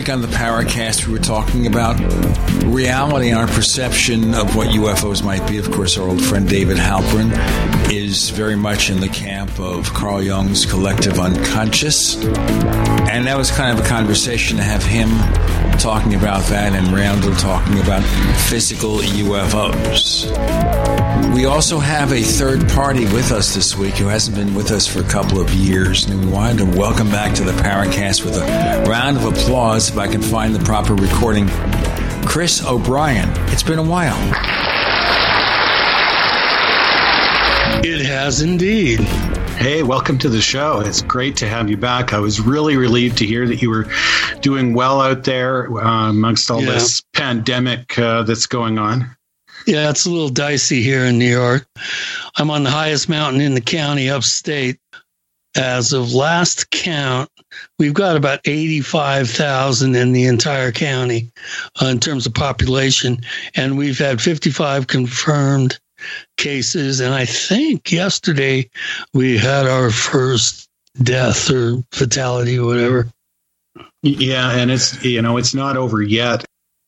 week on the Paracast, we were talking about reality and our perception of what UFOs might be. Of course, our old friend David Halperin is very much in the camp of Carl Jung's collective unconscious. And that was kind of a conversation to have him talking about that and Randall talking about physical UFOs. We also have a third party with us this week who hasn't been with us for a couple of years, and we wanted to welcome back to the Paracast with a round of applause if I can find the proper recording. Chris O'Brien. It's been a while. It has indeed. Hey, welcome to the show. It's great to have you back. I was really relieved to hear that you were doing well out there uh, amongst all yeah. this pandemic uh, that's going on. Yeah, it's a little dicey here in New York. I'm on the highest mountain in the county upstate. As of last count, we've got about 85,000 in the entire county uh, in terms of population, and we've had 55 confirmed cases. And I think yesterday we had our first death or fatality or whatever. Yeah, and it's you know it's not over yet.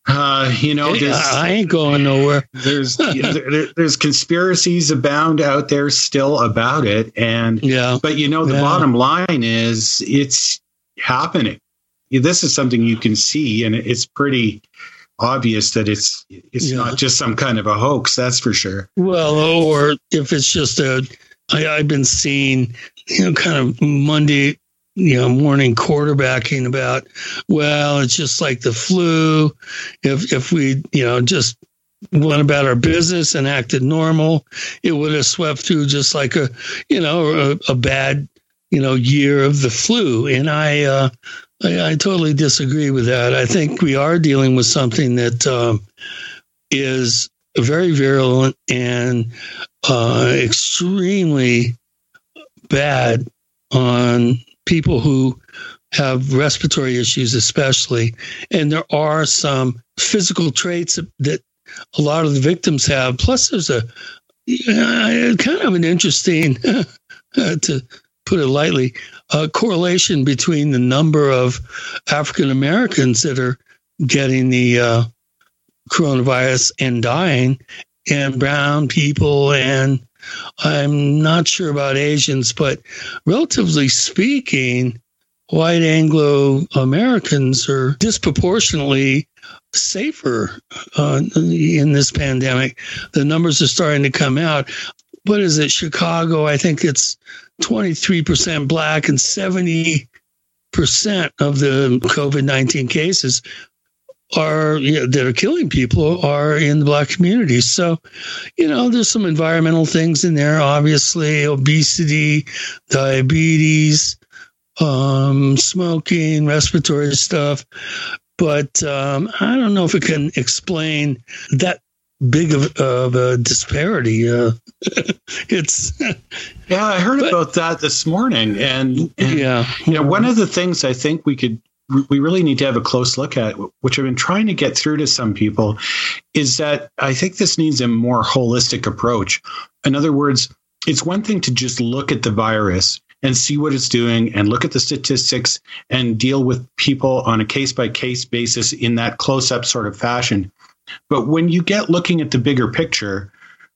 Uh, you know, I ain't going nowhere. there's there, there's conspiracies abound out there still about it, and yeah, but you know the yeah. bottom line is it's happening. This is something you can see, and it's pretty obvious that it's it's yeah. not just some kind of a hoax. That's for sure. Well, or if it's just a, I, I've been seeing, you know, kind of Monday, you know, morning quarterbacking about. Well, it's just like the flu. If if we, you know, just went about our business and acted normal, it would have swept through just like a, you know, a, a bad, you know, year of the flu. And I, uh, I, I, totally disagree with that. I think we are dealing with something that um, is very virulent and uh, extremely bad on people who have respiratory issues, especially. And there are some physical traits that a lot of the victims have. Plus, there's a kind of an interesting, to put it lightly, a correlation between the number of African Americans that are getting the uh, coronavirus and dying, and brown people, and I'm not sure about Asians, but relatively speaking, white Anglo Americans are disproportionately safer uh, in this pandemic. The numbers are starting to come out. What is it? Chicago, I think it's 23% black and 70% of the COVID 19 cases are you know, that are killing people are in the black community. So, you know, there's some environmental things in there, obviously, obesity, diabetes, um, smoking, respiratory stuff. But um, I don't know if it can explain that big of, of a disparity. Uh, it's yeah, I heard but, about that this morning, and, and yeah, you know, one of the things I think we could we really need to have a close look at, which I've been trying to get through to some people, is that I think this needs a more holistic approach. In other words, it's one thing to just look at the virus and see what it's doing and look at the statistics and deal with people on a case by case basis in that close up sort of fashion. But when you get looking at the bigger picture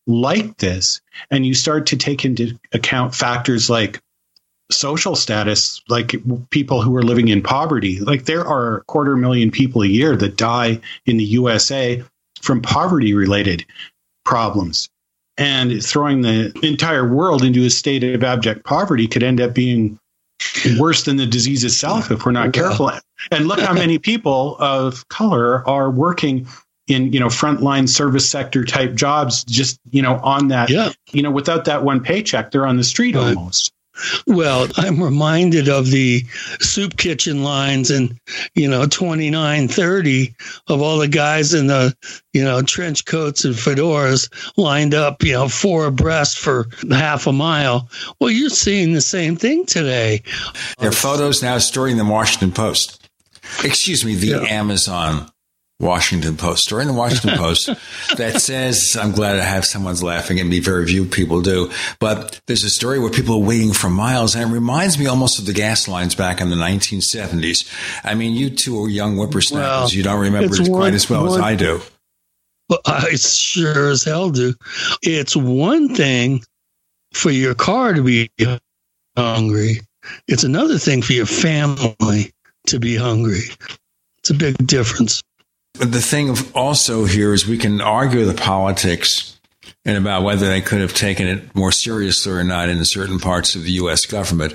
like this, and you start to take into account factors like social status, like people who are living in poverty, like there are a quarter million people a year that die in the USA from poverty related problems. And throwing the entire world into a state of abject poverty could end up being worse than the disease itself if we're not careful. And look how many people of color are working in you know frontline service sector type jobs just you know on that yeah. you know without that one paycheck they're on the street right. almost well i'm reminded of the soup kitchen lines in you know 2930 of all the guys in the you know trench coats and fedoras lined up you know four abreast for half a mile. Well you're seeing the same thing today. Their photos now storing the washington post. Excuse me the yeah. amazon Washington Post, story in the Washington Post that says, I'm glad I have someone's laughing at me. Very few people do. But there's a story where people are waiting for miles, and it reminds me almost of the gas lines back in the 1970s. I mean, you two are young whippersnappers. Well, you don't remember it quite as well one, as I do. Well, I sure as hell do. It's one thing for your car to be hungry, it's another thing for your family to be hungry. It's a big difference. The thing of also here is we can argue the politics and about whether they could have taken it more seriously or not in certain parts of the U.S. government.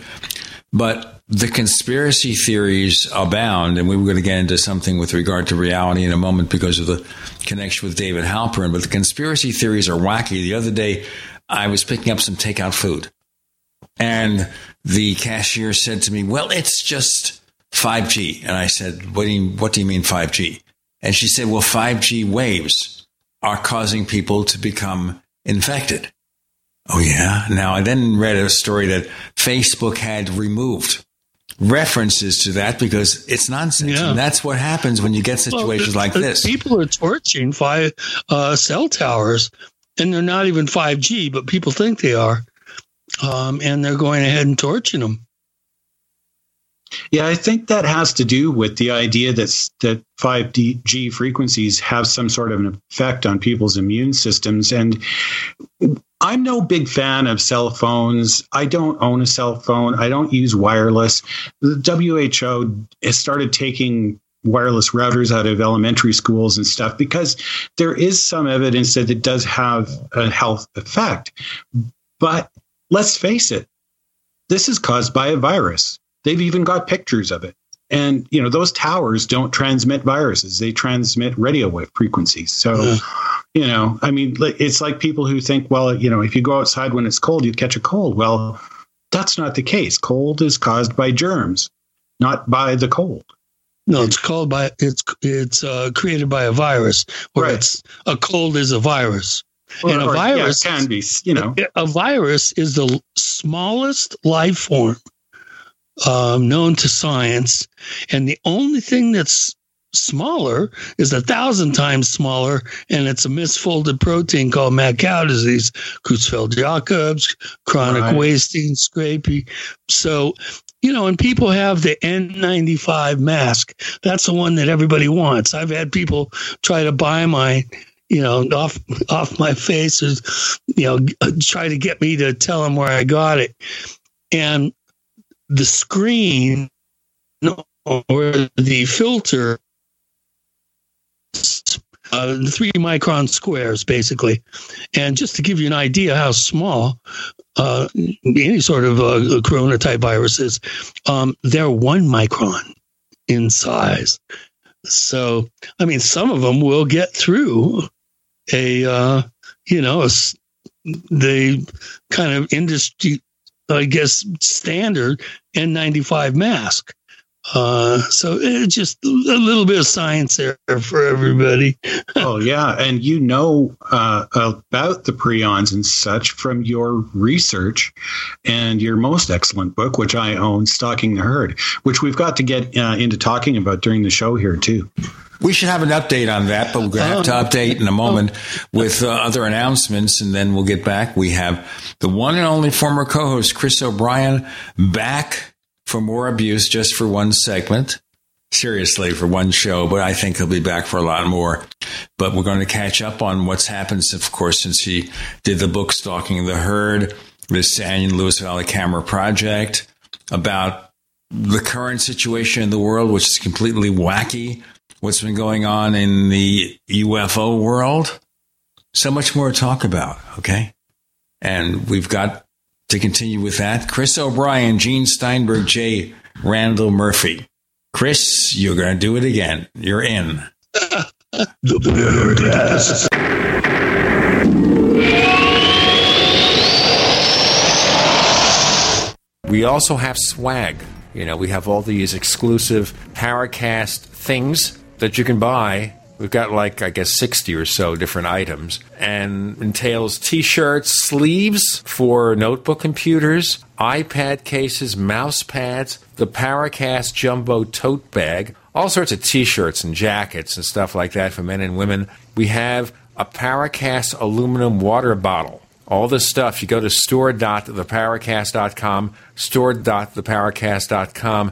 But the conspiracy theories abound, and we were going to get into something with regard to reality in a moment because of the connection with David Halperin. But the conspiracy theories are wacky. The other day, I was picking up some takeout food, and the cashier said to me, "Well, it's just 5G." And I said, "What do you What do you mean 5G?" And she said, well, 5G waves are causing people to become infected. Oh, yeah. Now, I then read a story that Facebook had removed references to that because it's nonsense. Yeah. And that's what happens when you get situations well, the, like this. People are torching five uh, cell towers, and they're not even 5G, but people think they are. Um, and they're going ahead and torching them. Yeah, I think that has to do with the idea that that 5G frequencies have some sort of an effect on people's immune systems. And I'm no big fan of cell phones. I don't own a cell phone. I don't use wireless. The WHO has started taking wireless routers out of elementary schools and stuff because there is some evidence that it does have a health effect. But let's face it, this is caused by a virus. They've even got pictures of it. And you know those towers don't transmit viruses; they transmit radio wave frequencies. So, yeah. you know, I mean, it's like people who think, well, you know, if you go outside when it's cold, you catch a cold. Well, that's not the case. Cold is caused by germs, not by the cold. No, it's called by it's it's uh, created by a virus, where right. it's a cold is a virus. Or, and a virus yeah, can be, you know, a virus is the smallest life form um, known to science. And the only thing that's smaller is a thousand times smaller, and it's a misfolded protein called mad cow disease, Creutzfeldt Jacobs, chronic right. wasting, scrapie. So, you know, and people have the N95 mask. That's the one that everybody wants. I've had people try to buy my you know, off off my face, or, you know, try to get me to tell them where I got it. And the screen or the filter uh, three micron squares, basically. And just to give you an idea how small uh, any sort of uh, corona type virus is, um, they're one micron in size. So, I mean, some of them will get through a, uh, you know, a, the kind of industry I guess, standard N95 mask. Uh, so it's just a little bit of science there for everybody. oh yeah, and you know uh, about the prions and such from your research and your most excellent book, which I own, "Stalking the Herd," which we've got to get uh, into talking about during the show here too. We should have an update on that, but we're going to have to oh. update in a moment with uh, other announcements, and then we'll get back. We have the one and only former co-host Chris O'Brien back for more abuse, just for one segment. Seriously, for one show, but I think he'll be back for a lot more. But we're going to catch up on what's happened, of course, since he did the book "Stalking the Herd," the San Luis Valley Camera Project, about the current situation in the world, which is completely wacky what's been going on in the UFO world. So much more to talk about, okay? And we've got to continue with that. Chris O'Brien, Gene Steinberg, J. Randall Murphy. Chris, you're going to do it again. You're in. the We also have swag. You know, we have all these exclusive Paracast things that you can buy We've got like, I guess, 60 or so different items and entails t shirts, sleeves for notebook computers, iPad cases, mouse pads, the Paracast Jumbo tote bag, all sorts of t shirts and jackets and stuff like that for men and women. We have a Paracast aluminum water bottle. All this stuff, you go to store.theparacast.com, store.theparacast.com.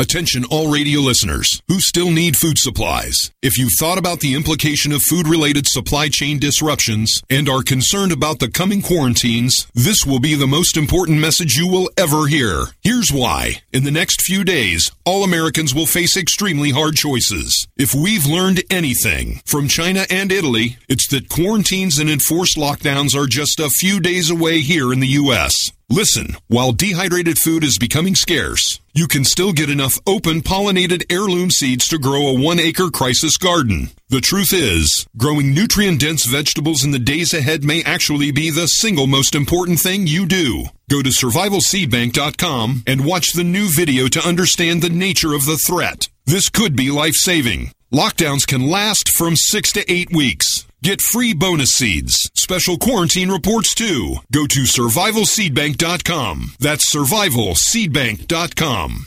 Attention all radio listeners who still need food supplies. If you've thought about the implication of food related supply chain disruptions and are concerned about the coming quarantines, this will be the most important message you will ever hear. Here's why. In the next few days, all Americans will face extremely hard choices. If we've learned anything from China and Italy, it's that quarantines and enforced lockdowns are just a few days away here in the U.S. Listen, while dehydrated food is becoming scarce, you can still get enough open pollinated heirloom seeds to grow a one acre crisis garden. The truth is, growing nutrient dense vegetables in the days ahead may actually be the single most important thing you do. Go to survivalseedbank.com and watch the new video to understand the nature of the threat. This could be life saving. Lockdowns can last from six to eight weeks. Get free bonus seeds, special quarantine reports too. Go to survivalseedbank.com. That's survivalseedbank.com.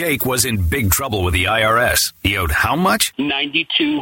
Jake was in big trouble with the IRS. He owed how much? Ninety-two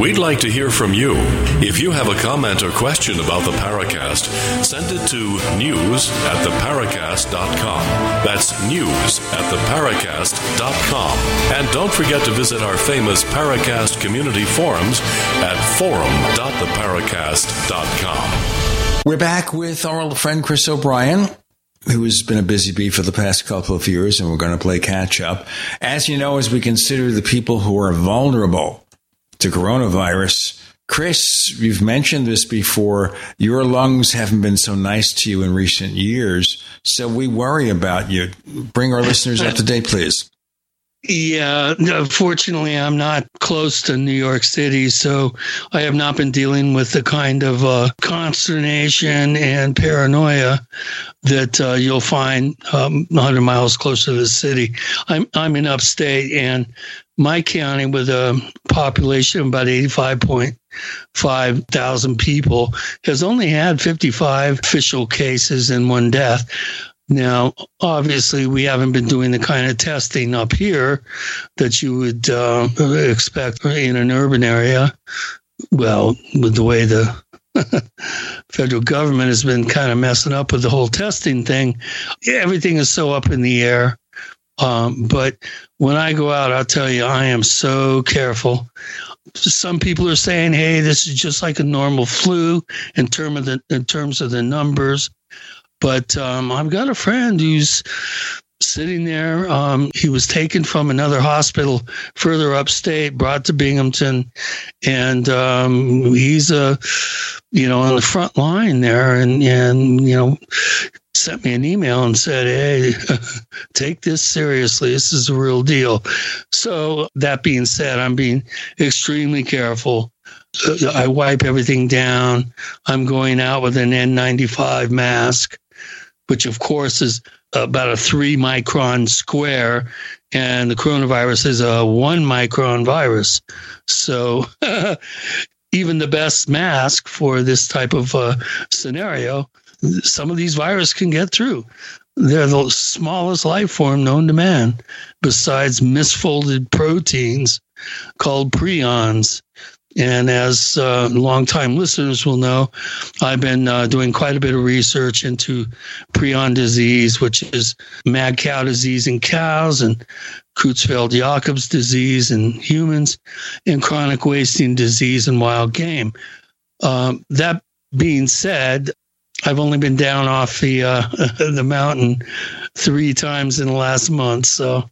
We'd like to hear from you. If you have a comment or question about the Paracast, send it to news at theparacast.com. That's news at theparacast.com. And don't forget to visit our famous Paracast community forums at forum.theparacast.com. We're back with our old friend Chris O'Brien, who has been a busy bee for the past couple of years, and we're going to play catch up. As you know, as we consider the people who are vulnerable to coronavirus, Chris, you've mentioned this before. Your lungs haven't been so nice to you in recent years, so we worry about you. Bring our listeners up to date, please. Yeah, fortunately, I'm not close to New York City, so I have not been dealing with the kind of uh, consternation and paranoia that uh, you'll find um, 100 miles closer to the city. I'm I'm in upstate, and my county with a population of about 85.5 thousand people, has only had 55 official cases and one death. Now, obviously, we haven't been doing the kind of testing up here that you would uh, expect in an urban area. Well, with the way the federal government has been kind of messing up with the whole testing thing, everything is so up in the air. Um, but when I go out, I'll tell you, I am so careful. Some people are saying, "Hey, this is just like a normal flu in term of the in terms of the numbers." But um, I've got a friend who's sitting there. Um, he was taken from another hospital further upstate, brought to Binghamton, and um, he's a, you know, on the front line there, and and you know, sent me an email and said, "Hey, take this seriously. This is a real deal." So that being said, I'm being extremely careful. I wipe everything down. I'm going out with an N95 mask, which of course is about a three micron square, and the coronavirus is a one micron virus. So even the best mask for this type of uh, scenario, some of these viruses can get through. They're the smallest life form known to man, besides misfolded proteins called prions. And as uh, longtime listeners will know, I've been uh, doing quite a bit of research into prion disease, which is mad cow disease in cows and Creutzfeldt-Jakob's disease in humans and chronic wasting disease in wild game. Um, that being said, I've only been down off the uh, the mountain three times in the last month, so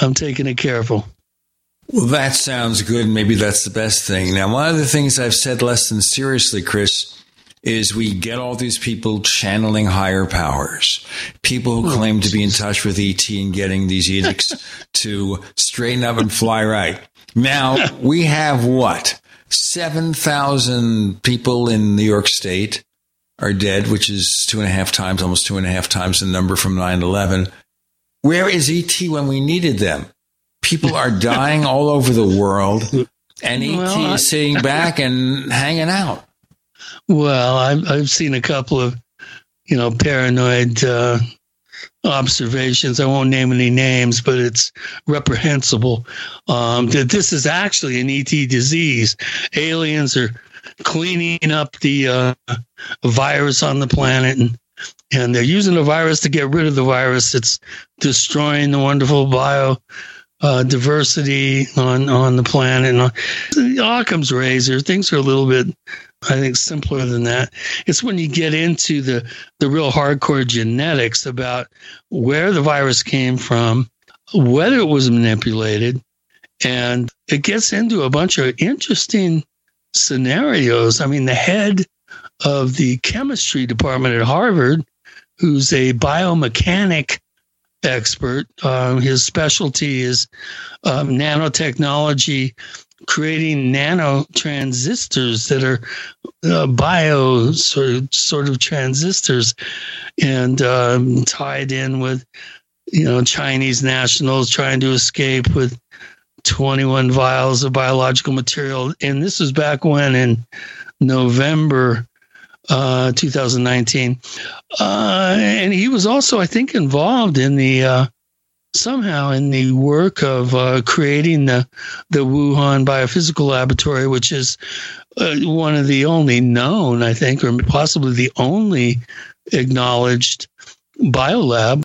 I'm taking it careful. Well, that sounds good. Maybe that's the best thing. Now, one of the things I've said less than seriously, Chris, is we get all these people channeling higher powers, people who oh, claim to be in touch with ET and getting these edicts to straighten up and fly right. Now, we have what? 7,000 people in New York State are dead, which is two and a half times, almost two and a half times the number from 9 11. Where is ET when we needed them? People are dying all over the world, and ET well, is sitting back and hanging out. Well, I've, I've seen a couple of, you know, paranoid uh, observations. I won't name any names, but it's reprehensible um, that this is actually an ET disease. Aliens are cleaning up the uh, virus on the planet and and they're using the virus to get rid of the virus. It's destroying the wonderful bio uh, diversity on on the planet. And Occam's razor, things are a little bit, I think, simpler than that. It's when you get into the the real hardcore genetics about where the virus came from, whether it was manipulated, and it gets into a bunch of interesting scenarios. I mean, the head of the chemistry department at Harvard, who's a biomechanic expert. Um, his specialty is um, nanotechnology, creating nano transistors that are uh, bio sort of, sort of transistors, and um, tied in with you know Chinese nationals trying to escape with 21 vials of biological material. And this was back when in November uh, 2019. Uh, and he was also, I think, involved in the uh, somehow in the work of uh, creating the the Wuhan Biophysical Laboratory, which is uh, one of the only known, I think, or possibly the only acknowledged biolab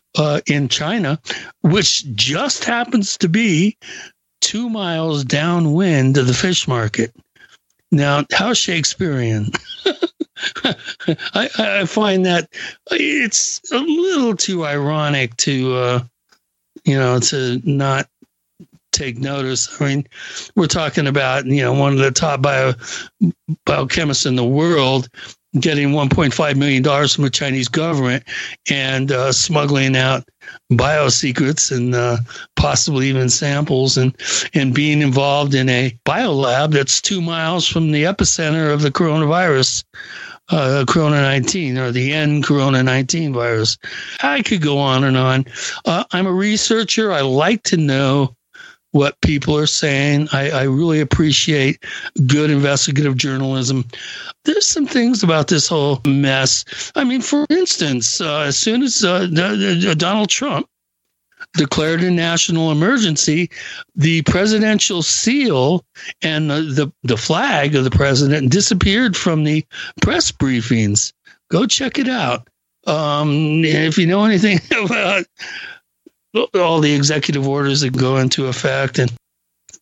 in China, which just happens to be two miles downwind of the fish market. Now, how Shakespearean. I, I, find that it's a little too ironic to, uh, you know, to not take notice. I mean, we're talking about, you know, one of the top bio, biochemists in the world getting $1.5 million from the Chinese government and uh, smuggling out bio secrets and uh, possibly even samples and, and being involved in a biolab that's two miles from the epicenter of the coronavirus. Uh, Corona 19 or the N Corona 19 virus. I could go on and on. Uh, I'm a researcher. I like to know what people are saying. I, I really appreciate good investigative journalism. There's some things about this whole mess. I mean, for instance, uh, as soon as uh, Donald Trump declared a national emergency, the presidential seal and the, the, the, flag of the president disappeared from the press briefings. Go check it out. Um, if you know anything about all the executive orders that go into effect, and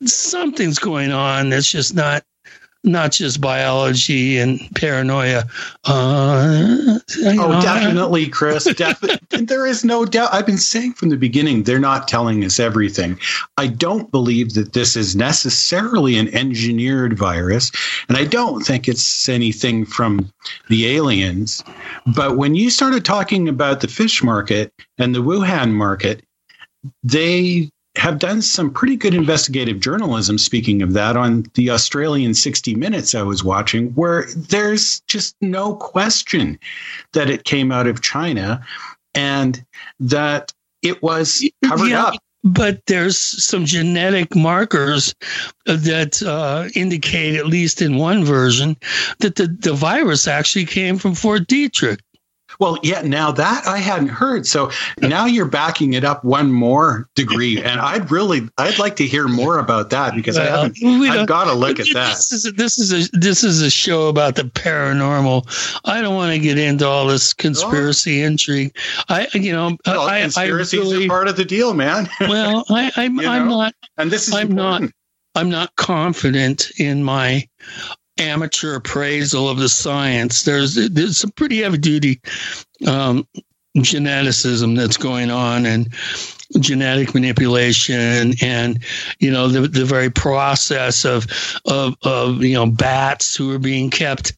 something's going on that's just not not just biology and paranoia. Uh, oh, definitely, Chris. Definitely. there is no doubt. I've been saying from the beginning, they're not telling us everything. I don't believe that this is necessarily an engineered virus, and I don't think it's anything from the aliens. But when you started talking about the fish market and the Wuhan market, they have done some pretty good investigative journalism, speaking of that, on the Australian 60 Minutes I was watching, where there's just no question that it came out of China and that it was covered yeah, up. But there's some genetic markers that uh, indicate, at least in one version, that the, the virus actually came from Fort Detrick. Well, yeah, now that I hadn't heard. So now you're backing it up one more degree. And I'd really, I'd like to hear more about that because well, I haven't, I've got to look at that. This is, this is a, this is a show about the paranormal. I don't want to get into all this conspiracy oh. intrigue. I, you know, well, I, conspiracies I really, are part of the deal, man. well, I, I'm, I'm not, and this is I'm important. not, I'm not confident in my amateur appraisal of the science. There's there's some pretty heavy duty um, geneticism that's going on and genetic manipulation and you know the the very process of of of you know bats who are being kept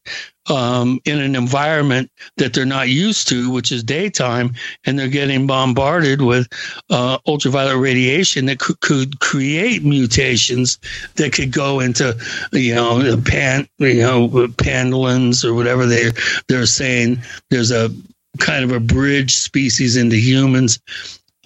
um, in an environment that they're not used to, which is daytime, and they're getting bombarded with uh, ultraviolet radiation that could, could, create mutations that could go into, you know, pan, you know, pangolins or whatever they they're saying. There's a kind of a bridge species into humans.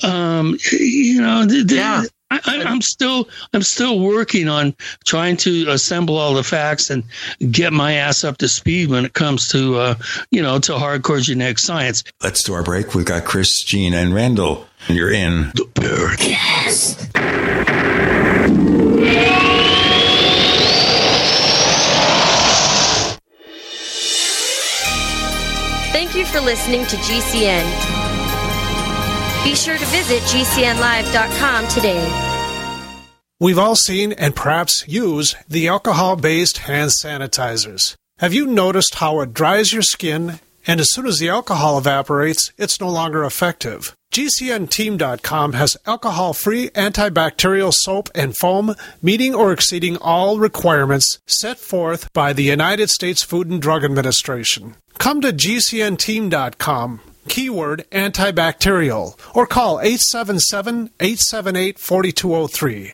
Um, you know, yeah. I, am still I'm still working on trying to assemble all the facts and get my ass up to speed when it comes to uh, you know to hardcore genetic science. Let's do our break. We've got Chris, Gene, and Randall. You're in the Paracast. Thank you for listening to GCN. Be sure to visit GCNlive.com today. We've all seen and perhaps use the alcohol based hand sanitizers. Have you noticed how it dries your skin and as soon as the alcohol evaporates, it's no longer effective? GCNteam.com has alcohol free antibacterial soap and foam meeting or exceeding all requirements set forth by the United States Food and Drug Administration. Come to GCNteam.com keyword antibacterial, or call 877 878 4203.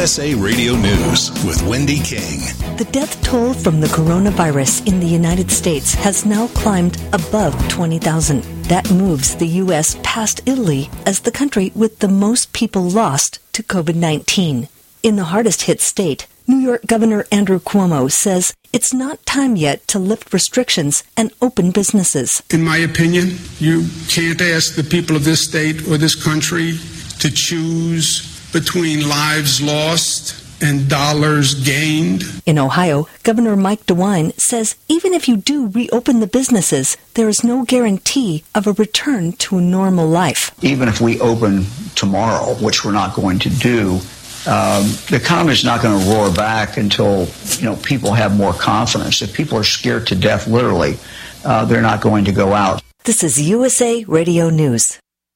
USA Radio News with Wendy King. The death toll from the coronavirus in the United States has now climbed above 20,000. That moves the U.S. past Italy as the country with the most people lost to COVID 19. In the hardest hit state, New York Governor Andrew Cuomo says it's not time yet to lift restrictions and open businesses. In my opinion, you can't ask the people of this state or this country to choose between lives lost and dollars gained. In Ohio, Governor Mike DeWine says even if you do reopen the businesses, there is no guarantee of a return to a normal life. Even if we open tomorrow, which we're not going to do, um, the economy is not going to roar back until you know people have more confidence. If people are scared to death, literally, uh, they're not going to go out. This is USA Radio News.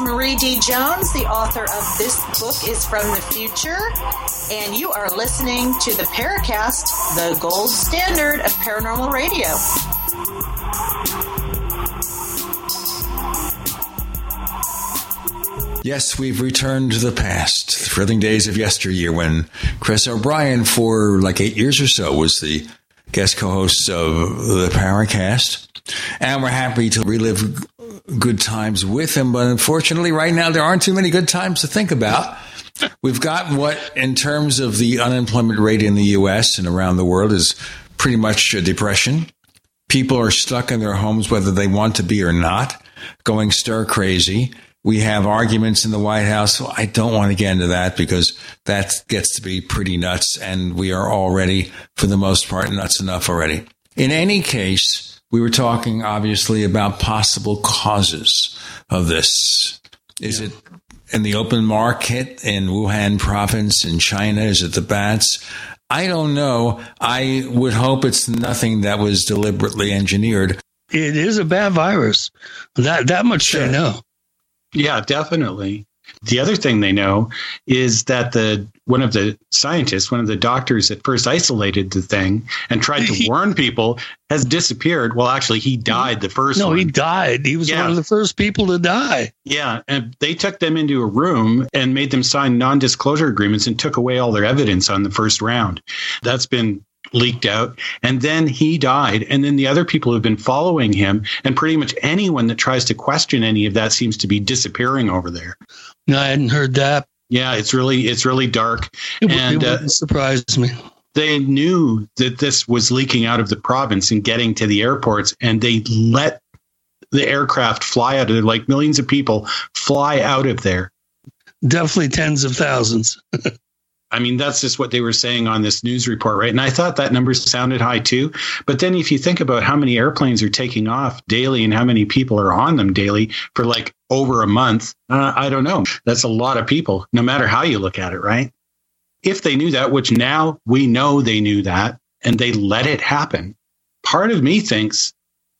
Marie D. Jones. The author of This Book is from the Future. And you are listening to the Paracast, the gold standard of paranormal radio. Yes, we've returned to the past, thrilling days of yesteryear when Chris O'Brien, for like eight years or so, was the guest co host of the Paracast. And we're happy to relive good times with him. But unfortunately, right now, there aren't too many good times to think about. We've got what, in terms of the unemployment rate in the U.S. and around the world, is pretty much a depression. People are stuck in their homes, whether they want to be or not, going stir crazy. We have arguments in the White House. I don't want to get into that because that gets to be pretty nuts, and we are already, for the most part, nuts enough already. In any case, we were talking obviously about possible causes of this. Is it in the open market in Wuhan province in China? Is it the bats? I don't know. I would hope it's nothing that was deliberately engineered. It is a bad virus. That that much sure. I know. Yeah, definitely. The other thing they know is that the one of the scientists, one of the doctors that first isolated the thing and tried to warn people has disappeared. Well, actually, he mm-hmm. died the first no, one. he died. He was yeah. one of the first people to die. Yeah. And they took them into a room and made them sign non disclosure agreements and took away all their evidence on the first round. That's been leaked out and then he died and then the other people who've been following him and pretty much anyone that tries to question any of that seems to be disappearing over there no i hadn't heard that. Yeah it's really it's really dark. It, and it uh, surprised me. they knew that this was leaking out of the province and getting to the airports and they let the aircraft fly out of there like millions of people fly out of there. Definitely tens of thousands I mean, that's just what they were saying on this news report, right? And I thought that number sounded high too. But then if you think about how many airplanes are taking off daily and how many people are on them daily for like over a month, uh, I don't know. That's a lot of people, no matter how you look at it, right? If they knew that, which now we know they knew that, and they let it happen, part of me thinks,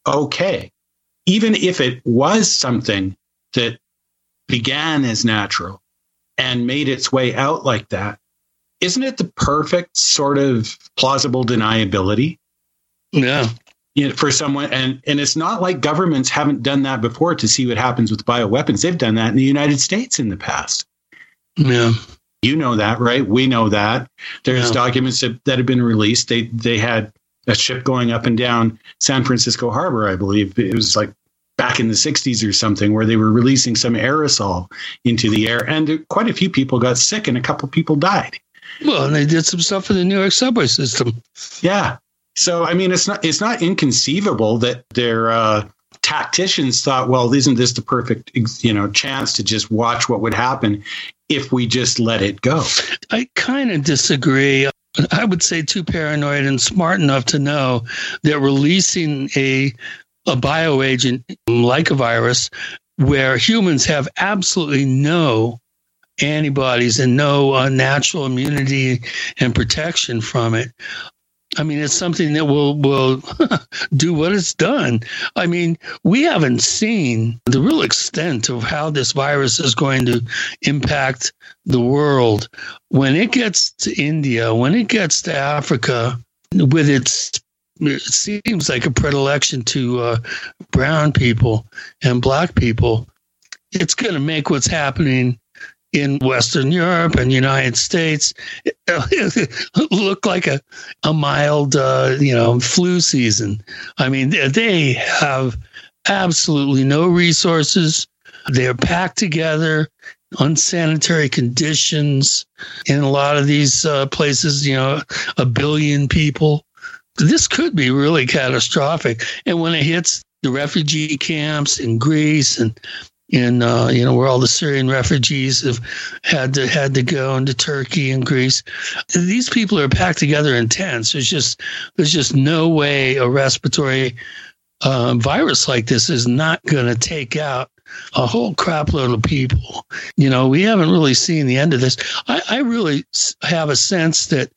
okay, even if it was something that began as natural and made its way out like that, isn't it the perfect sort of plausible deniability? Yeah. You know, for someone, and and it's not like governments haven't done that before to see what happens with bioweapons. They've done that in the United States in the past. Yeah. You know that, right? We know that. There's Yeah. documents that, that have been released. They they had a ship going up and down San Francisco Harbor, I believe. It was like back in the 60s or something where they were releasing some aerosol into the air and quite a few people got sick and a couple people died. Well, and they did some stuff in the New York subway system. Yeah. So I mean, it's not it's not inconceivable that their uh, tacticians thought, well, isn't this the perfect you know chance to just watch what would happen if we just let it go? I kind of disagree. I would say too paranoid and smart enough to know that releasing a a bioagent like a virus where humans have absolutely no antibodies and no uh, natural immunity and protection from it. I mean, it's something that will will do what it's done. I mean, we haven't seen the real extent of how this virus is going to impact the world when it gets to India, when it gets to Africa, with its it seems like a predilection to uh, brown people and black people. It's going to make what's happening in Western Europe and United States look like a, a mild, uh, you know, flu season. I mean, they- have absolutely no resources. They're packed together, unsanitary conditions in a lot of these uh, places. You know, a billion people. This could be really catastrophic. And when it hits the refugee camps in Greece and in uh, you know where all the Syrian refugees have had to had to go into Turkey and Greece. These people are packed together in tents. There's just there's just no way a respiratory uh, virus like this is not going to take out a whole crap load of people. You know, we haven't really seen the end of this. I, I really have a sense that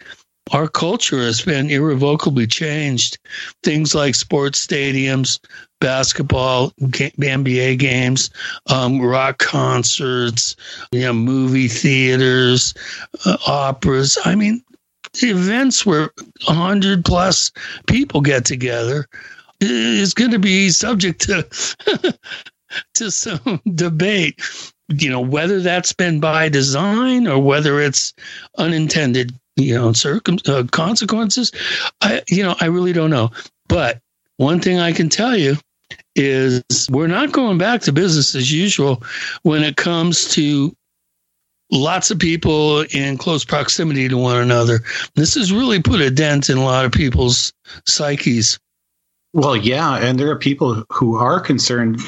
our culture has been irrevocably changed. Things like sports stadiums, basketball, NBA games, um, rock concerts, you know, movie theaters, uh, operas. I mean, events where a hundred plus people get together is going to be subject to to some debate. You know, whether that's been by design or whether it's unintended, you know, circum uh, consequences. I, you know, I really don't know. But one thing I can tell you is we're not going back to business as usual when it comes to lots of people in close proximity to one another. This has really put a dent in a lot of people's psyches. Well, yeah, and there are people who are concerned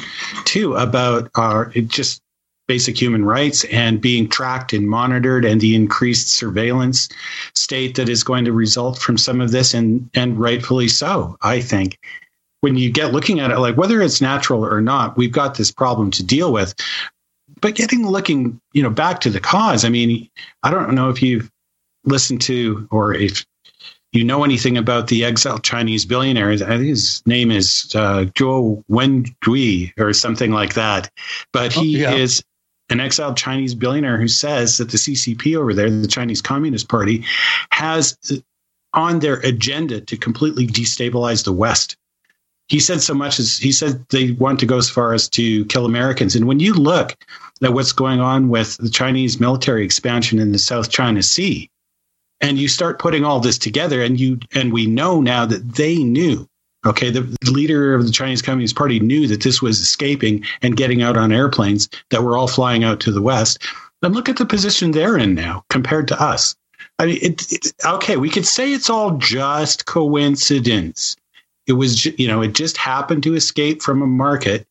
too about our it just basic human rights and being tracked and monitored and the increased surveillance state that is going to result from some of this and and rightfully so, I think. When you get looking at it like whether it's natural or not, we've got this problem to deal with. But getting looking, you know, back to the cause, I mean, I don't know if you've listened to or if you know anything about the exiled Chinese billionaire. I think his name is uh, Zhou Wendui or something like that. But he yeah. is an exiled Chinese billionaire who says that the CCP over there, the Chinese Communist Party, has uh, on their agenda to completely destabilize the West. He said so much as he said they want to go as far as to kill Americans. And when you look at what's going on with the Chinese military expansion in the South China Sea, and you start putting all this together and you and we know now that they knew okay the, leader of the chinese communist party knew that this was escaping and getting out on airplanes that were all flying out to the west. Then look at the position they're in now compared to us. I mean it, it, okay we could say it's all just coincidence. It was you know it just happened to escape from a market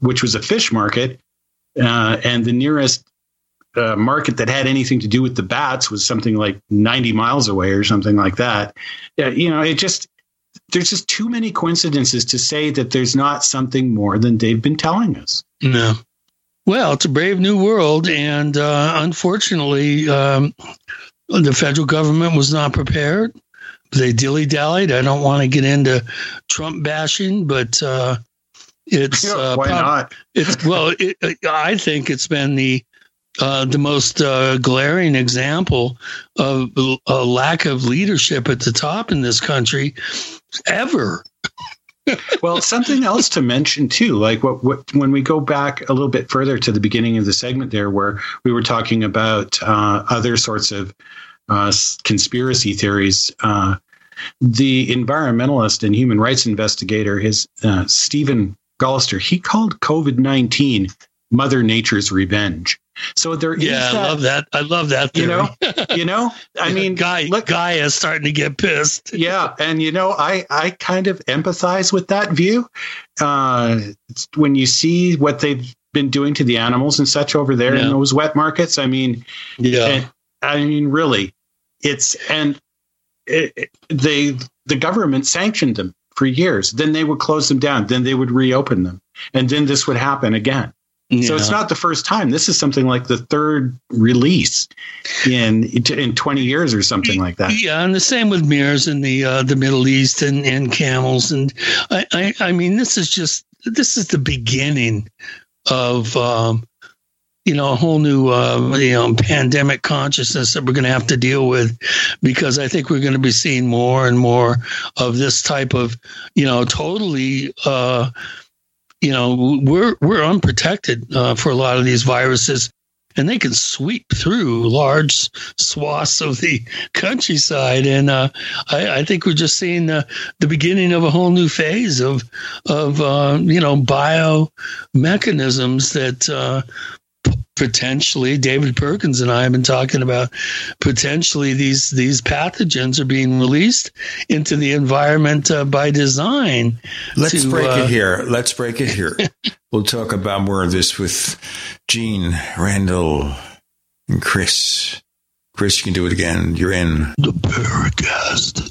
which was a fish market uh, and the nearest uh, market that had anything to do with the bats was something like 90 miles away or something like that. Yeah, you know, it just there's just too many coincidences to say that there's not something more than they've been telling us. No. Well, it's a brave new world, and uh, unfortunately, um, the federal government was not prepared. They dilly dallied. I don't want to get into Trump bashing, but uh, it's Yeah, uh, why prob- not? It's well, it, I think it's been the uh, the most uh, glaring example of a lack of leadership at the top in this country ever. well, something else to mention too, like what, what when we go back a little bit further to the beginning of the segment there, where we were talking about uh, other sorts of uh, conspiracy theories. Uh, the environmentalist and human rights investigator, his uh, Stephen Gollister, he called COVID nineteen Mother Nature's revenge. So there yeah, that, I love that. I love that. Theory. You know, you know. I mean, guy, look, guy is starting to get pissed. yeah, and you know, I I kind of empathize with that view. Uh, when you see what they've been doing to the animals and such over there yeah. in those wet markets, I mean, yeah, and, I mean, really, it's and it, it, they the government sanctioned them for years. Then they would close them down. Then they would reopen them, and then this would happen again. Yeah. So it's not the first time. This is something like the third release in in 20 years or something like that. Yeah, and the same with MERS in the uh, the Middle East and, and camels. And I, I, I mean, this is just this is the beginning of um, you know a whole new uh, you know pandemic consciousness that we're going to have to deal with because I think we're going to be seeing more and more of this type of you know totally. Uh, you know we're we're unprotected uh, for a lot of these viruses and they can sweep through large swaths of the countryside. And uh, I, I, think we're just seeing the, the beginning of a whole new phase of of uh, you know bio mechanisms that uh, potentially David Perkins and I have been talking about potentially these these pathogens are being released into the environment uh, by design. Let's to, break uh, it here. Let's break it here. we'll talk about more of this with Gene, Randall, and Chris. Chris, you can do it again. You're in the Paracast.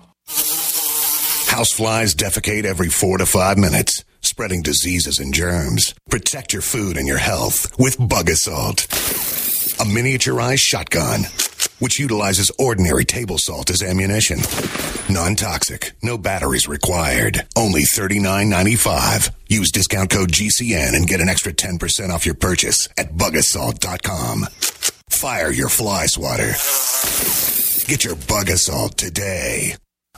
Houseflies defecate every four to five minutes, spreading diseases and germs. Protect your food and your health with Bug Assault, a miniaturized shotgun which utilizes ordinary table salt as ammunition. Non toxic, no batteries required. Only $39.95. Use discount code GCN and get an extra 10% off your purchase at bugassault.com. Fire your fly swatter. Get your bug assault today.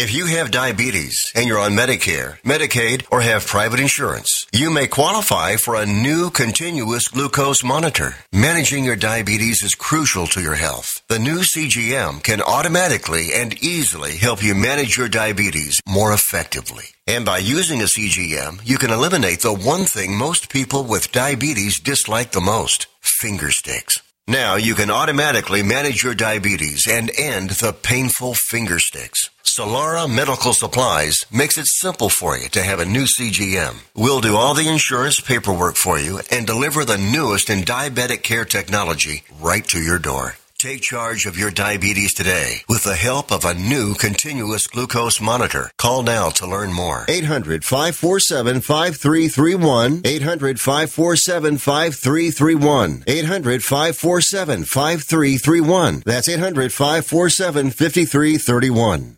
If you have diabetes and you're on Medicare, Medicaid, or have private insurance, you may qualify for a new continuous glucose monitor. Managing your diabetes is crucial to your health. The new CGM can automatically and easily help you manage your diabetes more effectively. And by using a CGM, you can eliminate the one thing most people with diabetes dislike the most finger sticks. Now you can automatically manage your diabetes and end the painful finger sticks. Solara Medical Supplies makes it simple for you to have a new CGM. We'll do all the insurance paperwork for you and deliver the newest in diabetic care technology right to your door. Take charge of your diabetes today with the help of a new continuous glucose monitor. Call now to learn more. 800 547 5331. 800 547 5331. 800 547 5331. That's 800 547 5331.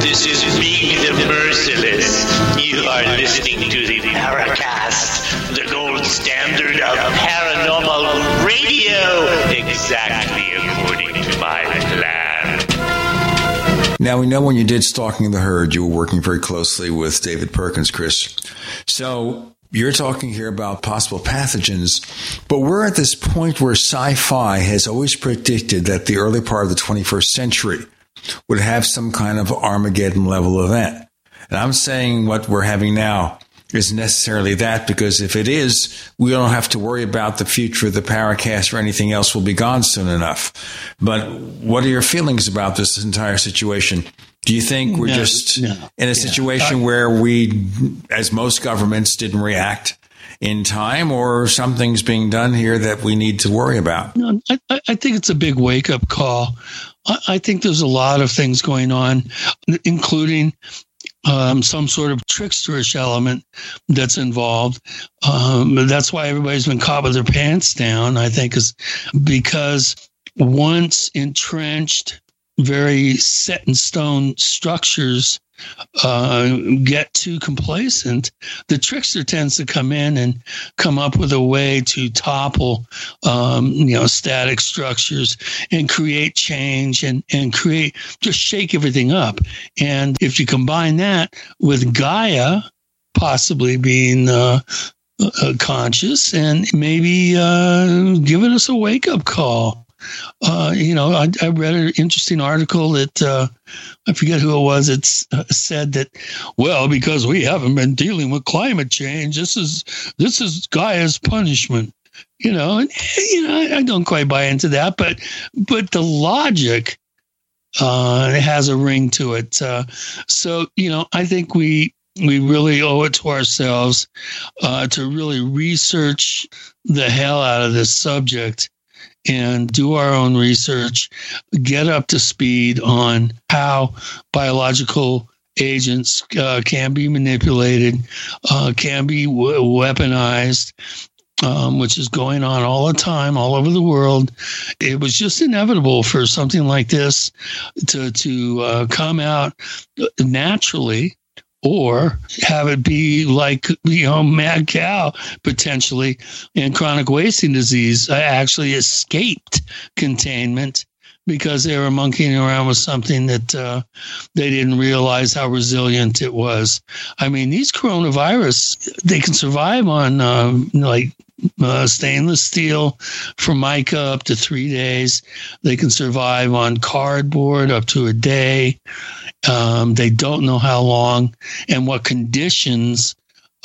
This is Ming the Merciless. You are listening to the Paracast, the gold standard of paranormal radio, exactly according to my plan. Now, we know when you did Stalking the Herd, you were working very closely with David Perkins, Chris. So you're talking here about possible pathogens, but we're at this point where sci fi has always predicted that the early part of the 21st century would have some kind of Armageddon level event. And I'm saying what we're having now is necessarily that because if it is, we don't have to worry about the future of the Paracast or anything else will be gone soon enough. But what are your feelings about this entire situation? Do you think we're No, just no. in a situation uh, where we, as most governments, didn't react in time, or something's being done here that we need to worry about? No, I, I- I think it's a big wake up call. I, think there's a lot of things going on, including um, some sort of tricksterish element that's involved. Um, that's why everybody's been caught with their pants down, I think, is because once entrenched, very set in stone structures uh, get too complacent, the trickster tends to come in and come up with a way to topple, um, you know, static structures and create change and, and create, just shake everything up. And if you combine that with Gaia possibly being uh, uh, conscious and maybe uh, giving us a wake up call. Uh, you know, I, I read an interesting article that uh, I forget who it was. It uh, said that, well, because we haven't been dealing with climate change, this is this is Gaia's punishment. You know, and you know, I, I don't quite buy into that, but but the logic uh, has a ring to it. Uh, so you know, I think we we really owe it to ourselves uh, to really research the hell out of this subject and do our own research, get up to speed on how biological agents uh, can be manipulated, uh, can be w- weaponized. Um, which is going on all the time, all over the world. It was just inevitable for something like this to to uh, come out naturally, or have it be like you know mad cow potentially and chronic wasting disease I actually escaped containment because they were monkeying around with something that uh, they didn't realize how resilient it was. I mean, these coronavirus they can survive on um, like uh, stainless steel formica up to three days. They can survive on cardboard up to a day. Um, they don't know how long and what conditions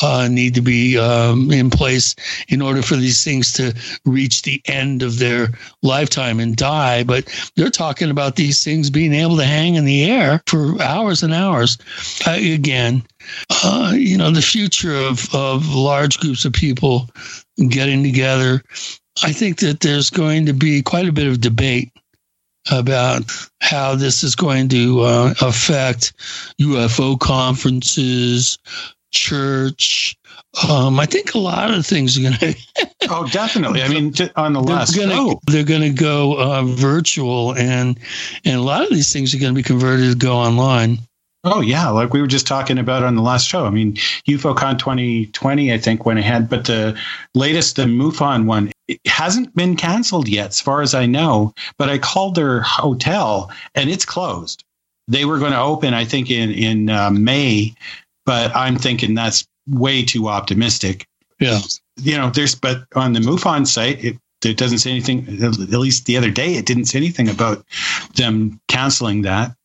uh, need to be um, in place in order for these things to reach the end of their lifetime and die. But they're talking about these things being able to hang in the air for hours and hours. Again, uh, you know, the future of, of large groups of people getting together. I think that there's going to be quite a bit of debate about how this is going to uh, affect UFO conferences, church, Um, I think a lot of things are going to. oh, definitely. I mean, on the they're last gonna, show, they're going to go uh, virtual, and and a lot of these things are going to be converted to go online. Oh yeah, like we were just talking about on the last show. I mean, UFOCon 2020, I think went ahead, but the latest, the MUFON one, it hasn't been canceled yet, as far as I know. But I called their hotel, and it's closed. They were going to open, I think, in in uh, May, but I'm thinking that's way too optimistic. Yeah, you know, there's but on the MUFON site, it it doesn't say anything. At least the other day, it didn't say anything about them canceling that.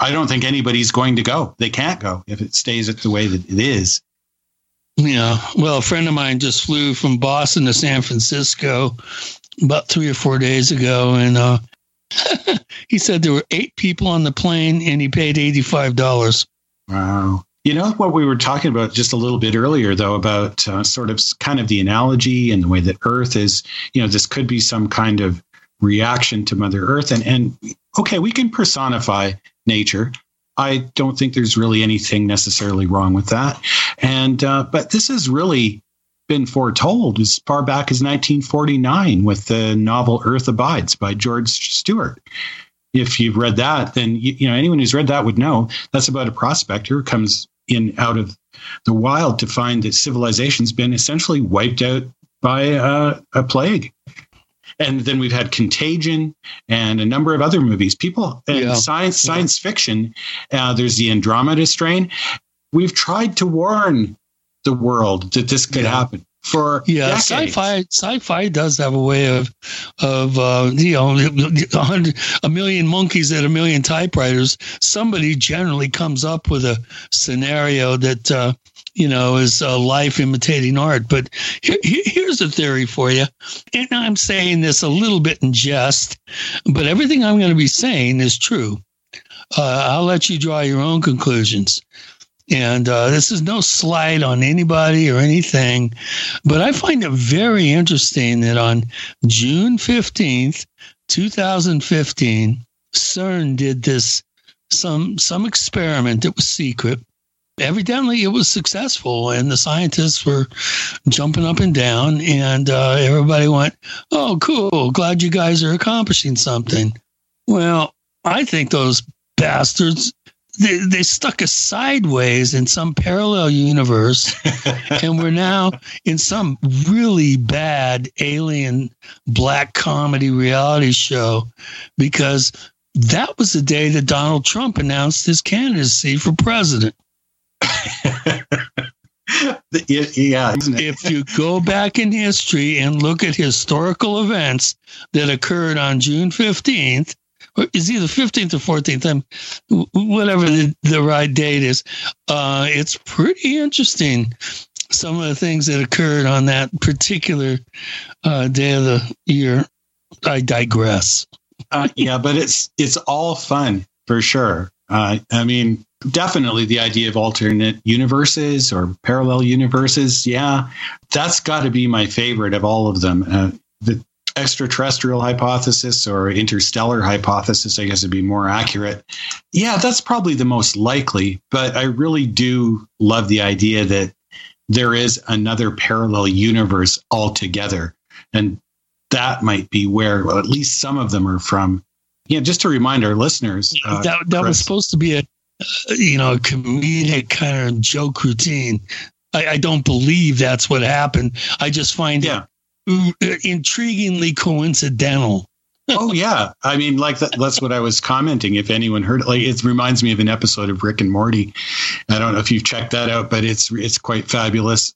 I don't think anybody's going to go. They can't go if it stays at the way that it is. Yeah. Well, a friend of mine just flew from Boston to San Francisco about three or four days ago, and uh, he said there were eight people on the plane, and he paid eighty-five dollars. Wow. You know what we were talking about just a little bit earlier, though, about uh, sort of kind of the analogy and the way that Earth is. You know, this could be some kind of reaction to Mother Earth, and and okay, we can personify nature. I don't think there's really anything necessarily wrong with that. And uh, but this has really been foretold as far back as 1949 with the novel Earth Abides by George Stewart. If you've read that, then you, you know anyone who's read that would know that's about a prospector who comes in out of the wild to find that civilization's been essentially wiped out by uh, a plague and then we've had Contagion and a number of other movies. People and yeah. science science yeah. fiction. Uh, there's the Andromeda strain. We've tried to warn the world that this could yeah. happen for yeah decades. sci-fi sci-fi does have a way of of uh, you know a hundred a million monkeys at a million typewriters somebody generally comes up with a scenario that uh, you know is uh, life imitating art. But here, here's a theory for you. And i'm saying this a little bit in jest but everything i'm going to be saying is true. Uh, i'll let you draw your own conclusions. And uh, this is no slight on anybody or anything, but I find it very interesting that on June 15th, 2015, CERN did this some some experiment that was secret. Evidently, it was successful, and the scientists were jumping up and down, and uh, everybody went, "Oh, cool! Glad you guys are accomplishing something." Well, I think those bastards they, they stuck us sideways in some parallel universe, and we're now in some really bad alien black comedy reality show because that was the day that Donald Trump announced his candidacy for president. yeah. If you go back in history and look at historical events that occurred on June 15th, or is either 15th or 14th, I'm, whatever the, the right date is. Uh, it's pretty interesting. Some of the things that occurred on that particular uh, day of the year. I digress. uh, yeah, but it's it's all fun for sure. Uh, I mean, definitely the idea of alternate universes or parallel universes. Yeah, that's got to be my favorite of all of them. Uh, the extraterrestrial hypothesis or interstellar hypothesis, I guess would be more accurate. Yeah, that's probably the most likely, but I really do love the idea that there is another parallel universe altogether. And that might be where, well, at least some of them are from. Yeah, just to remind our listeners, uh, that that was supposed to be a you know comedic kind of joke routine. I, I don't believe that's what happened. I just find yeah. it intriguingly coincidental. oh yeah, I mean, like that, that's what I was commenting. If anyone heard, like, it reminds me of an episode of Rick and Morty. I don't know if you've checked that out, but it's it's quite fabulous.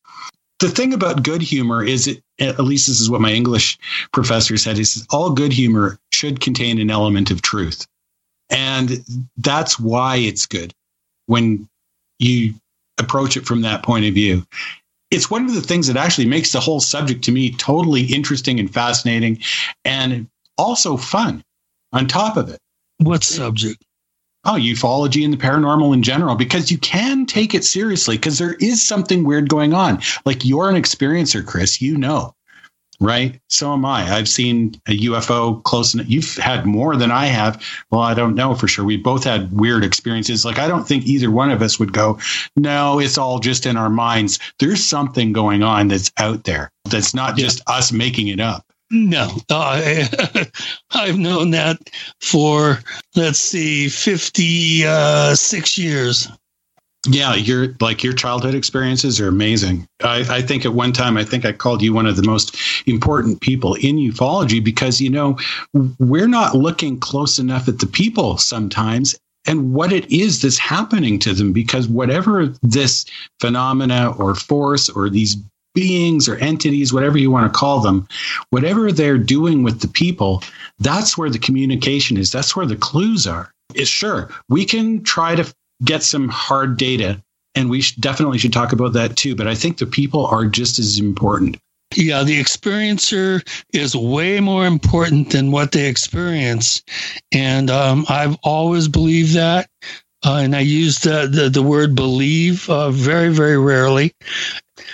The thing about good humor is, it, at least this is what my English professor said, is all good humor should contain an element of truth, and that's why it's good when you approach it from that point of view it's one of the things that actually makes the whole subject to me totally interesting and fascinating and also fun on top of it. What subject? Oh, ufology and the paranormal in general, because you can take it seriously because there is something weird going on. Like you're an experiencer, Chris, you know. Right? So am I. I've seen a UFO close enough. You've had more than I have. Well, I don't know for sure. We both had weird experiences. Like, I don't think either one of us would go, no, it's all just in our minds. There's something going on that's out there that's not just us making it up. No, uh, I've known that for, let's see, 56 years. Yeah, your like your childhood experiences are amazing. I, I, think at one time I think I called you one of the most important people in ufology because you know we're not looking close enough at the people sometimes and what it is that's happening to them because whatever this phenomena or force or these beings or entities, whatever you want to call them, whatever they're doing with the people, that's where the communication is. That's where the clues are. Is sure we can try to get some hard data. And we definitely should talk about that too. But I think the people are just as important. Yeah, the experiencer is way more important than what they experience. And um, I've always believed that. Uh, and I use the, the, the word believe uh, very, very rarely.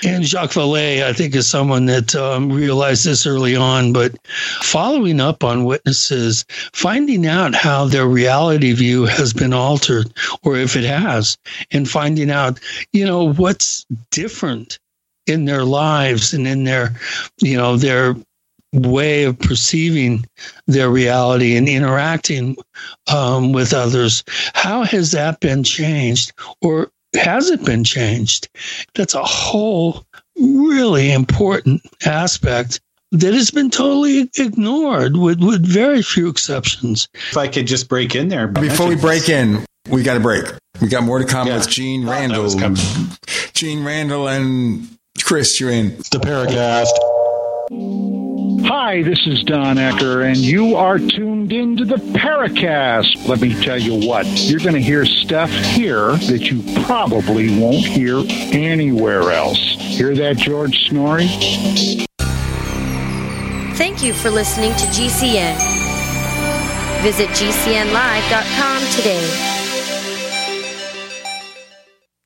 And Jacques Vallée, I think, is someone that um, realized this early on, but following up on witnesses, finding out how their reality view has been altered, or if it has, and finding out, you know, what's different in their lives and in their, you know, their way of perceiving their reality and interacting um, with others. How has that been changed? Or has it been changed? That's a whole really important aspect that has been totally ignored with, with very few exceptions. If I could just break in there. Before we break in, we got a break. We got more to come yeah. with Gene oh, Randall. Gene Randall and Chris, you're in. The Paracast. Hi, this is Don Ecker, and you are tuned into the Paracast. Let me tell you what, you're going to hear stuff here that you probably won't hear anywhere else. Hear that, George Noory? Thank you for listening to GCN. Visit GCNlive.com today.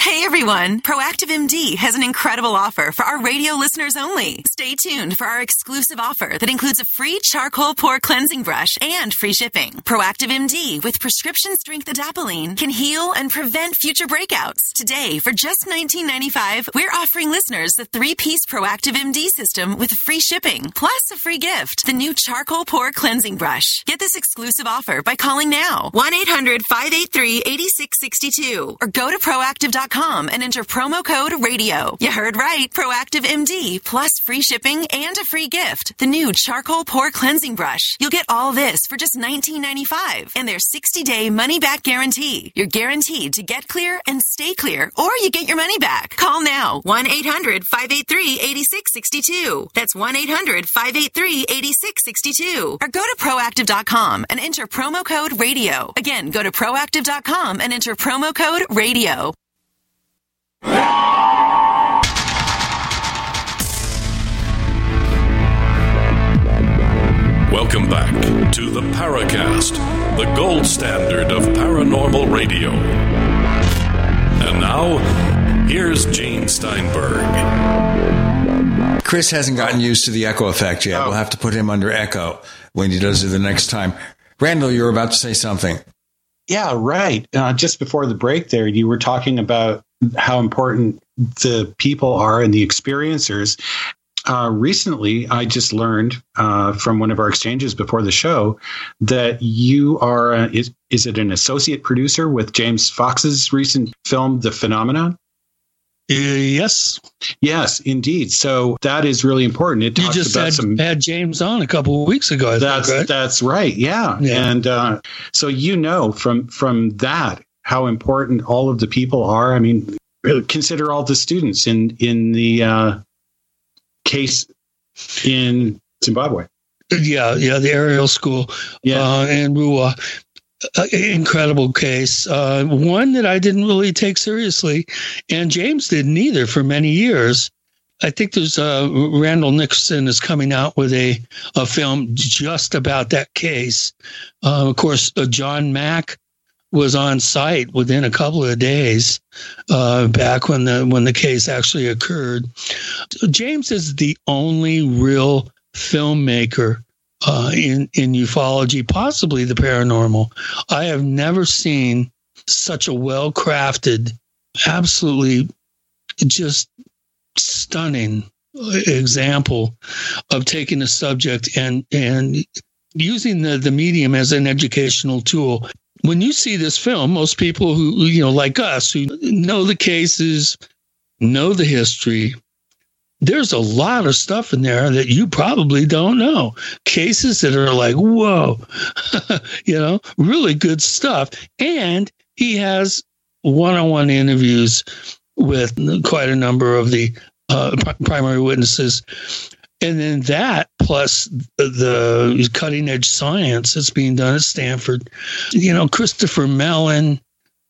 Hey everyone! Proactiv MD has an incredible offer for our radio listeners only. Stay tuned for our exclusive offer that includes a free charcoal pore cleansing brush and free shipping. Proactiv MD with prescription strength adapalene can heal and prevent future breakouts. Today, for just $19.95, we're offering listeners the three-piece Proactiv MD system with free shipping, plus a free gift, the new charcoal pore cleansing brush. Get this exclusive offer by calling now, 1-800-583-8662 or go to proactiv.com and enter promo code radio. You heard right. Proactiv MD plus free shipping and a free gift. The new charcoal pore cleansing brush. You'll get all this for just $19.95 and their 60 day money back guarantee. You're guaranteed to get clear and stay clear or you get your money back. Call now 1 800 583 8662. That's 1 800 583 8662. Or go to proactiv.com and enter promo code radio. Again, go to proactiv.com and enter promo code radio. Welcome back to the Paracast, the gold standard of paranormal radio. And now, here's Gene Steinberg. Chris hasn't gotten used to the echo effect yet. Oh. We'll have to put him under echo when he does it the next time. Randall, you're about to say something. Yeah, right. Uh, just before the break, there, you were talking about how important the people are and the experiencers. uh, recently, I just learned uh, from one of our exchanges before the show that you are, uh, is, is it an associate producer with James Fox's recent film, The Phenomenon? Yes. Yes, indeed. So that is really important. It You talks just about had, some had James on a couple of weeks ago. I that's think, right? that's right. Yeah. Yeah. And uh, so you know from from that how important all of the people are. I mean, consider all the students in in the uh, case in Zimbabwe. Yeah, yeah, the Ariel School Yeah. uh, in Ruwa. Incredible case. Uh, one that I didn't really take seriously, and James didn't either for many years. I think there's uh, Randall Nickerson is coming out with a, a film just about that case. Uh, of course, uh, John Mack was on site within a couple of days uh, back when the when the case actually occurred. James is the only real filmmaker uh, in in ufology, possibly the paranormal. I have never seen such a well crafted, absolutely just stunning example of taking a subject and and using the the medium as an educational tool. When you see this film, most people who who, you know like us who know the cases, know the history, there's a lot of stuff in there that you probably don't know. Cases that are like, whoa, you know, really good stuff. And he has one on one interviews with quite a number of the uh, primary witnesses. And then that plus the cutting edge science that's being done at Stanford, you know, Christopher Mellon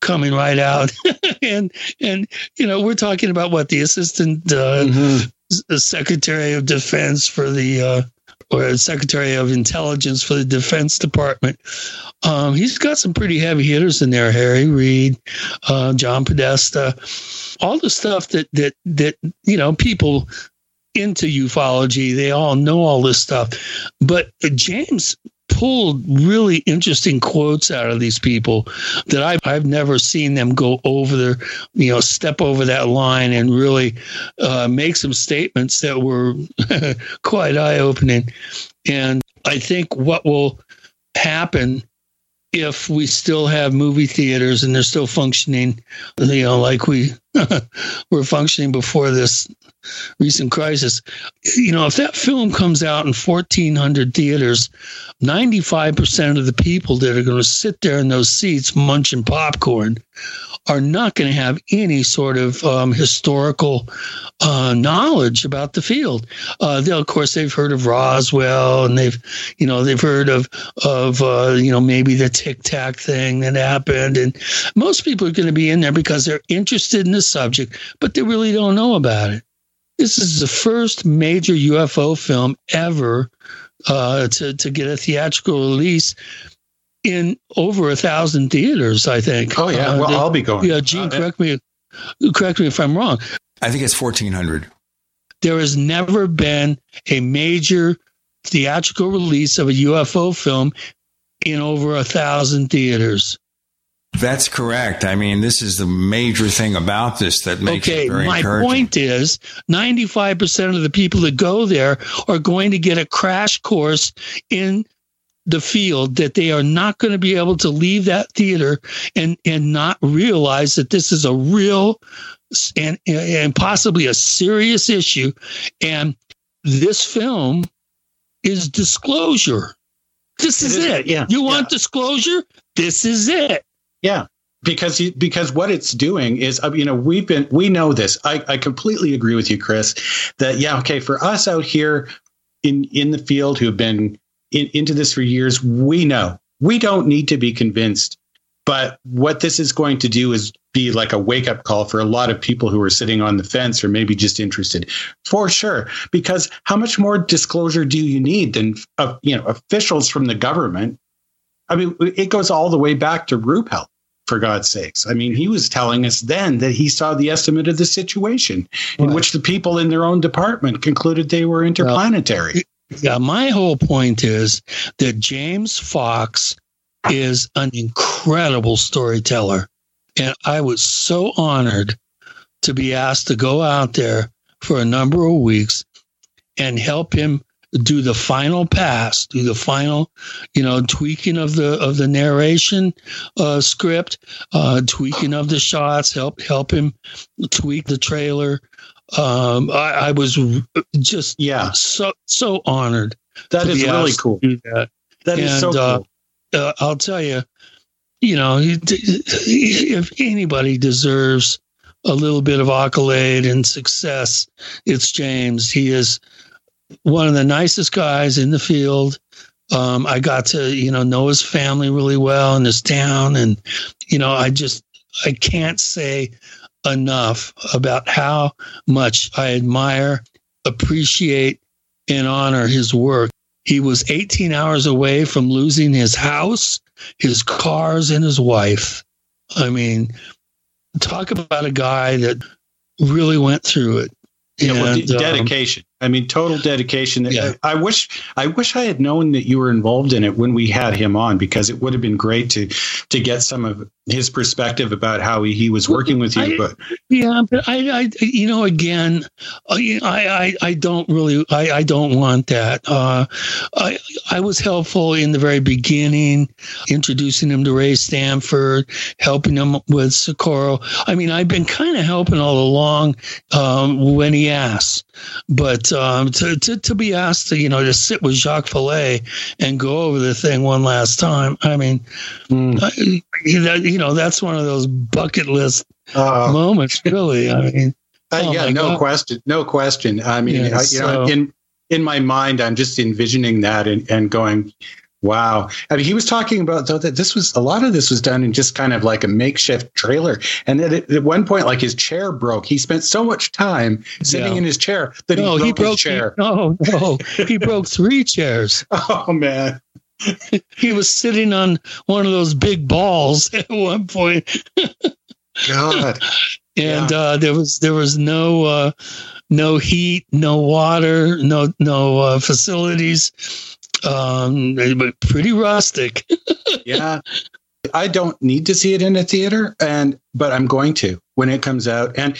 coming right out and and you know we're talking about what the assistant uh, s- secretary of defense for the uh, or secretary of intelligence for the defense department. Um, he's got some pretty heavy hitters in there harry reid uh, john podesta all the stuff that that that you know people into ufology they all know all this stuff. But james pulled really interesting quotes out of these people that I've, I've never seen them go over their, you know, step over that line and really uh, make some statements that were quite eye opening. And I think what will happen if we still have movie theaters and they're still functioning, you know, like we were functioning before this recent crisis. You know, if that film comes out in 1,400 theaters, 95% of the people that are going to sit there in those seats munching popcorn are not going to have any sort of um, historical uh, knowledge about the field. Uh, they'll, of course, they've heard of Roswell, and they've, you know, they've heard of of uh, you know maybe the Tic Tac thing that happened, and most people are going to be in there because they're interested in the subject, but they really don't know about it. This is the first major UFO film ever uh, to to get a theatrical release in over a thousand theaters. I think. Oh, yeah. Uh, Well, the- I'll be going. Yeah, Gene, Uh, correct me. Correct me if I'm wrong. I think it's 1,400. There has never been a major theatrical release of a UFO film in over a thousand theaters. That's correct. I mean, this is the major thing about this that makes Okay, it very my encouraging. point is 95% of the people that go there are going to get a crash course in the field that they are not going to be able to leave that theater and and not realize that this is a real and and possibly a serious issue. And this film is disclosure. This is is, it. yeah, you want disclosure? This is it Yeah, because because what it's doing is, uh, you know, we've been we know this. I, I completely agree with you, Chris. That yeah, okay, for us out here in in the field who have been in, into this for years, we know we don't need to be convinced. But what this is going to do is be like a wake up call for a lot of people who are sitting on the fence or maybe just interested, for sure. Because how much more disclosure do you need than uh, you know officials from the government? I mean, it goes all the way back to Ruppelt, for God's sakes. I mean, he was telling us then that he saw the estimate of the situation in which the people in their own department concluded they were interplanetary. Yeah, my whole point is that James Fox is an incredible storyteller. And I was so honored to be asked to go out there for a number of weeks and help him do the final pass, do the final, you know, tweaking of the of the narration uh, script, uh, tweaking of the shots, help help him tweak the trailer. Um, I, I was just yeah so so honored. That is really cool. that. That is so uh, cool. uh, I'll tell you, you know, if anybody deserves a little bit of accolade and success, it's James. He is one of the nicest guys in the field. Um, I got to, you know, know his family really well in his town. And, you know, I just, I can't say enough about how much I admire, appreciate, and honor his work. He was 18 hours away from losing his house, his cars, and his wife. I mean, talk about a guy that really went through it. Yeah, well, And, um, dedication. I mean, total dedication. Yeah. I wish, I wish I had known that you were involved in it when we had him on, because it would have been great to to get some of his perspective about how he, he was working with you. I- but Yeah, but I, I, you know, again, I, I, I don't really, I, I don't want that. Uh, I, I was helpful in the very beginning, introducing him to Ray Stanford, helping him with Socorro. I mean, I've been kind of helping all along um, when he asks, but um, to, to to be asked to, you know, to sit with Jacques Vallée and go over the thing one last time. I mean, I- you know, that's one of those bucket list Uh, moments, really. I mean, Uh, oh yeah, no God. question, no question. I mean, Yeah, I, you know, in in my mind, I'm just envisioning that and, and going, wow. I mean, he was talking about though that this was a lot of this was done in just kind of like a makeshift trailer, and that at, at one point, like his chair broke. He spent so much time sitting Yeah. in his chair that no, he he broke, broke. his chair. no, no, he broke three chairs. Oh man, He was sitting on one of those big balls at one point, God. and uh, there was there was no uh, no heat, no water, no no uh, facilities. Um, were pretty rustic. yeah. I don't need to see it in a theater and but i'm going to when it comes out. And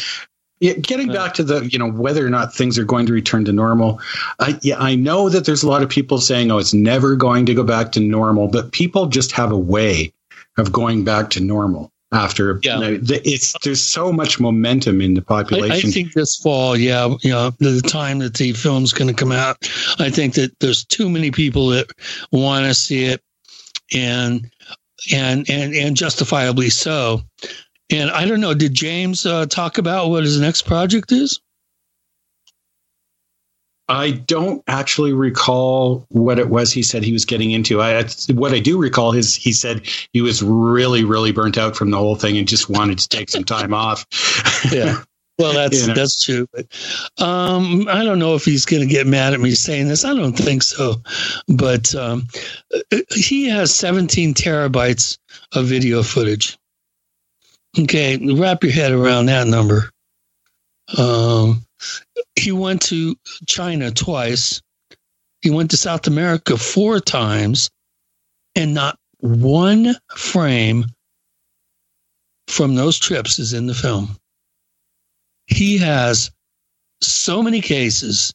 getting back to the you know whether or not things are going to return to normal i yeah i know that there's a lot of people saying oh it's never going to go back to normal but people just have a way of going back to normal after Yeah. you know, the- it's there's so much momentum in the I, I population think this fall, yeah, you know, the time that the film's going to come out, I think that there's too many people that want to see it, and and and and justifiably so. And I don't know, did James uh, talk about what his next project is? I don't actually recall what it was he said he was getting into. I what I do recall is he said he was really really burnt out from the whole thing and just wanted to take some time off. Yeah. Well, that's You know. that's true, but um, I don't know if he's going to get mad at me saying this. I don't think so, but um, he has 17 terabytes of video footage. Okay, wrap your head around that number. Um, he went to China twice. He went to South America four times, and not one frame from those trips is in the film he has so many cases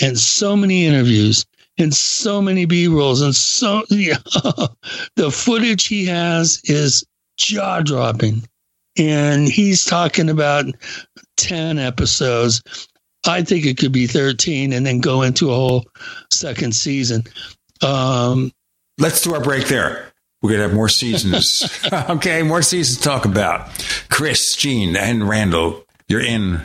and so many interviews and so many b-rolls and so yeah, the footage he has is jaw-dropping and he's talking about 10 episodes i think it could be 13 and then go into a whole second season um, Let's do our break there. We're going to have more seasons. okay, more seasons to talk about. Chris, Gene, and Randall, you're in.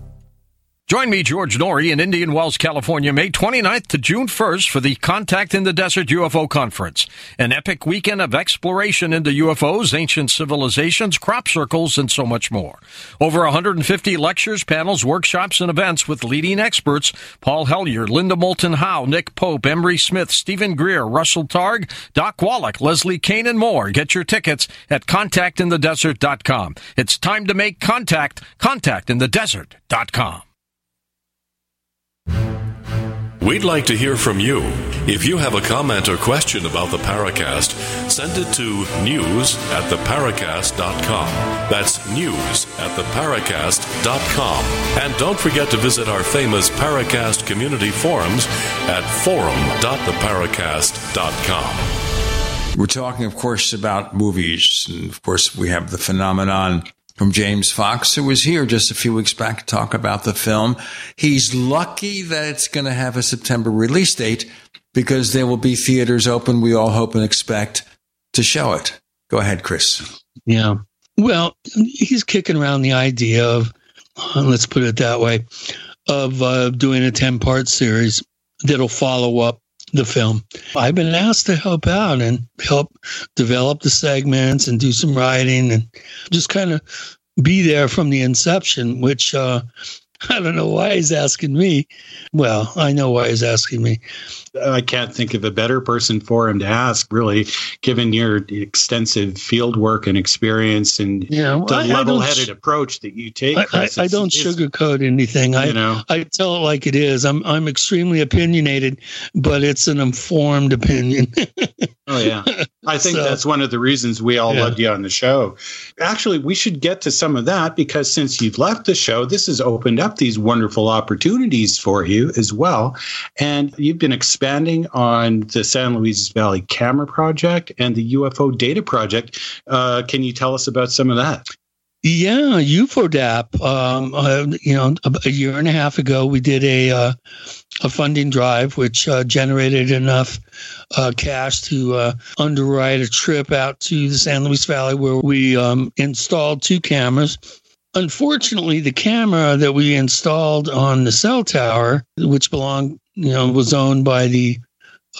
Join me, George Noory, in Indian Wells, California, May 29th to June 1st for the Contact in the Desert UFO Conference. An epic weekend of exploration into UFOs, ancient civilizations, crop circles, and so much more. Over 150 lectures, panels, workshops, and events with leading experts Paul Hellyer, Linda Moulton Howe, Nick Pope, Emery Smith, Stephen Greer, Russell Targ, Doc Wallach, Leslie Kane, and more. Get your tickets at contactinthedesert.com. It's time to make contact. Contactinthedesert.com. We'd like to hear from you. If you have a comment or question about the Paracast, send it to news at theparacast.com. That's news at theparacast.com. And don't forget to visit our famous Paracast community forums at forum.theparacast.com. We're talking, of course, about movies. And of course, we have the phenomenon from James Fox, who was here just a few weeks back to talk about the film. He's lucky that it's going to have a September release date because there will be theaters open, we all hope and expect, to show it. Go ahead, Chris. Yeah. Well, he's kicking around the idea of, uh, let's put it that way, of uh, doing a 10 part series that'll follow up the film. I've been asked to help out and help develop the segments and do some writing and just kind of be there from the inception, which uh, I don't know why he's asking me. Well, I know why he's asking me. I can't think of a better person for him to ask, really, given your extensive field work and experience and yeah, well, the I- I level don't headed sh- approach that you take. I, I, don't sugarcoat anything. I you know. I tell it like it is. I'm I'm extremely opinionated, but it's an informed opinion. Oh yeah, I think So- that's one of the reasons we all Yeah. loved you on the show. Actually, we should get to some of that because since you've left the show, this has opened up these wonderful opportunities for you as well. And you've been expanding on the San Luis Valley Camera Project and the UFO Data Project. Uh, can you tell us about some of that? Yeah, UFODAP. Um, uh, you know, a, year and a half ago, we did a uh, a funding drive, which uh, generated enough uh, cash to uh, underwrite a trip out to the San Luis Valley, where we um, installed two cameras. Unfortunately, the camera that we installed on the cell tower, which belonged, you know, was owned by the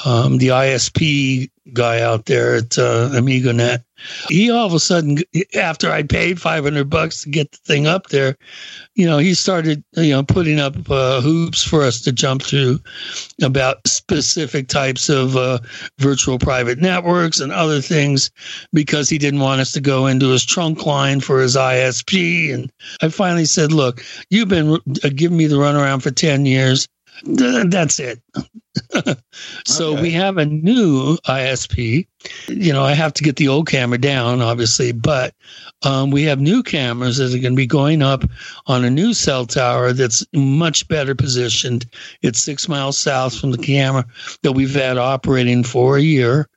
um, the ISP guy out there at uh, AmigoNet. He all of a sudden, after I paid 500 bucks to get the thing up there, you know, he started, you know, putting up uh, hoops for us to jump through about specific types of uh, virtual private networks and other things because he didn't want us to go into his trunk line for his ISP. And I finally said, look, you've been uh, giving me the runaround for 10 years. Th- That's it. so we have a new ISP. You know, I have to get the old camera down, obviously, but um, we have new cameras that are going to be going up on a new cell tower that's much better positioned. It's six miles south from the camera that we've had operating for a year.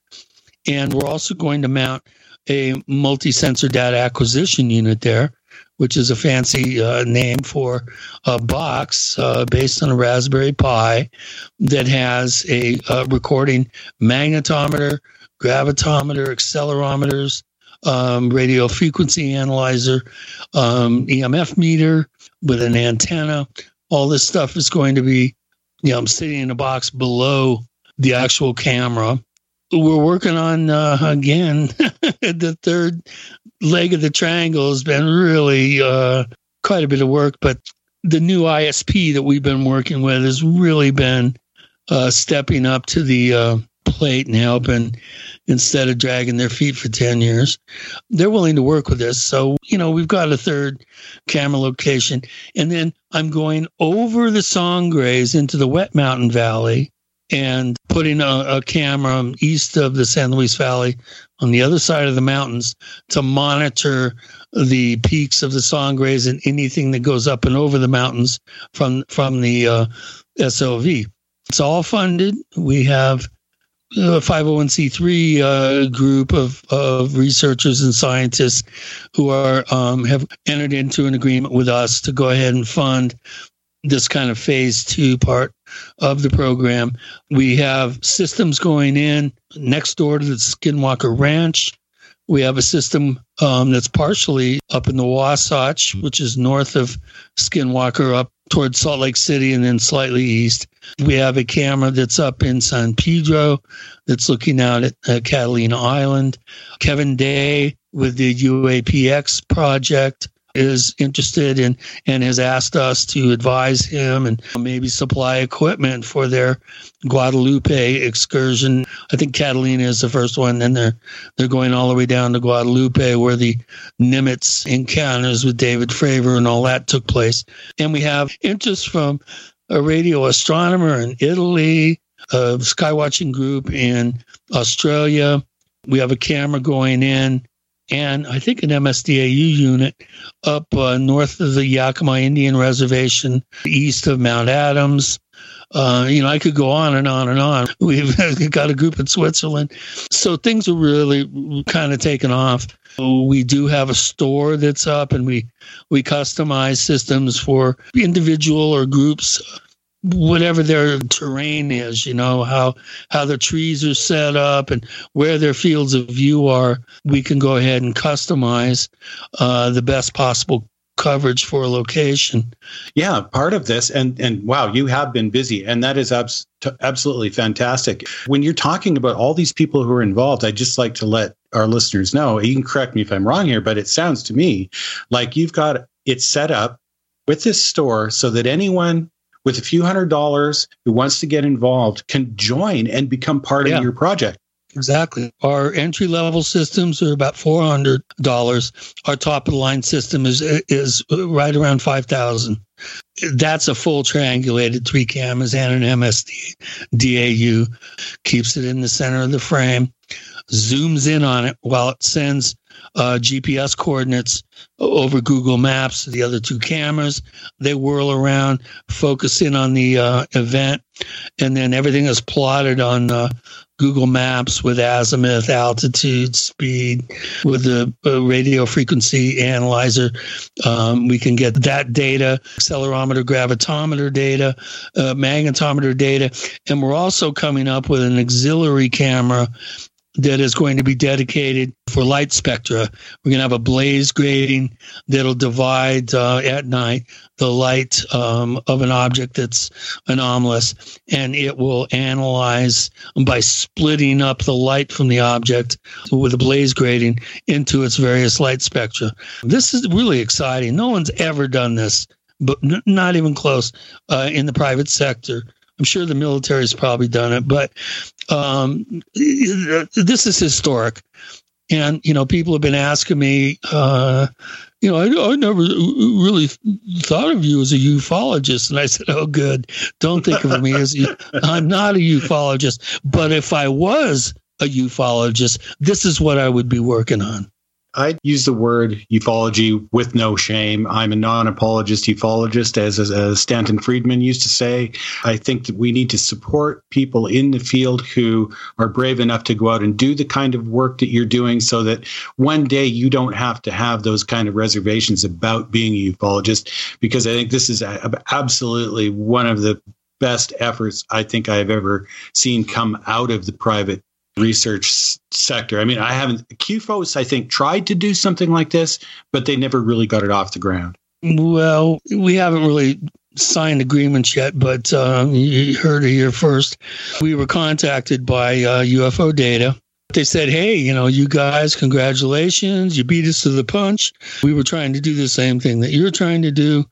And we're also going to mount a multi sensor data acquisition unit there, which is a fancy uh, name for a box uh, based on a Raspberry Pi that has a uh, recording magnetometer, gravitometer, accelerometers, um, radio frequency analyzer, um, EMF meter with an antenna. All this stuff is going to be, you know, I'm sitting in a box below the actual camera. We're working on uh, again the third leg of the triangle has been really uh, quite a bit of work, but the new ISP that we've been working with has really been uh, stepping up to the uh, plate and helping instead of dragging their feet for 10 years. They're willing to work with us. So, you know, we've got a third camera location. And then I'm going over the Sangres into the Wet Mountain Valley and putting a, a camera east of the San Luis Valley on the other side of the mountains to monitor the peaks of the Sangres and anything that goes up and over the mountains from from the uh, SLV. It's all funded. We have a 501c3 uh, group of, of researchers and scientists who are um, have entered into an agreement with us to go ahead and fund this kind of phase two part of the program. We have systems going in next door to the Skinwalker Ranch. We have a system um, that's partially up in the Wasatch, which is north of Skinwalker, up towards Salt Lake City and then slightly east. We have a camera that's up in San Pedro that's looking out at uh, Catalina Island. Kevin Day with the UAPX project is interested in and has asked us to advise him and maybe supply equipment for their Guadalupe excursion. I think Catalina is the first one, then they're they're going all the way down to Guadalupe where the Nimitz encounters with David Fravor and all that took place. And we have interest from a radio astronomer in Italy, a skywatching group in Australia. We have a camera going in and I think an MSDAU unit up uh, north of the Yakima Indian Reservation, east of Mount Adams. Uh, you know, I could go on and on and on. We've got a group in Switzerland. So things are really kind of taken off. We do have a store that's up and we, we customize systems for individual or groups whatever their terrain is, you know, how how the trees are set up and where their fields of view are, we can go ahead and customize uh, the best possible coverage for a location. Yeah, part of this, and and wow, you have been busy, and that is abs- absolutely fantastic. When you're talking about all these people who are involved, I'd just like to let our listeners know. You can correct me if I'm wrong here, but it sounds to me like you've got it set up with this store so that anyone with a few hundred dollars who wants to get involved can join and become part Yeah. of your project. Exactly. Our entry level systems are about four hundred dollars. Our top of the line system is is right around five thousand. That's a full triangulated three cameras and an MSD DAU. Keeps it in the center of the frame. Zooms in on it while it sends uh, GPS coordinates over Google Maps. The other two cameras they whirl around, focus in on the uh, event, and then everything is plotted on uh, Google Maps with azimuth, altitude, speed, with the uh, radio frequency analyzer. Um, we can get that data, accelerometer, gravitometer data, uh, magnetometer data, and we're also coming up with an auxiliary camera that is going to be dedicated for light spectra. We're going to have a blaze grating that'll divide uh, at night the light um, of an object that's anomalous, and it will analyze by splitting up the light from the object with a blaze grating into its various light spectra. This is really exciting. No one's ever done this, but n- not even close uh, in the private sector. I'm sure the military has probably done it, but um, this is historic. And you know, people have been asking me. Uh, you know, I, I never really thought of you as a ufologist, and I said, "Oh, good. Don't think of me as I'm not a ufologist, but if I was a ufologist, this is what I would be working on." I use the word ufology with no shame. I'm a non-apologist ufologist, as, as, Stanton Friedman used to say. I think that we need to support people in the field who are brave enough to go out and do the kind of work that you're doing, so that one day you don't have to have those kind of reservations about being a ufologist. Because I think this is absolutely one of the best efforts I think I've ever seen come out of the private research sector. I mean, I haven't, CUFOS, I think, tried to do something like this, but they never really got it off the ground. Well, we haven't really signed agreements yet, but uh, you heard it here first. We were contacted by uh, UFO Data. They said, hey, you know, you guys, congratulations. You beat us to the punch. We were trying to do the same thing that you're trying to do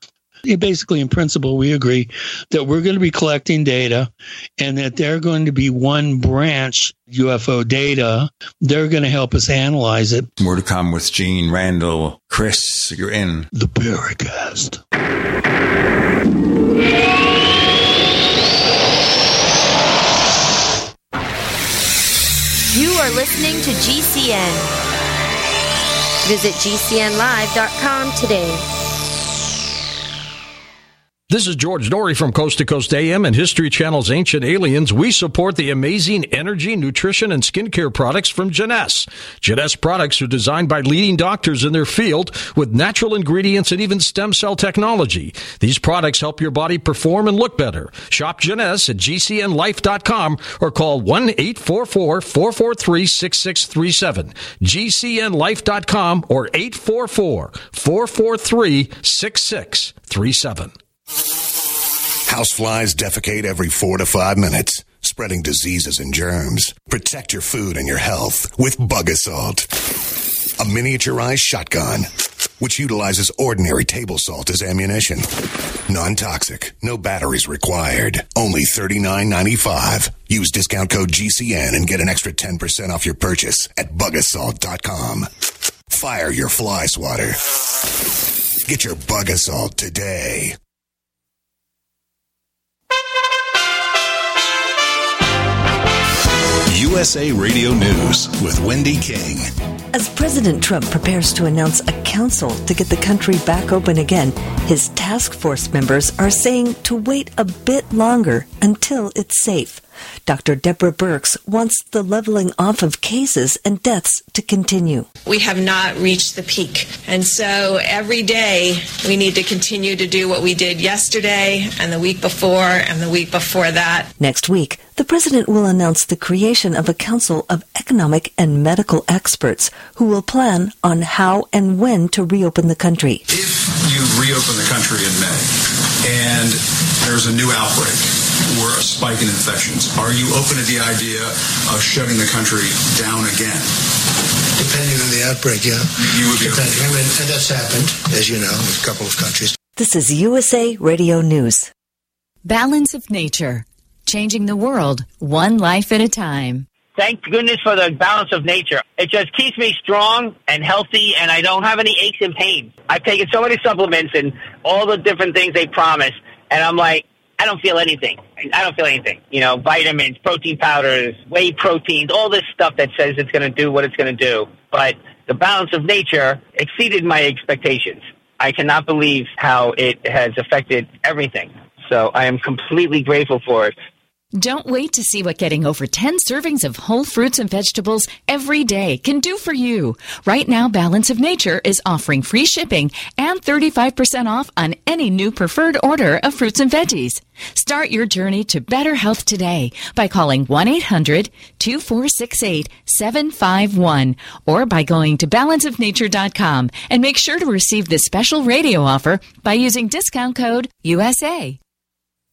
basically in principle we agree that we're going to be collecting data and that they're going to be one branch ufo data. They're going to help us analyze it. More to come with gene randall. Chris you're in. The paracast. You are listening to gcn visit gcnlive.com today this is George Noory from Coast to Coast AM and History Channel's Ancient Aliens. We support the amazing energy, nutrition, and skincare products from Jeunesse. Jeunesse products are designed by leading doctors in their field with natural ingredients and even stem cell technology. These products help your body perform and look better. Shop Jeunesse at gcnlife.com or call 1-844-443-6637. gcnlife.com or 844-443-6637. Houseflies defecate every four to five minutes, spreading diseases and germs. Protect your food and your health with Bug Assault. A miniaturized shotgun, which utilizes ordinary table salt as ammunition. Non toxic, no batteries required. Only $39.95. Use discount code GCN and get an extra 10% off your purchase at bugassault.com. Fire your fly swatter. Get your Bug Assault today. USA Radio News with Wendy King. As President Trump prepares to announce a council to get the country back open again, his task force members are saying to wait a bit longer until it's safe. Dr. Deborah Birx wants the leveling off of cases and deaths to continue. We have not reached the peak. And so every day we need to continue to do what we did yesterday and the week before and the week before that. Next week, the president will announce the creation of a council of economic and medical experts who will plan on how and when to reopen the country. If you reopen the country in May and there's a new outbreak, or a spike in infections. Are you open to the idea of shutting the country down again? Depending on the outbreak, yeah. You would be Depending. I mean, and that's happened, as you know, in a couple of countries. This is USA Radio News. Balance of Nature, changing the world one life at a time. Thank goodness for the balance of nature. It just keeps me strong and healthy, and I don't have any aches and pains. I've taken so many supplements and all the different things they promise, and I'm like, I don't feel anything. I don't feel anything. You know, vitamins, protein powders, whey proteins, all this stuff that says it's going to do what it's going to do. But the balance of nature exceeded my expectations. I cannot believe how it has affected everything. So I am completely grateful for it. Don't wait to see what getting over 10 servings of whole fruits and vegetables every day can do for you. Right now, Balance of Nature is offering free shipping and 35% off on any new preferred order of fruits and veggies. Start your journey to better health today by calling 1-800-2468-751 or by going to balanceofnature.com and make sure to receive this special radio offer by using discount code USA.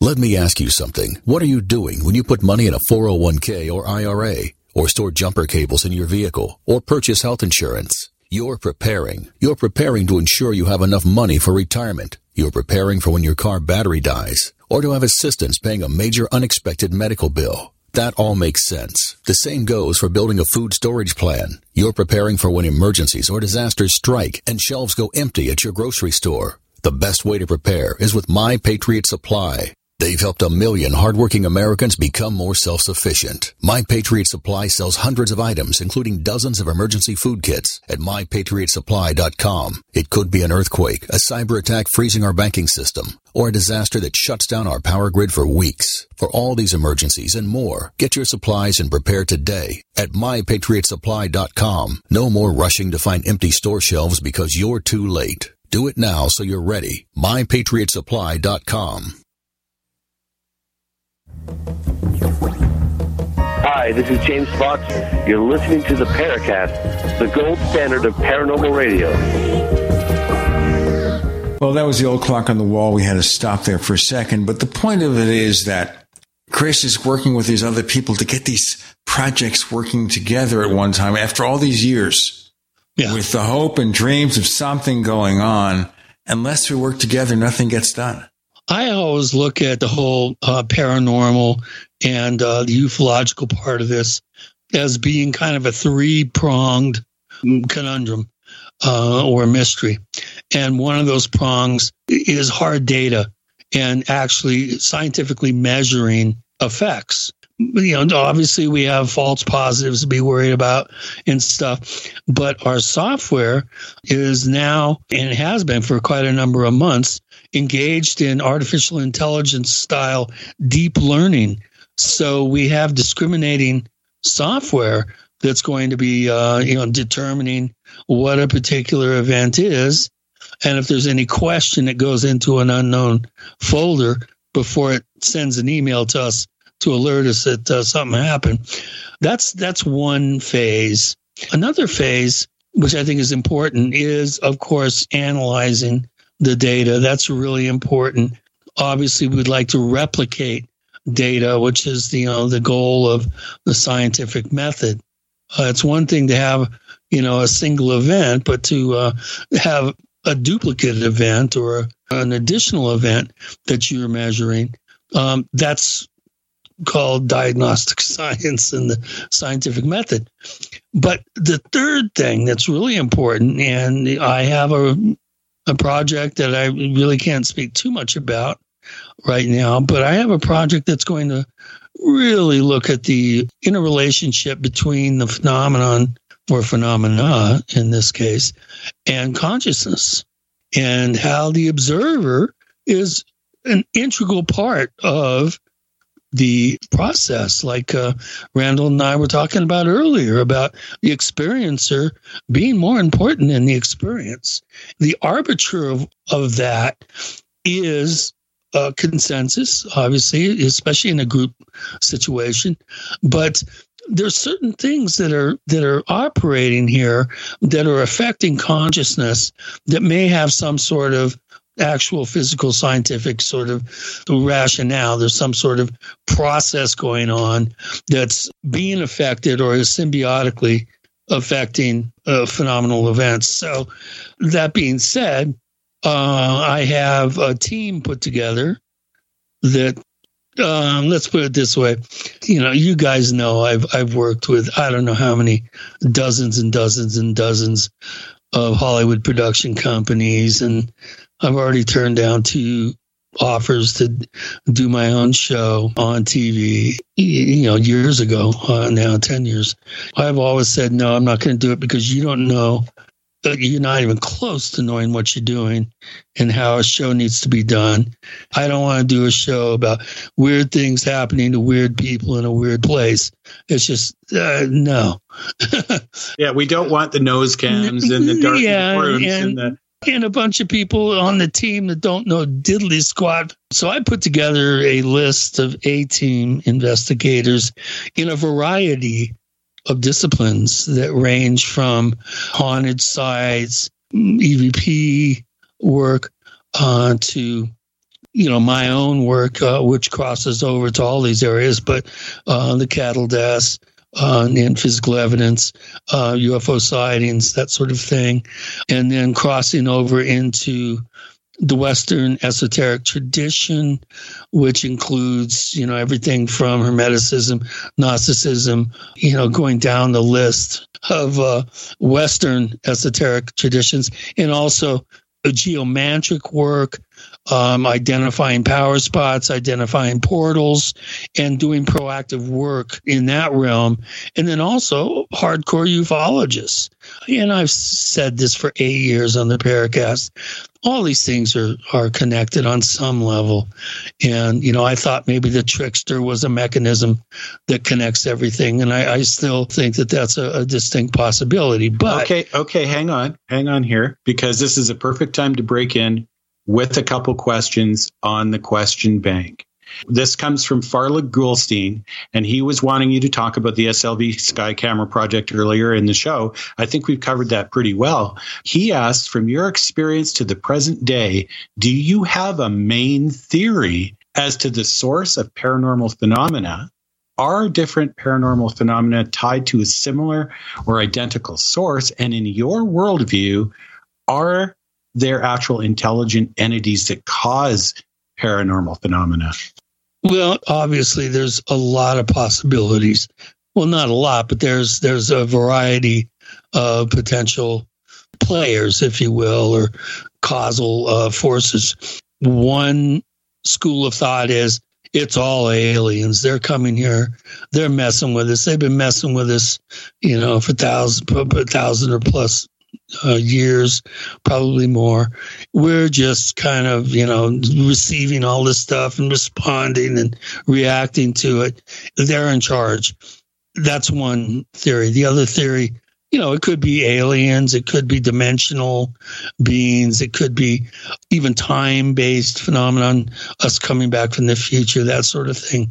Let me ask you something. What are you doing when you put money in a 401k or IRA, or store jumper cables in your vehicle, or purchase health insurance? You're preparing. You're preparing to ensure you have enough money for retirement. You're preparing for when your car battery dies, or to have assistance paying a major unexpected medical bill. That all makes sense. The same goes for building a food storage plan. You're preparing for when emergencies or disasters strike and shelves go empty at your grocery store. The best way to prepare is with My Patriot Supply. They've helped a million hardworking Americans become more self-sufficient. My Patriot Supply sells hundreds of items, including dozens of emergency food kits at mypatriotsupply.com. It could be an earthquake, a cyber attack freezing our banking system, or a disaster that shuts down our power grid for weeks. For all these emergencies and more, get your supplies and prepare today at mypatriotsupply.com. No more rushing to find empty store shelves because you're too late. Do it now so you're ready. mypatriotsupply.com. Hi, this is James Fox. You're listening to the Paracast, the gold standard of paranormal radio. Well, that was the old clock on the wall. We had to stop there for a second. But the point of it is that Chris is working with these other people to get these projects working together at one time after all these years. Yeah. With the hope and dreams of something going on. Unless we work together, nothing gets done. I always look at the whole uh, paranormal and uh, the ufological part of this as being kind of a three pronged conundrum uh, or mystery. And one of those prongs is hard data and actually scientifically measuring effects. You know, obviously we have false positives to be worried about and stuff, but our software is now and has been for quite a number of months engaged in artificial intelligence style deep learning. So we have discriminating software that's going to be, uh, you know, determining what a particular event is. And if there's any question, it goes into an unknown folder before it sends an email to us to alert us that uh, something happened. That's that's one phase. Another phase, which I think is important, is of course analyzing the data. That's really important. Obviously, we'd like to replicate data, which is the you know the goal of the scientific method. Uh, it's one thing to have you know a single event, but to uh, have a duplicate event or an additional event that you're measuring, um, that's called diagnostic science and the scientific method. But the third thing that's really important, and I have a a project that I really can't speak too much about right now, but I have a project that's going to really look at the interrelationship between the phenomenon or phenomena in this case and consciousness and how the observer is an integral part of the process, like uh, Randall and I were talking about earlier, about the experiencer being more important than the experience. The arbiter of, of that is a consensus, obviously, especially in a group situation. But there's certain things that are that are operating here that are affecting consciousness that may have some sort of actual physical scientific sort of rationale. There's some sort of process going on that's being affected or is symbiotically affecting uh, phenomenal events. So, that being said, uh, I have a team put together that um, let's put it this way. You know, you guys know I've I've worked with I don't know how many dozens and dozens and dozens of Hollywood production companies, and I've already turned down two offers to do my own show on TV, you know, years ago, uh, now 10 years. I've always said, no, I'm not going to do it because you don't know you're not even close to knowing what you're doing and how a show needs to be done. I don't want to do a show about weird things happening to weird people in a weird place. It's just uh, no. yeah, we don't want the nose cams and the dark yeah, rooms and, and the and a bunch of people on the team that don't know diddly squat. So I put together a list of A team investigators in a variety of disciplines that range from haunted sites, EVP work, uh, to you know my own work, uh, which crosses over to all these areas, but uh, the cattle deaths uh, and physical evidence, uh, UFO sightings, that sort of thing, and then crossing over into the Western esoteric tradition, which includes, you know, everything from Hermeticism, Gnosticism, you know, going down the list of uh, Western esoteric traditions, and also geomantic work, um, identifying power spots, identifying portals, and doing proactive work in that realm. And then also hardcore ufologists. And I've said this for eight years on the Paracast. All these things are, are connected on some level. And, you know, I thought maybe the trickster was a mechanism that connects everything. And I, I still think that that's a, a distinct possibility. But okay, okay, hang on, hang on here, because this is a perfect time to break in with a couple questions on the question bank. This comes from Farla Goulstein, and he was wanting you to talk about the SLV Sky Camera project earlier in the show. I think we've covered that pretty well. He asks, from your experience to the present day, do you have a main theory as to the source of paranormal phenomena? Are different paranormal phenomena tied to a similar or identical source? And in your worldview, are they're actual intelligent entities that cause paranormal phenomena? Well, obviously, there's a lot of possibilities. Well, not a lot, but there's there's a variety of potential players, if you will, or causal uh, forces. One school of thought is it's all aliens. They're coming here. They're messing with us. They've been messing with us, you know, for thousand, thousand or plus uh, years, probably more. We're just kind of, you know, receiving all this stuff and responding and reacting to it. They're in charge. That's one theory. The other theory, you know, it could be aliens, it could be dimensional beings, it could be even time based phenomenon, us coming back from the future, that sort of thing.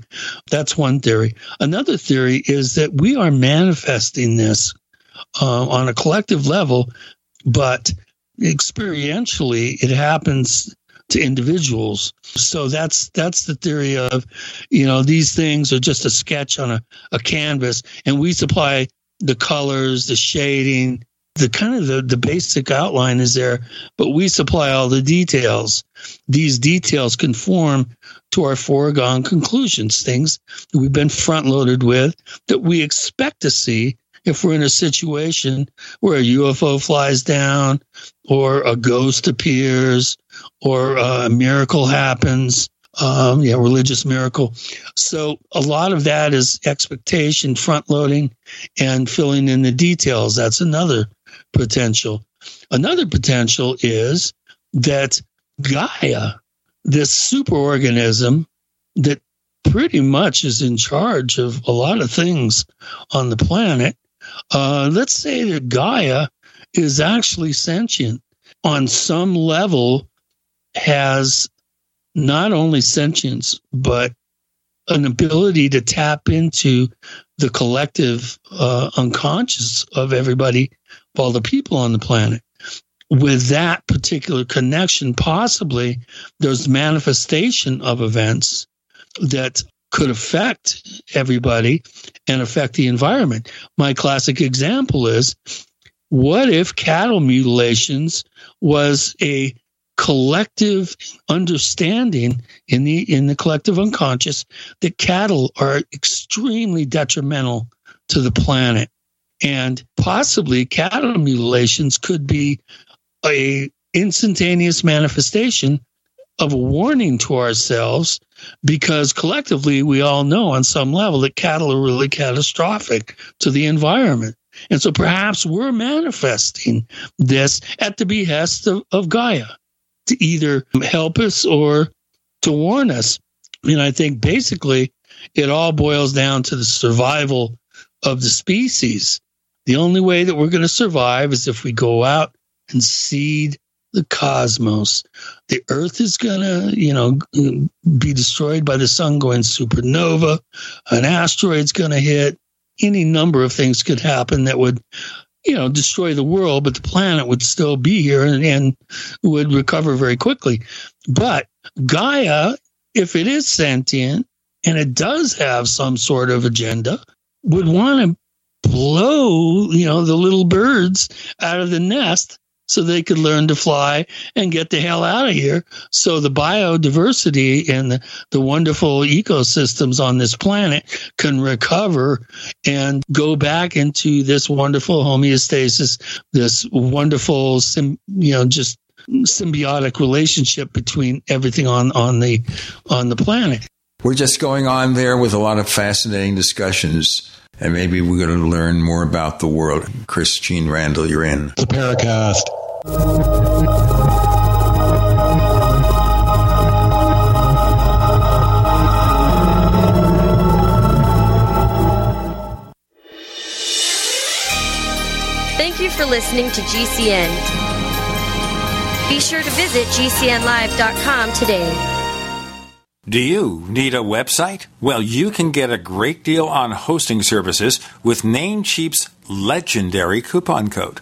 That's one theory. Another theory is that we are manifesting this uh, on a collective level, but experientially it happens to individuals. So that's that's the theory of, you know, these things are just a sketch on a, a canvas, and we supply the colors, the shading, the kind of the, the basic outline is there, but we supply all the details. These details conform to our foregone conclusions, things that we've been front loaded with that we expect to see if we're in a situation where a UFO flies down or a ghost appears or a miracle happens. Um, yeah, religious miracle. So a lot of that is expectation, front loading, and filling in the details. That's another potential. Another potential is that Gaia, this superorganism that pretty much is in charge of a lot of things on the planet, uh, let's say that Gaia is actually sentient on some level, has not only sentience, but an ability to tap into the collective uh, unconscious of everybody, of all the people on the planet. With that particular connection, possibly there's manifestation of events that could affect everybody and affect the environment. My classic example is what if cattle mutilations was a collective understanding in the in the collective unconscious that cattle are extremely detrimental to the planet and possibly cattle mutilations could be a instantaneous manifestation of a warning to ourselves because collectively we all know on some level that cattle are really catastrophic to the environment and so perhaps we're manifesting this at the behest of, of gaia to either help us or to warn us. And I think basically it all boils down to the survival of the species. The only way that we're going to survive is if we go out and seed the cosmos. The earth is going to, you know, be destroyed by the sun going supernova. An asteroid's going to hit. Any number of things could happen that would you know, destroy the world, but the planet would still be here and, and would recover very quickly. But Gaia, if it is sentient and it does have some sort of agenda, would want to blow, you know, the little birds out of the nest so they could learn to fly and get the hell out of here. So the biodiversity and the, the wonderful ecosystems on this planet can recover and go back into this wonderful homeostasis, this wonderful, you know, just symbiotic relationship between everything on, on the on the planet. We're just going on there with a lot of fascinating discussions and maybe we're going to learn more about the world. Chris Gene Randall, you're in. The Paracast. Thank you for listening to GCN. Be sure to visit GCNlive.com today. Do you need a website? Well, you can get a great deal on hosting services with Namecheap's legendary coupon code.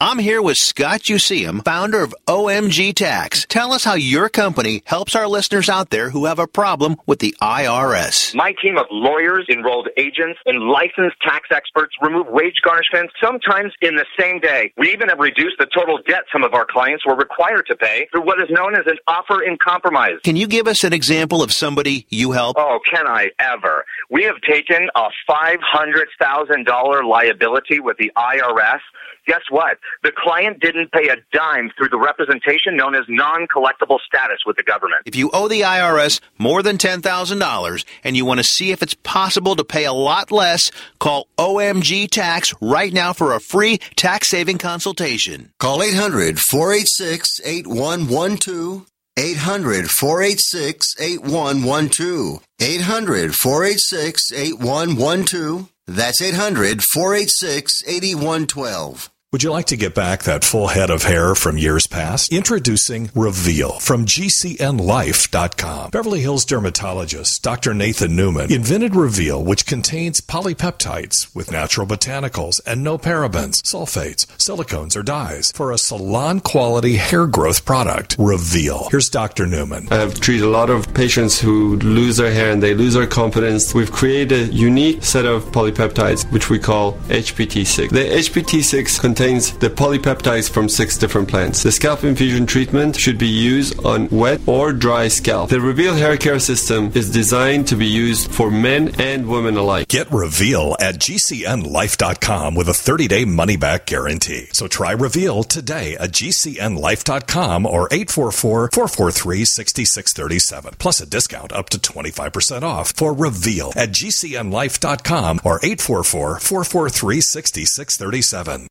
I'm here with Scott Useum, founder of OMG Tax. Tell us how your company helps our listeners out there who have a problem with the IRS. My team of lawyers, enrolled agents, and licensed tax experts remove wage garnishments sometimes in the same day. We even have reduced the total debt some of our clients were required to pay through what is known as an offer in compromise. Can you give us an example of somebody you help? Oh, can I ever? We have taken a $500,000 liability with the IRS guess what? The client didn't pay a dime through the representation known as non collectible status with the government. If you owe the IRS more than $10,000 and you want to see if it's possible to pay a lot less, call OMG Tax right now for a free tax saving consultation. Call 800 486 8112. 800 486 8112. 800 486 8112. That's 800 486 8112. Would you like to get back that full head of hair from years past? Introducing Reveal from GCNLife.com. Beverly Hills dermatologist Dr. Nathan Newman invented Reveal, which contains polypeptides with natural botanicals and no parabens, sulfates, silicones, or dyes for a salon quality hair growth product. Reveal. Here's Dr. Newman. I have treated a lot of patients who lose their hair and they lose their confidence. We've created a unique set of polypeptides, which we call HPT6. The HPT6 contains contains the polypeptides from six different plants. The scalp infusion treatment should be used on wet or dry scalp. The Reveal hair care system is designed to be used for men and women alike. Get Reveal at GCNLife.com with a 30 day money back guarantee. So try Reveal today at GCNLife.com or 844 443 6637. Plus a discount up to 25% off for Reveal at GCNLife.com or 844 443 6637.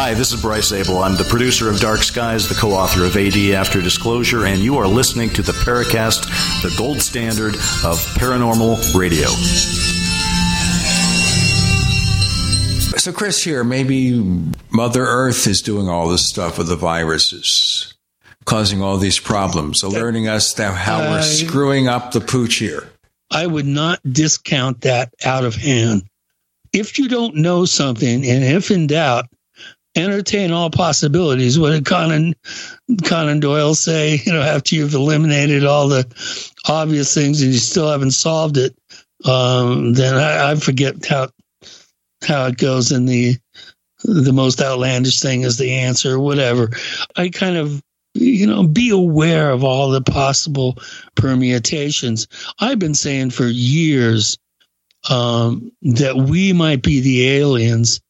Hi, this is Bryce Zabel. I'm the producer of Dark Skies, the co author of AD After Disclosure, and you are listening to the Paracast, the gold standard of paranormal radio. So, Chris, here, maybe Mother Earth is doing all this stuff with the viruses, causing all these problems, alerting us that how we're screwing up the pooch here. I would not discount that out of hand. If you don't know something, and if in doubt, entertain all possibilities. What did Conan Conan Doyle say? You know, after you've eliminated all the obvious things and you still haven't solved it, um, then I, I forget how how it goes in the the most outlandish thing is the answer, whatever. I kind of you know be aware of all the possible permutations. I've been saying for years um, that we might be the aliens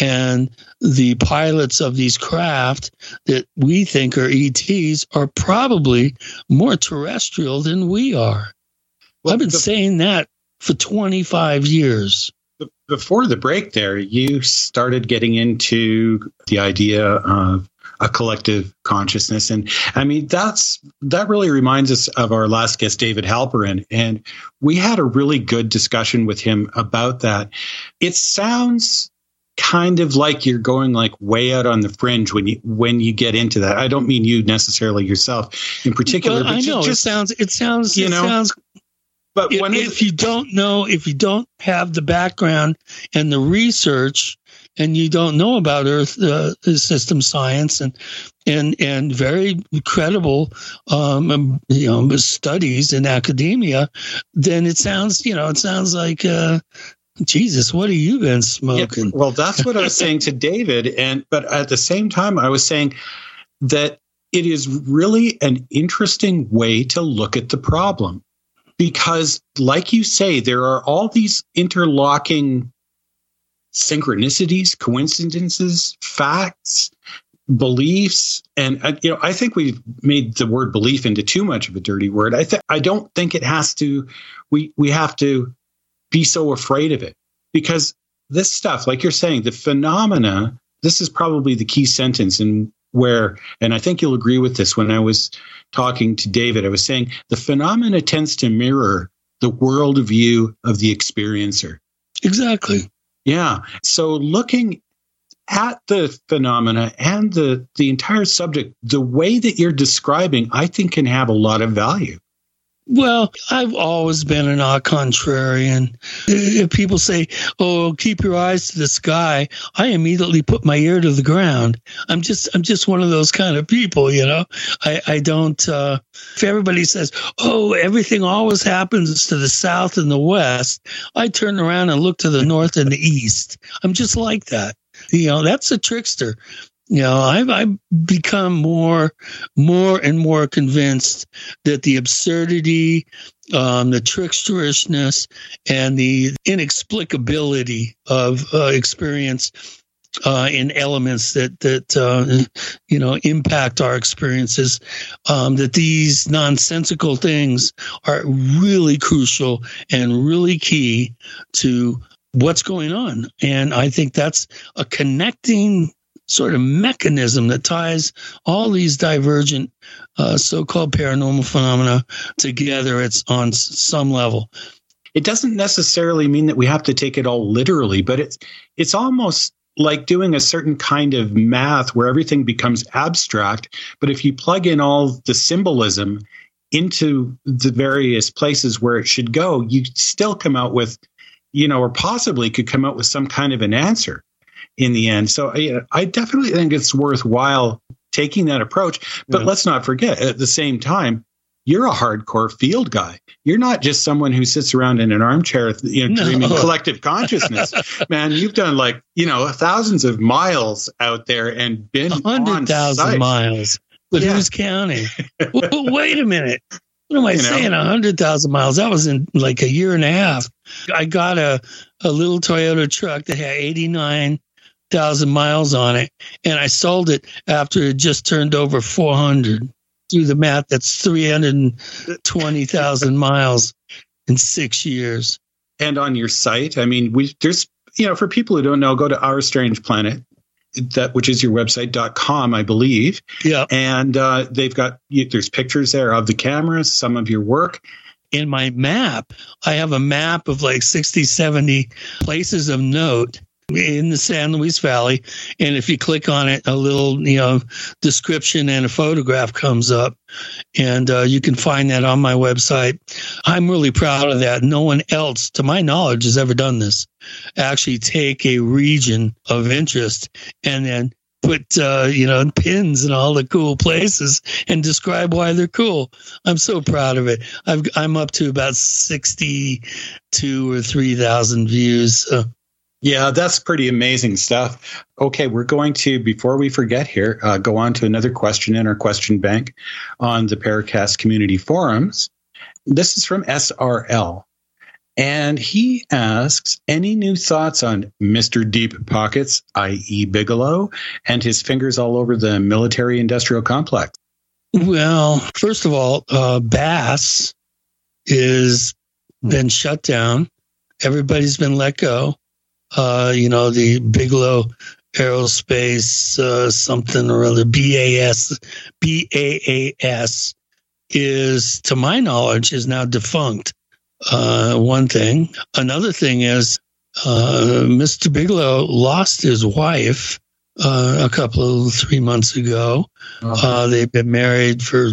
and the pilots of these craft that we think are ETs are probably more terrestrial than we are. Well, I've been the, saying that for 25 years. Before the break, there, you started getting into the idea of a collective consciousness. And I mean, that's that really reminds us of our last guest, David Halperin. And we had a really good discussion with him about that. It sounds kind of like you're going like way out on the fringe when you when you get into that. I don't mean you necessarily yourself in particular, well, but I know just, it sounds it sounds you it know, sounds but if, if you don't know if you don't have the background and the research and you don't know about earth uh, system science and and and very credible um, you know studies in academia then it sounds you know it sounds like uh, Jesus, what have you been smoking? Yeah, well, that's what I was saying to David, and but at the same time, I was saying that it is really an interesting way to look at the problem because, like you say, there are all these interlocking synchronicities, coincidences, facts, beliefs, and uh, you know, I think we've made the word belief into too much of a dirty word. I th- I don't think it has to. We we have to be so afraid of it because this stuff, like you're saying, the phenomena. This is probably the key sentence in where, and I think you'll agree with this. When I was talking to David, I was saying the phenomena tends to mirror the worldview of the experiencer. Exactly. Yeah. So looking at the phenomena and the the entire subject, the way that you're describing, I think can have a lot of value. Well, I've always been an odd contrarian. If people say, "Oh, keep your eyes to the sky," I immediately put my ear to the ground. I'm just, I'm just one of those kind of people, you know. I, I don't. Uh, if everybody says, "Oh, everything always happens to the south and the west," I turn around and look to the north and the east. I'm just like that. You know, that's a trickster you know I've, I've become more more and more convinced that the absurdity um, the tricksterishness and the inexplicability of uh, experience uh, in elements that that uh, you know impact our experiences. Um, that these nonsensical things are really crucial and really key to what's going on, and I think that's a connecting sort of mechanism that ties all these divergent uh, so-called paranormal phenomena together. It's on some level. It doesn't necessarily mean that we have to take it all literally, but it's it's almost like doing a certain kind of math where everything becomes abstract. But if you plug in all the symbolism into the various places where it should go, you still come out with, you know, or possibly could come out with some kind of an answer in the end. So I definitely think it's worthwhile taking that approach. But yeah. let's not forget at the same time, you're a hardcore field guy. You're not just someone who sits around in an armchair, you know, no. dreaming collective consciousness. Man, you've done like, you know, thousands of miles out there and been 100,000 miles. But yeah. who's counting? Wait a minute. What am I you saying? A hundred thousand miles. That was in like a year and a half. I got a, a little Toyota truck that had eighty nine thousand miles on it, and I sold it after it just turned over four hundred. Do the math. That's three hundred twenty thousand miles in six years. And on your site, I mean, we there's you know for people who don't know, go to Our Strange Planet that which is your website.com, I believe. Yeah. And uh, they've got there's pictures there of the cameras, some of your work. In my map, I have a map of like 60, 70 places of note in the San Luis Valley. And if you click on it, a little, you know, description and a photograph comes up. And uh, you can find that on my website. I'm really proud of that. No one else, to my knowledge, has ever done this. Actually, take a region of interest and then put uh, you know pins in all the cool places and describe why they're cool. I'm so proud of it. i am up to about sixty two or three thousand views. Yeah, that's pretty amazing stuff. Okay, we're going to, before we forget here, uh, go on to another question in our question bank on the Paracast community forums. This is from SRL. And he asks, any new thoughts on Mr. Deep Pockets, i.e., Bigelow, and his fingers all over the military industrial complex? Well, first of all, uh, BAASS is been shut down. Everybody's been let go uh, you know, the Bigelow Aerospace uh, something or other, BAS, BAAS is, to my knowledge, is now defunct. Uh, one thing. Another thing is uh, Mr. Bigelow lost his wife uh, a couple of three months ago. Uh-huh. Uh, they've been married for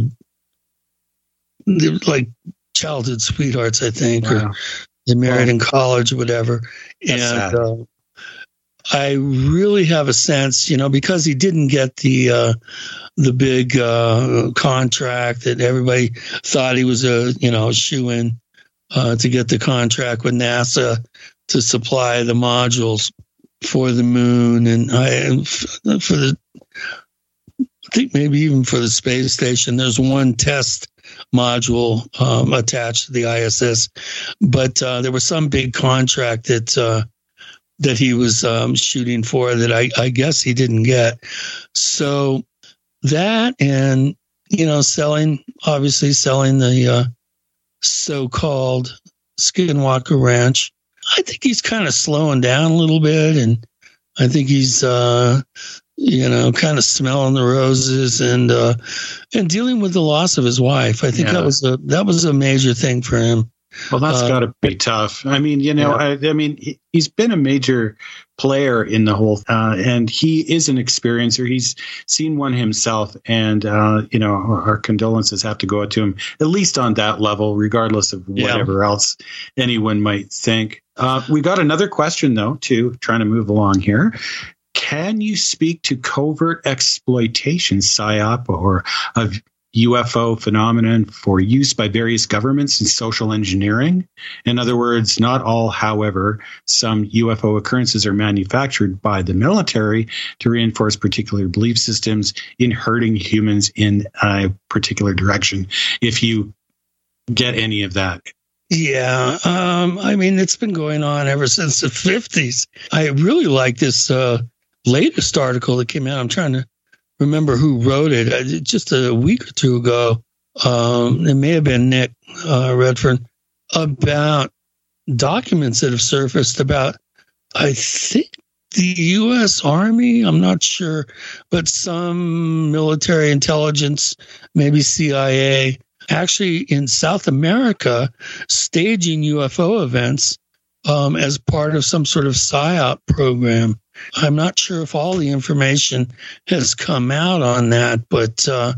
like childhood sweethearts, I think, wow. or they married in college or whatever. and uh, I really have a sense, you know, because he didn't get the uh, the big uh, contract that everybody thought he was a you know shoe in uh, to get the contract with NASA to supply the modules for the moon and I for the I think maybe even for the space station. There's one test module um, attached to the ISS. But uh, there was some big contract that uh, that he was um, shooting for that I, I guess he didn't get. So that and you know selling obviously selling the uh, so-called Skinwalker Ranch. I think he's kind of slowing down a little bit, and I think he's uh, you know, kind of smelling the roses and uh, and dealing with the loss of his wife. I think yeah. that was a that was a major thing for him. Well, that's uh, got to be tough. I mean, you know, yeah. I, I, mean, he, has been a major player in the whole, uh, and he is an experiencer. He's seen one himself, and uh, you know, our, our, condolences have to go out to him at least on that level, regardless of whatever yeah. else anyone might think. Uh, we got another question though, too. Trying to move along here. Can you speak to covert exploitation, PSYOP, or of UFO phenomenon for use by various governments in social engineering? In other words, not all, however, some UFO occurrences are manufactured by the military to reinforce particular belief systems in hurting humans in a particular direction. If you get any of that. Yeah, um, I mean, it's been going on ever since the 50s. I really like this uh, latest article that came out. I'm trying to remember who wrote it. Uh, just a week or two ago. Um, it may have been Nick uh, Redfern about documents that have surfaced about, I think, the U.S. Army, I'm not sure, but some military intelligence, maybe CIA, actually in South America, staging UFO events um, as part of some sort of PSYOP program. I'm not sure if all the information has come out on that, but uh,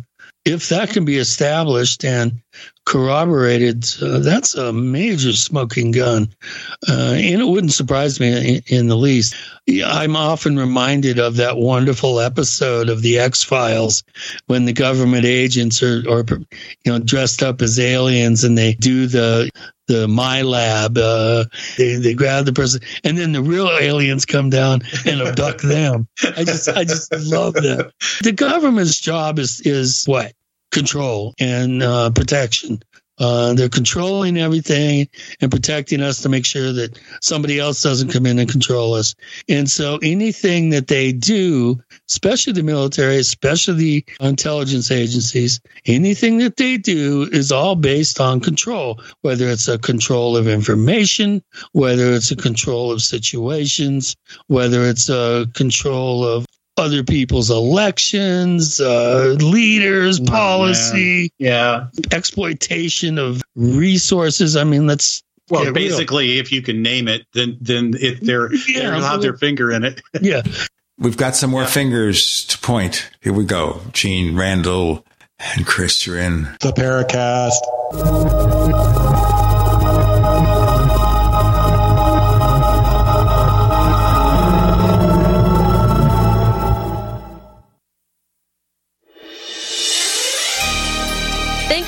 if that can be established and corroborated, uh, that's a major smoking gun. Uh, and it wouldn't surprise me in, in, the least. I'm often reminded of that wonderful episode of the X Files when the government agents are, are, you know, dressed up as aliens and they do the the MILAB. Uh, they they grab the person, and then the real aliens come down and abduct them. I just I just love that. The government's job is is what control and uh, protection. Uh, they're controlling everything and protecting us to make sure that somebody else doesn't come in and control us. And so anything that they do, especially the military, especially the intelligence agencies, anything that they do is all based on control, whether it's a control of information, whether it's a control of situations, whether it's a control of other people's elections, uh, leaders, oh, policy, yeah, exploitation of resources. I mean, let's well, basically, real. if you can name it, then then if they're yeah, they'll have their finger in it. yeah, we've got some more yeah. fingers to point. Here we go. Gene Randall and Chris, you're in the Paracast.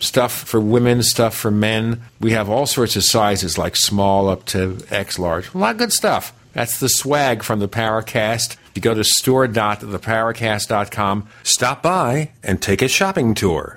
stuff for women, stuff for men. We have all sorts of sizes, like small up to X large. A lot of good stuff. That's the swag from the Paracast. You go to store.theparacast.com, stop by, and take a shopping tour.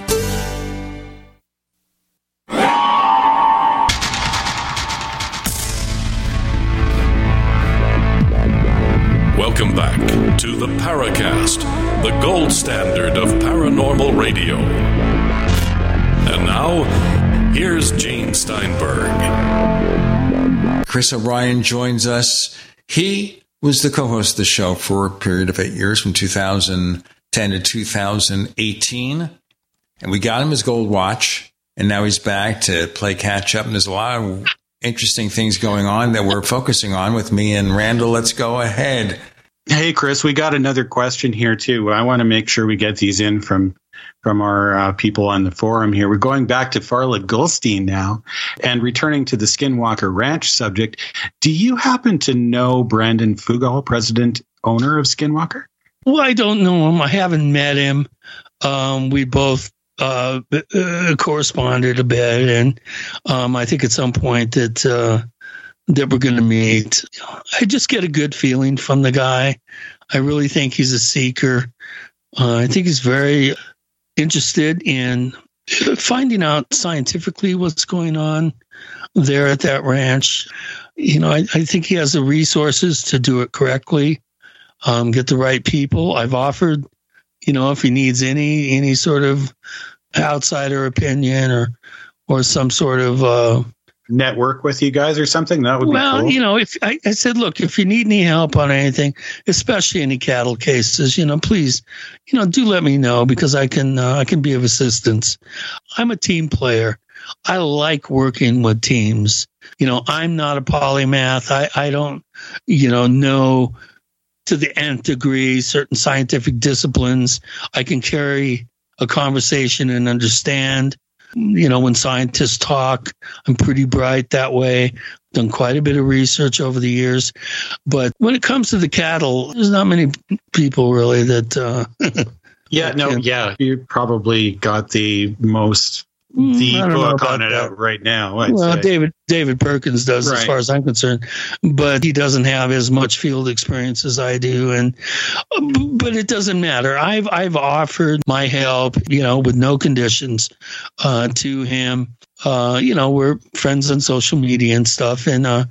Standard of paranormal radio. And now, here's Gene Steinberg. Chris O'Brien joins us. He was the co host of the show for a period of eight years from 2010 to 2018. And we got him his gold watch. And now he's back to play catch up. And there's a lot of interesting things going on that we're focusing on with me and Randall. Let's go ahead. Hey, Chris, we got another question here too. I want to make sure we get these in from from our uh, people on the forum here. We're going back to Farla Gulstein now and returning to the Skinwalker Ranch subject. Do you happen to know Brandon Fugal, president owner of Skinwalker? Well, I don't know him. I haven't met him. Um, we both uh, uh, corresponded a bit, and um, I think at some point that uh, that we're going to meet. I just get a good feeling from the guy. I really think he's a seeker. Uh, I think he's very interested in finding out scientifically what's going on there at that ranch. You know, I, I think he has the resources to do it correctly, um, get the right people. I've offered, you know, if he needs any any sort of outsider opinion or or some sort of uh, network with you guys or something? That would be well, cool. you know, if I, I said, look, if you need any help on anything, especially any cattle cases, you know, please, you know, do let me know because I can uh, I can be of assistance. I'm a team player. I like working with teams. You know, I'm not a polymath. I I don't, you know, know to the nth degree certain scientific disciplines. I can carry a conversation and understand you know, when scientists talk, I'm pretty bright that way. Done quite a bit of research over the years, but when it comes to the cattle, there's not many people really that. Uh, yeah, no, yeah, you probably got the most the Mm, know book on it out right now. I'd well, say. David David Perkins does, as far as I'm concerned, but he doesn't have as much field experience as I do, and but it doesn't matter. I've I've offered my help, you know, with no conditions, uh, to him. Uh, you know, we're friends on social media and stuff, and uh,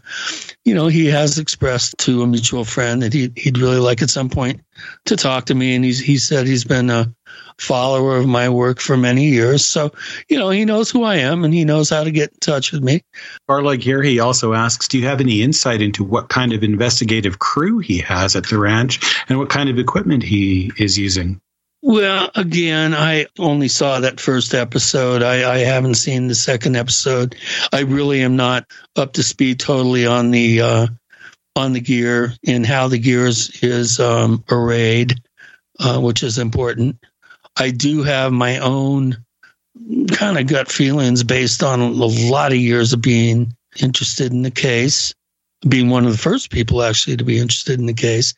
you know, he has expressed to a mutual friend that he he'd really like at some point to talk to me, and he's he said he's been a follower of my work for many years, so you know he knows who I am and he knows how to get in touch with me. Barleg here, he also asks, do you have any insight into what kind of investigative crew he has at the ranch and what kind of equipment he is using? Well, again, I only saw that first episode. I, I haven't seen the second episode. I really am not up to speed totally on the uh, on the gear and how the gear is, is um, arrayed, uh, which is important. I do have my own kind of gut feelings based on a lot of years of being interested in the case, being one of the first people actually to be interested in the case.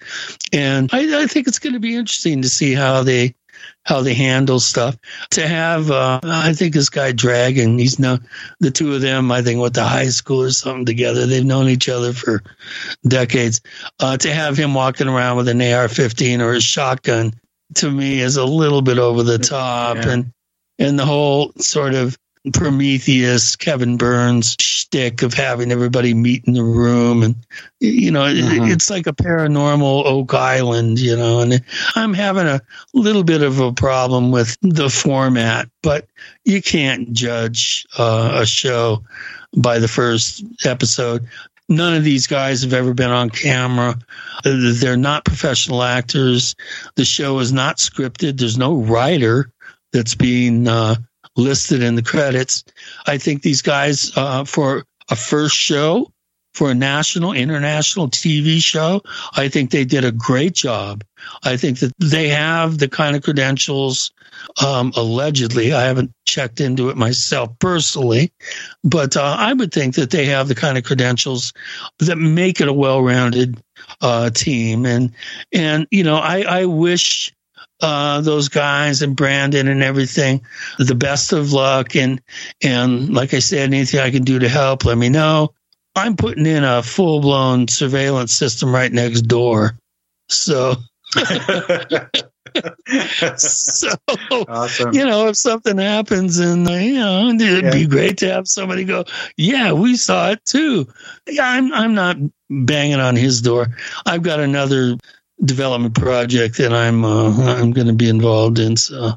And I, I think it's going to be interesting to see how they how they handle stuff. To have, uh, I think this guy Dragon, he's no the two of them. I think went to high school or something together. They've known each other for decades. Uh, to have him walking around with an AR-15 or a shotgun, to me, is a little bit over the top, Yeah. and and the whole sort of Prometheus, Kevin Burns shtick of having everybody meet in the room, and you know, it- Mhm. it's like a paranormal Oak Island, you know. And I'm having a little bit of a problem with the format, but you can't judge uh, a show by the first episode. None of these guys have ever been on camera. They're not professional actors. The show is not scripted. There's no writer that's being uh, listed in the credits. I think these guys, uh, for a first show, for a national, international TV show, I think they did a great job. I think that they have the kind of credentials, um, allegedly. I haven't checked into it myself personally, but uh, I would think that they have the kind of credentials that make it a well-rounded uh, team. And and you know, I I wish uh, those guys and Brandon and everything the best of luck. And and like I said, anything I can do to help, let me know. I'm putting in a full blown surveillance system right next door, so. so Awesome. you know if something happens and you know it'd be great to have somebody go yeah we saw it too yeah i'm i'm not banging on his door i've got another development project that i'm uh, i'm going to be involved in so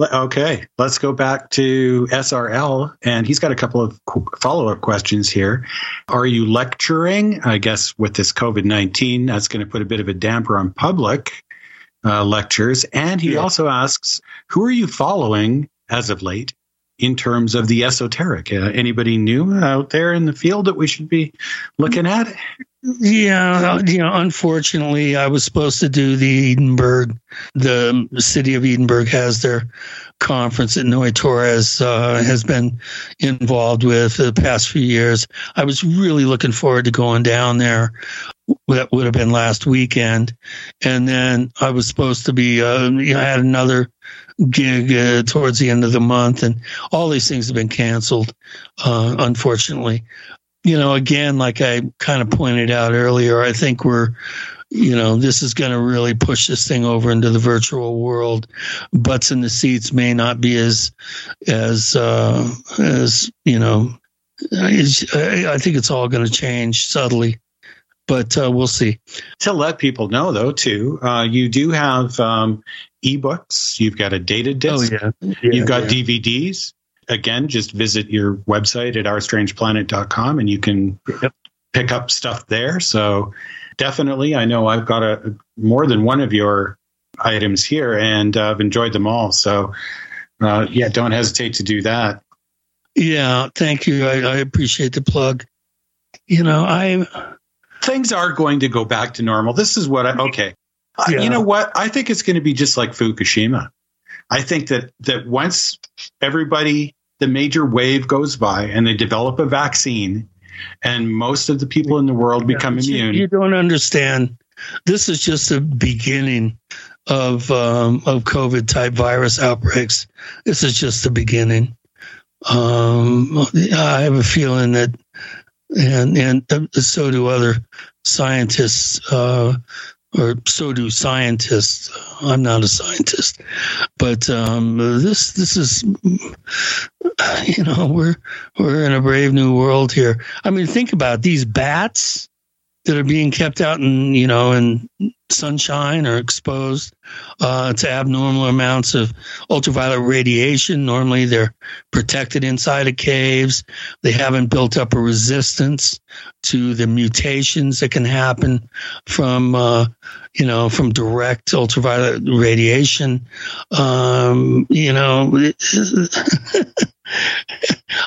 Okay, let's go back to SRL, and he's got a couple of follow up questions here. Are you lecturing? I guess with this COVID 19, that's going to put a bit of a damper on public uh, lectures. And he also asks, who are you following as of late in terms of the esoteric? Uh, anybody new out there in the field that we should be looking at? Yeah, you know, unfortunately, I was supposed to do the Edinburg. The city of Edinburg has their conference that Noe Torres uh, has been involved with the past few years. I was really looking forward to going down there. That would have been last weekend, and then I was supposed to be. Uh, you know, I had another gig uh, towards the end of the month, and all these things have been canceled, uh, unfortunately. You know, again, like I kind of pointed out earlier, I think we're you know, this is going to really push this thing over into the virtual world. Butts in the seats may not be as, as, uh, as, you know, I, I think it's all going to change subtly, but uh, we'll see. To let people know, though, too, uh, you do have um, ebooks. You've got a data disc. Oh, yeah. You've got yeah. DVDs. Again, just visit your website at ourstrangeplanet.com and you can pick up stuff there. So definitely, I know I've got a more than one of your items here and uh, I've enjoyed them all. So uh, yeah, don't hesitate to do that. Yeah, thank you. I, I appreciate the plug. You know, I things are going to go back to normal. This is what I okay. Uh, You know what? I think it's going to be just like Fukushima. I think that that once everybody the major wave goes by and they develop a vaccine and most of the people in the world become But you- immune. You, don't understand. This is just the beginning of um, of COVID type virus outbreaks. This is just the beginning. Um, I have a feeling that, and and so do other scientists, uh, or so do scientists. I'm not a scientist, but um, this this is, you know, we're we're in a brave new world here. I mean, think about it. these bats that are being kept out in you know in sunshine or exposed uh, to abnormal amounts of ultraviolet radiation. Normally, they're protected inside of caves. They haven't built up a resistance to the mutations that can happen from uh, you know from direct ultraviolet radiation. Um, you know.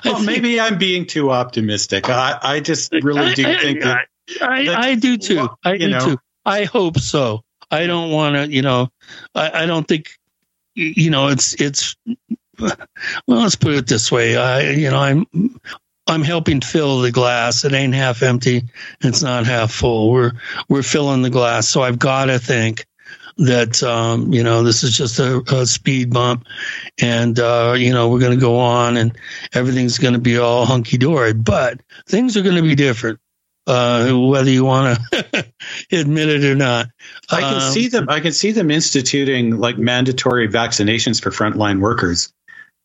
well, maybe I'm being too optimistic. I, I just really do I- think that I, I do too. I do know. too. I hope so. I don't want to, you know, I, I don't think, you know, it's, it's, well, let's put it this way. I, you know, I'm, I'm helping fill the glass. It ain't half empty. It's not half full. We're, we're filling the glass. So I've got to think that, um, you know, this is just a, a speed bump and, uh, you know, we're going to go on and everything's going to be all hunky dory, but things are going to be different uh, whether you want to admit it or not. I can Um, see them. I can see them instituting like mandatory vaccinations for frontline workers.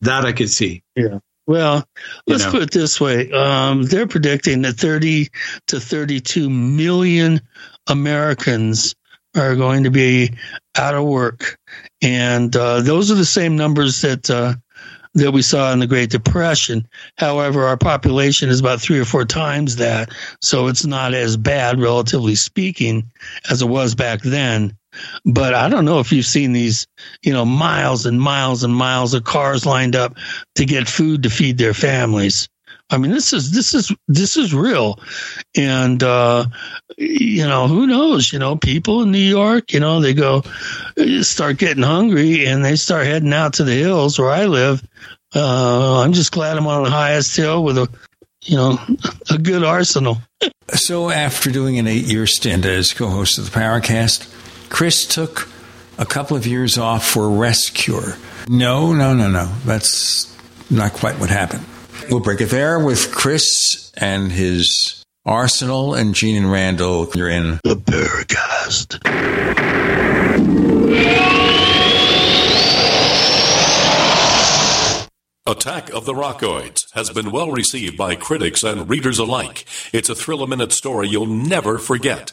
That I could see. Yeah. Well, let's know. put it this way. Um, they're predicting that 30 to 32 million Americans are going to be out of work. And uh, those are the same numbers that uh, that we saw in the Great Depression. However, our population is about three or four times that, so it's not as bad, relatively speaking, as it was back then. But I don't know if you've seen these, you know, miles and miles and miles of cars lined up to get food to feed their families. I mean, this is this is this is real, and uh, you know, who knows? You know, people in New York, you know, they go start getting hungry and they start heading out to the hills where I live. Uh, I'm just glad I'm on the highest hill with a, you know, a good arsenal. So, after doing an eight year stint as co host of the Paracast, Chris took a couple of years off for rest cure. No, no, no, no. That's not quite what happened. We'll break it there with Chris and his arsenal and Gene and Randall. You're in the Paracast. Attack of the Rockoids has been well received by critics and readers alike. It's a thrill a minute story you'll never forget.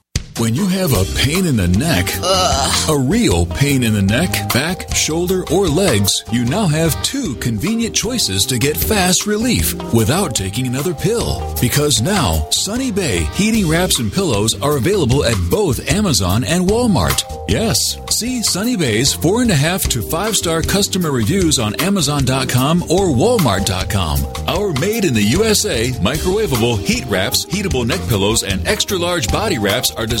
When you have a pain in the neck, Ugh. a real pain in the neck, back, shoulder, or legs, you now have two convenient choices to get fast relief without taking another pill. Because now, Sunny Bay heating wraps and pillows are available at both Amazon and Walmart. Yes, see Sunny Bay's four and a half to five star customer reviews on Amazon.com or Walmart.com. Our made in the USA microwavable heat wraps, heatable neck pillows, and extra large body wraps are designed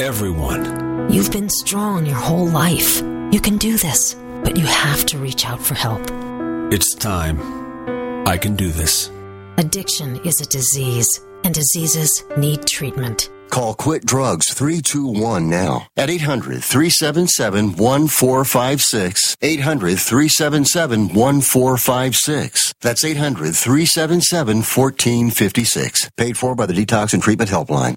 everyone. You've been strong your whole life. You can do this, but you have to reach out for help. It's time. I can do this. Addiction is a disease, and diseases need treatment. Call Quit Drugs 321 now at 800 377 1456. 800 377 1456. That's 800 377 1456. Paid for by the Detox and Treatment Helpline.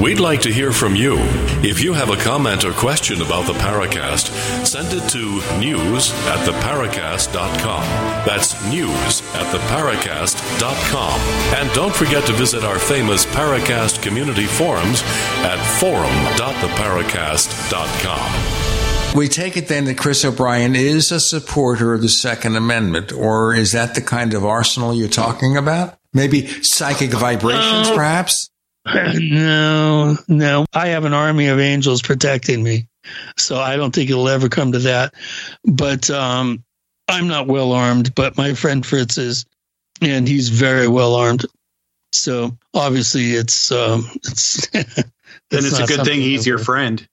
We'd like to hear from you. If you have a comment or question about the Paracast, send it to news at theparacast.com. That's news at theparacast.com. And don't forget to visit our famous Paracast community forums at forum.theparacast.com. We take it then that Chris O'Brien is a supporter of the Second Amendment, or is that the kind of arsenal you're talking about? Maybe psychic vibrations, perhaps? no, no. I have an army of angels protecting me. So I don't think it'll ever come to that. But um, I'm not well armed, but my friend Fritz is, and he's very well armed. So obviously it's um, it's then it's a good thing he's your friend.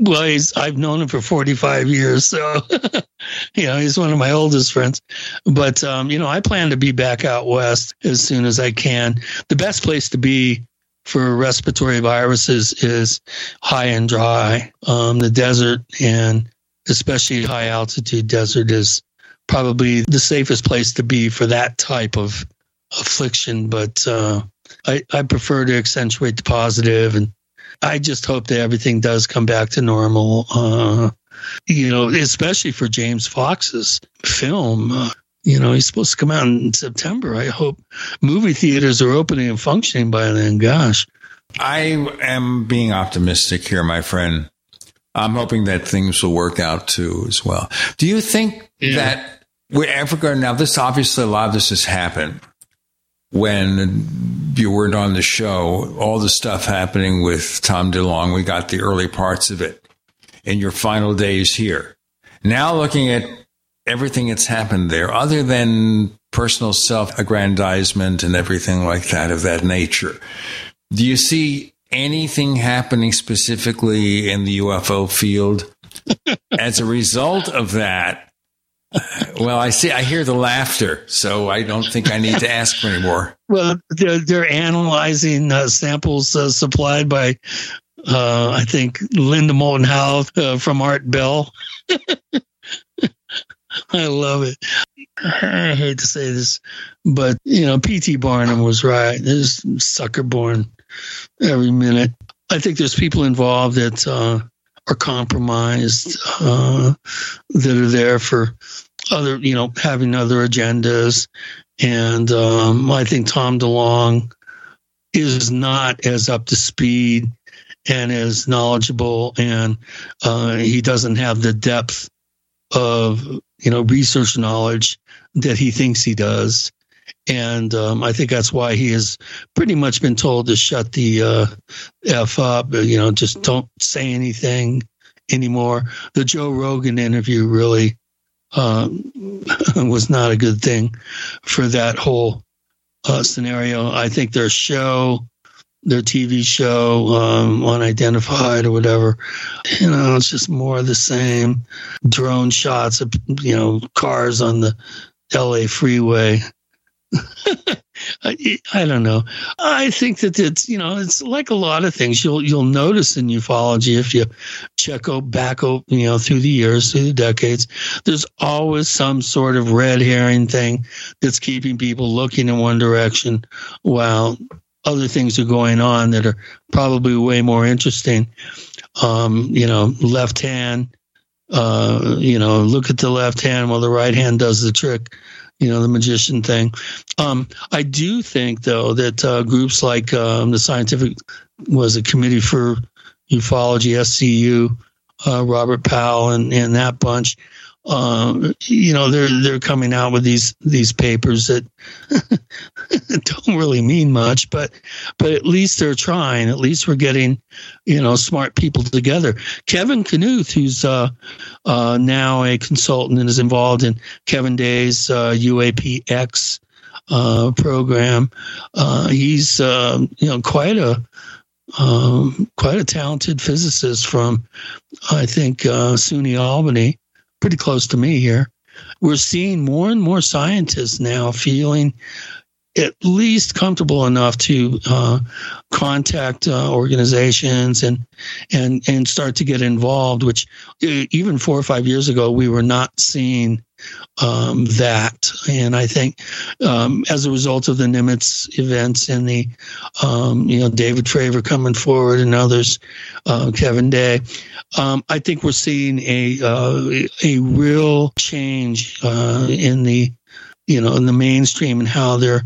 Well, he's I've known him for 45 years, so you know he's one of my oldest friends. But um, you know, I plan to be back out west as soon as I can. The best place to be for respiratory viruses is high and dry. Um, the desert and especially high altitude desert is probably the safest place to be for that type of affliction. But uh, I, I prefer to accentuate the positive, and I just hope that everything does come back to normal. Uh, you know, especially for James Fox's film. Uh, you know, he's supposed to come out in September. I hope movie theaters are opening and functioning by then. Gosh. I am being optimistic here, my friend. I'm hoping that things will work out too as well. Do you think yeah. that we're ever going now? This obviously a lot of this has happened when you weren't on the show. All the stuff happening with Tom DeLonge, we got the early parts of it in your final days here. Now looking at everything that's happened there, other than personal self aggrandizement and everything like that of that nature, do you see anything happening specifically in the UFO field as a result of that? Well, I see. I hear the laughter, so I don't think I need to ask anymore. Well, they're they're analyzing uh, samples uh, supplied by, uh, I think, Linda Moulton Howe uh, from Art Bell. I love it. I hate to say this, but you know, P.T. Barnum was right. There's sucker born every minute. I think there's people involved that uh, are compromised, uh, that are there for other, you know, having other agendas. And um, I think Tom DeLonge is not as up to speed and as knowledgeable, and uh, he doesn't have the depth of you know research knowledge that he thinks he does. And um, I think that's why he has pretty much been told to shut the uh, f up. You know, just don't say anything anymore. The Joe Rogan interview really uh, was not a good thing for that whole uh, scenario. I think their show, their TV show, um, Unidentified or whatever, you know, it's just more of the same drone shots of, you know, cars on the LA freeway. I, I don't know. I think that it's you know it's like a lot of things you'll you'll notice in ufology if you check out back you know through the years through the decades. There's always some sort of red herring thing that's keeping people looking in one direction while other things are going on that are probably way more interesting. Um, you know, left hand. Uh, you know, look at the left hand while the right hand does the trick you know, the magician thing. Um, I do think, though, that uh, groups like um, the Scientific was a Committee for Ufology, SCU, uh, Robert Powell, and, and that bunch. Um, you know, they're they're coming out with these these papers that don't really mean much, but but at least they're trying. At least we're getting, you know, smart people together. Kevin Knuth, who's uh, uh, now a consultant and is involved in Kevin Day's uh, UAPX uh, program, uh, he's uh, you know quite a um, quite a talented physicist from, I think, uh, SUNY Albany, pretty close to me here. We're seeing more and more scientists now feeling at least comfortable enough to uh, contact uh, organizations and and and start to get involved. Which even four or five years ago we were not seeing um, that. And I think um, as a result of the Nimitz events and the, um, you know, David Fravor coming forward and others, uh, Kevin Day, um, I think we're seeing a uh, a real change uh, in the, you know, in the mainstream and how they're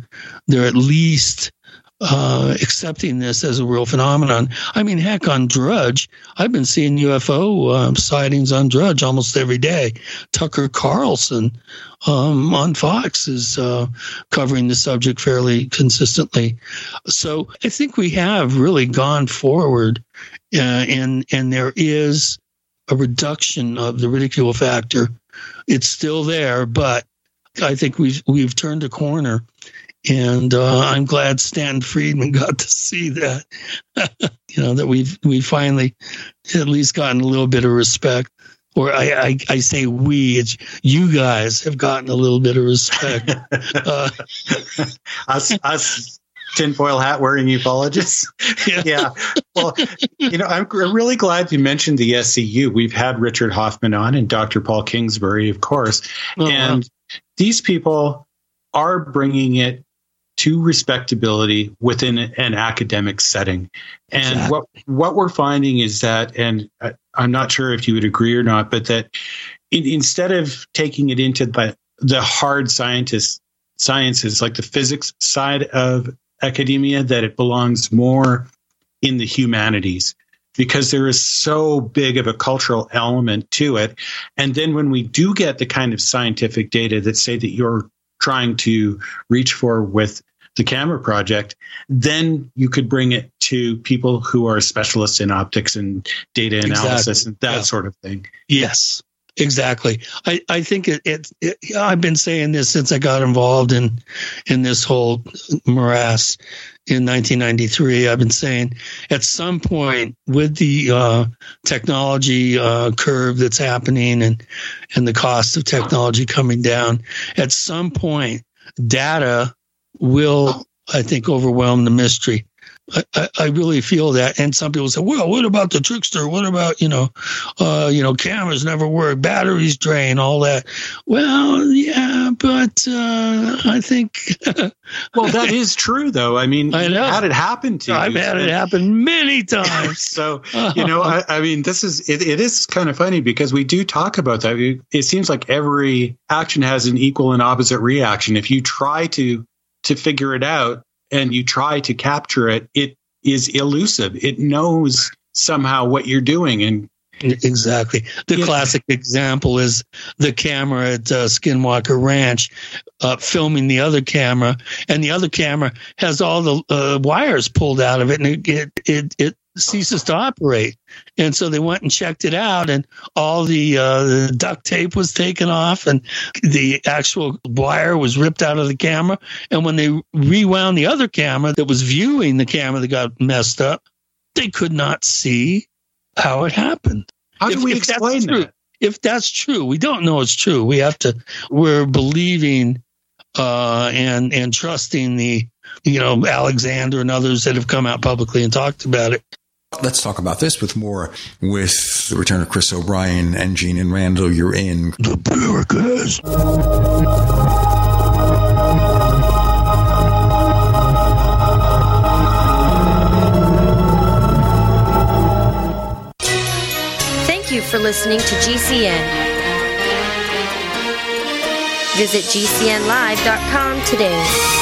they're at least uh, accepting this as a real phenomenon. I mean, heck, on Drudge, I've been seeing UFO um, sightings on Drudge almost every day. Tucker Carlson um, on Fox is uh, covering the subject fairly consistently. So I think we have really gone forward, uh, and and there is a reduction of the ridicule factor. It's still there, but I think we've we've turned a corner and uh, I'm glad Stan Friedman got to see that. you know that we've we finally at least gotten a little bit of respect, or I, I, I say we, it's you guys have gotten a little bit of respect. uh, us us tinfoil hat wearing ufologists. Yeah. yeah. Well, you know, I'm really glad you mentioned the SCU. We've had Richard Hoffman on and Dr. Paul Kingsbury, of course, oh, and these people are bringing it to respectability within an academic setting. And exactly. what what we're finding is that, and I'm not sure if you would agree or not, but that in, instead of taking it into the the hard scientist sciences like the physics side of academia, that it belongs more in the humanities because there is so big of a cultural element to it. And then when we do get the kind of scientific data that say that you're trying to reach for with the camera project, then you could bring it to people who are specialists in optics and data analysis Exactly. and that Yeah. sort of thing. Yes, exactly. I, I think it, it, it. I've been saying this since I got involved in in this whole morass in 1993. I've been saying at some point with the uh, technology uh, curve that's happening and and the cost of technology coming down, at some point data will, I think, overwhelm the mystery. I, I, really feel that. And some people say, well, what about the trickster? What about, you know, uh, you know, cameras never work, batteries drain, all that. Well, yeah, but uh, I think. well, that is true, though. I mean, I know. had it happen to you. I've had it happen many times. so you know I, I mean this is it, it is kind of funny because we do talk about that it, it seems like every action has an equal and opposite reaction if you try to to figure it out and you try to capture it it is elusive it knows somehow what you're doing and Exactly. The classic example is the camera at uh, Skinwalker Ranch uh, filming the other camera, and the other camera has all the uh, wires pulled out of it, and it, it it it ceases to operate. And so they went and checked it out, and all the, uh, the duct tape was taken off, and the actual wire was ripped out of the camera. And when they rewound the other camera that was viewing the camera that got messed up, they could not see how it happened. How do we that's explain true, that? If that's true, we don't know it's true. We have to. We're believing uh, and and trusting the you know Alexander and others that have come out publicly and talked about it. Let's talk about this with more with the return of Chris O'Brien and Gene and Randall. You're in the Paracast. Thank you for listening to GCN. Visit GCNlive.com today.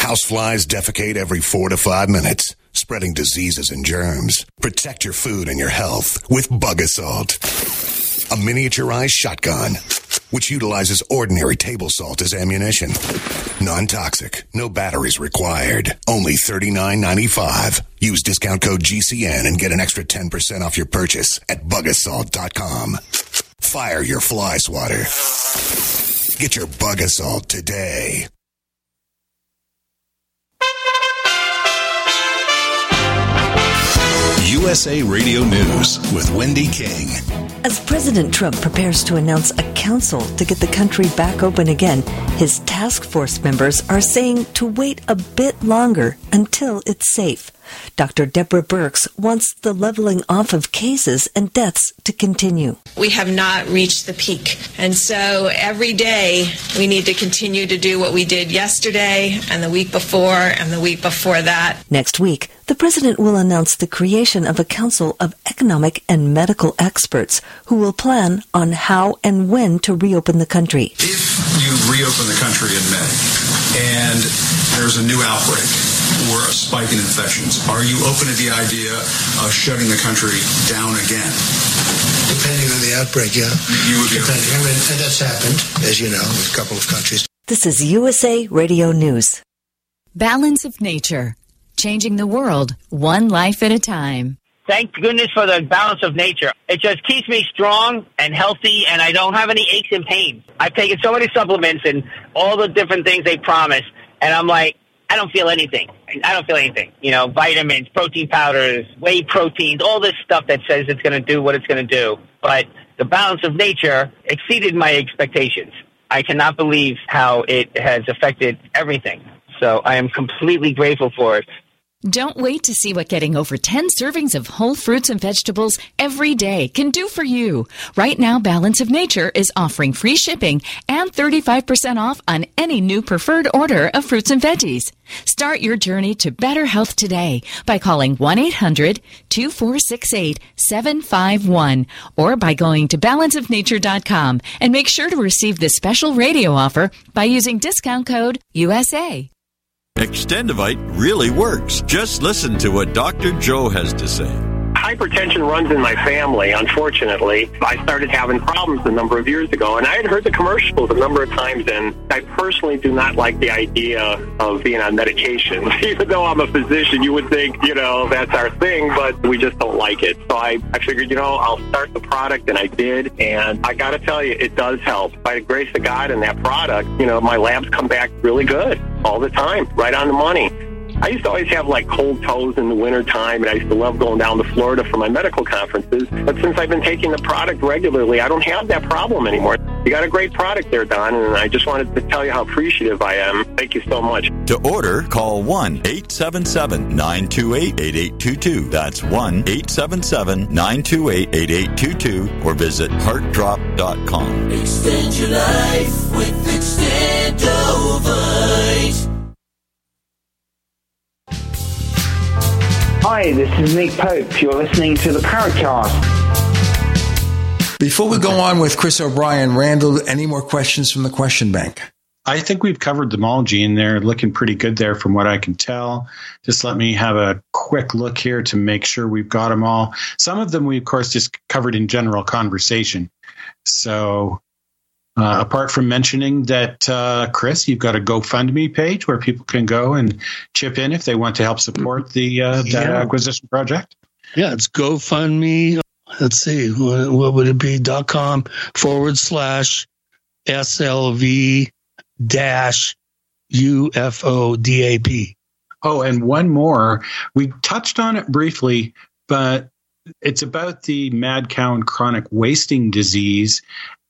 Houseflies defecate every four to five minutes, spreading diseases and germs. Protect your food and your health with Bug Assault, a miniaturized shotgun which utilizes ordinary table salt as ammunition. Non toxic, no batteries required. Only $39.95. Use discount code GCN and get an extra 10% off your purchase at bugassault.com. Fire your fly swatter. Get your Bug Assault today. USA Radio News with Wendy King. As President Trump prepares to announce a council to get the country back open again, his task force members are saying to wait a bit longer until it's safe. Dr. Deborah Birx wants the leveling off of cases and deaths to continue. We have not reached the peak. And so every day we need to continue to do what we did yesterday and the week before and the week before that. Next week, the president will announce the creation of a council of economic and medical experts who will plan on how and when to reopen the country. If you reopen the country in May and there's a new outbreak or a spike in infections, are you open to the idea of shutting the country down again? Depending on the outbreak, yeah. You would be Depending. I mean, and that's happened, as you know, with a couple of countries. This is USA Radio News. Balance of Nature, changing the world one life at a time. Thank goodness for the balance of nature. It just keeps me strong and healthy, and I don't have any aches and pains. I've taken so many supplements and all the different things they promise, and I'm like, I don't feel anything. I don't feel anything. You know, vitamins, protein powders, whey proteins, all this stuff that says it's going to do what it's going to do. But the balance of nature exceeded my expectations. I cannot believe how it has affected everything. So I am completely grateful for it. Don't wait to see what getting over 10 servings of whole fruits and vegetables every day can do for you. Right now, Balance of Nature is offering free shipping and 35% off on any new preferred order of fruits and veggies. Start your journey to better health today by calling 1 800 2468 751 or by going to balanceofnature.com and make sure to receive this special radio offer by using discount code USA. Extendovite really works. Just listen to what Dr. Joe has to say. Hypertension runs in my family, unfortunately. I started having problems a number of years ago, and I had heard the commercials a number of times, and I personally do not like the idea of being on medication. Even though I'm a physician, you would think, you know, that's our thing, but we just don't like it. So I, I figured, you know, I'll start the product, and I did, and I got to tell you, it does help. By the grace of God and that product, you know, my labs come back really good all the time, right on the money. I used to always have like cold toes in the wintertime, and I used to love going down to Florida for my medical conferences. But since I've been taking the product regularly, I don't have that problem anymore. You got a great product there, Don, and I just wanted to tell you how appreciative I am. Thank you so much. To order, call 1 877 928 8822. That's 1 877 928 8822 or visit heartdrop.com. Extend your life with Extendovite. Hi, this is Nick Pope. You're listening to the Paracast. Before we go on with Chris O'Brien, Randall, any more questions from the question bank? I think we've covered them all, Gene. They're looking pretty good there from what I can tell. Just let me have a quick look here to make sure we've got them all. Some of them we, of course, just covered in general conversation. So uh, apart from mentioning that, uh, Chris, you've got a GoFundMe page where people can go and chip in if they want to help support the uh, data Yeah. acquisition project. Yeah, it's GoFundMe. Let's see, what, what would it be? dot com forward slash SLV dash UFODAP. Oh, and one more. We touched on it briefly, but it's about the mad cow and chronic wasting disease.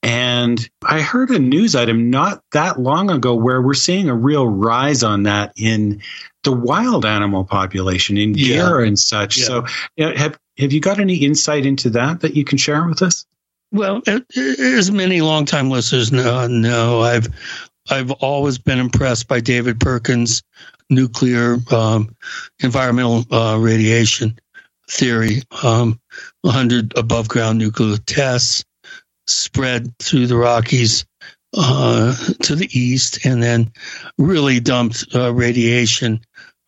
And I heard a news item not that long ago where we're seeing a real rise on that in the wild animal population, in Yeah. deer and such. Yeah. So, you know, have have you got any insight into that that you can share with us? Well, as many longtime listeners know, know I've I've always been impressed by David Perkins' nuclear um, environmental uh, radiation theory. Um, 100 above ground nuclear tests spread through the Rockies uh, to the east, and then really dumped uh, radiation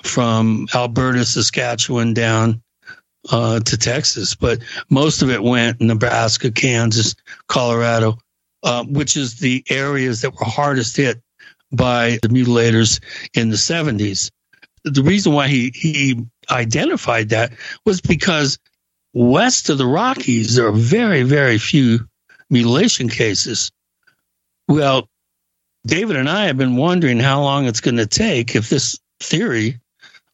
from Alberta, Saskatchewan down uh, to Texas, but most of it went Nebraska, Kansas, Colorado, uh, which is the areas that were hardest hit by the mutilators in the 70s. The reason why he, he identified that was because west of the Rockies, there are very, very few mutilation cases. Well, David and I have been wondering how long it's going to take if this theory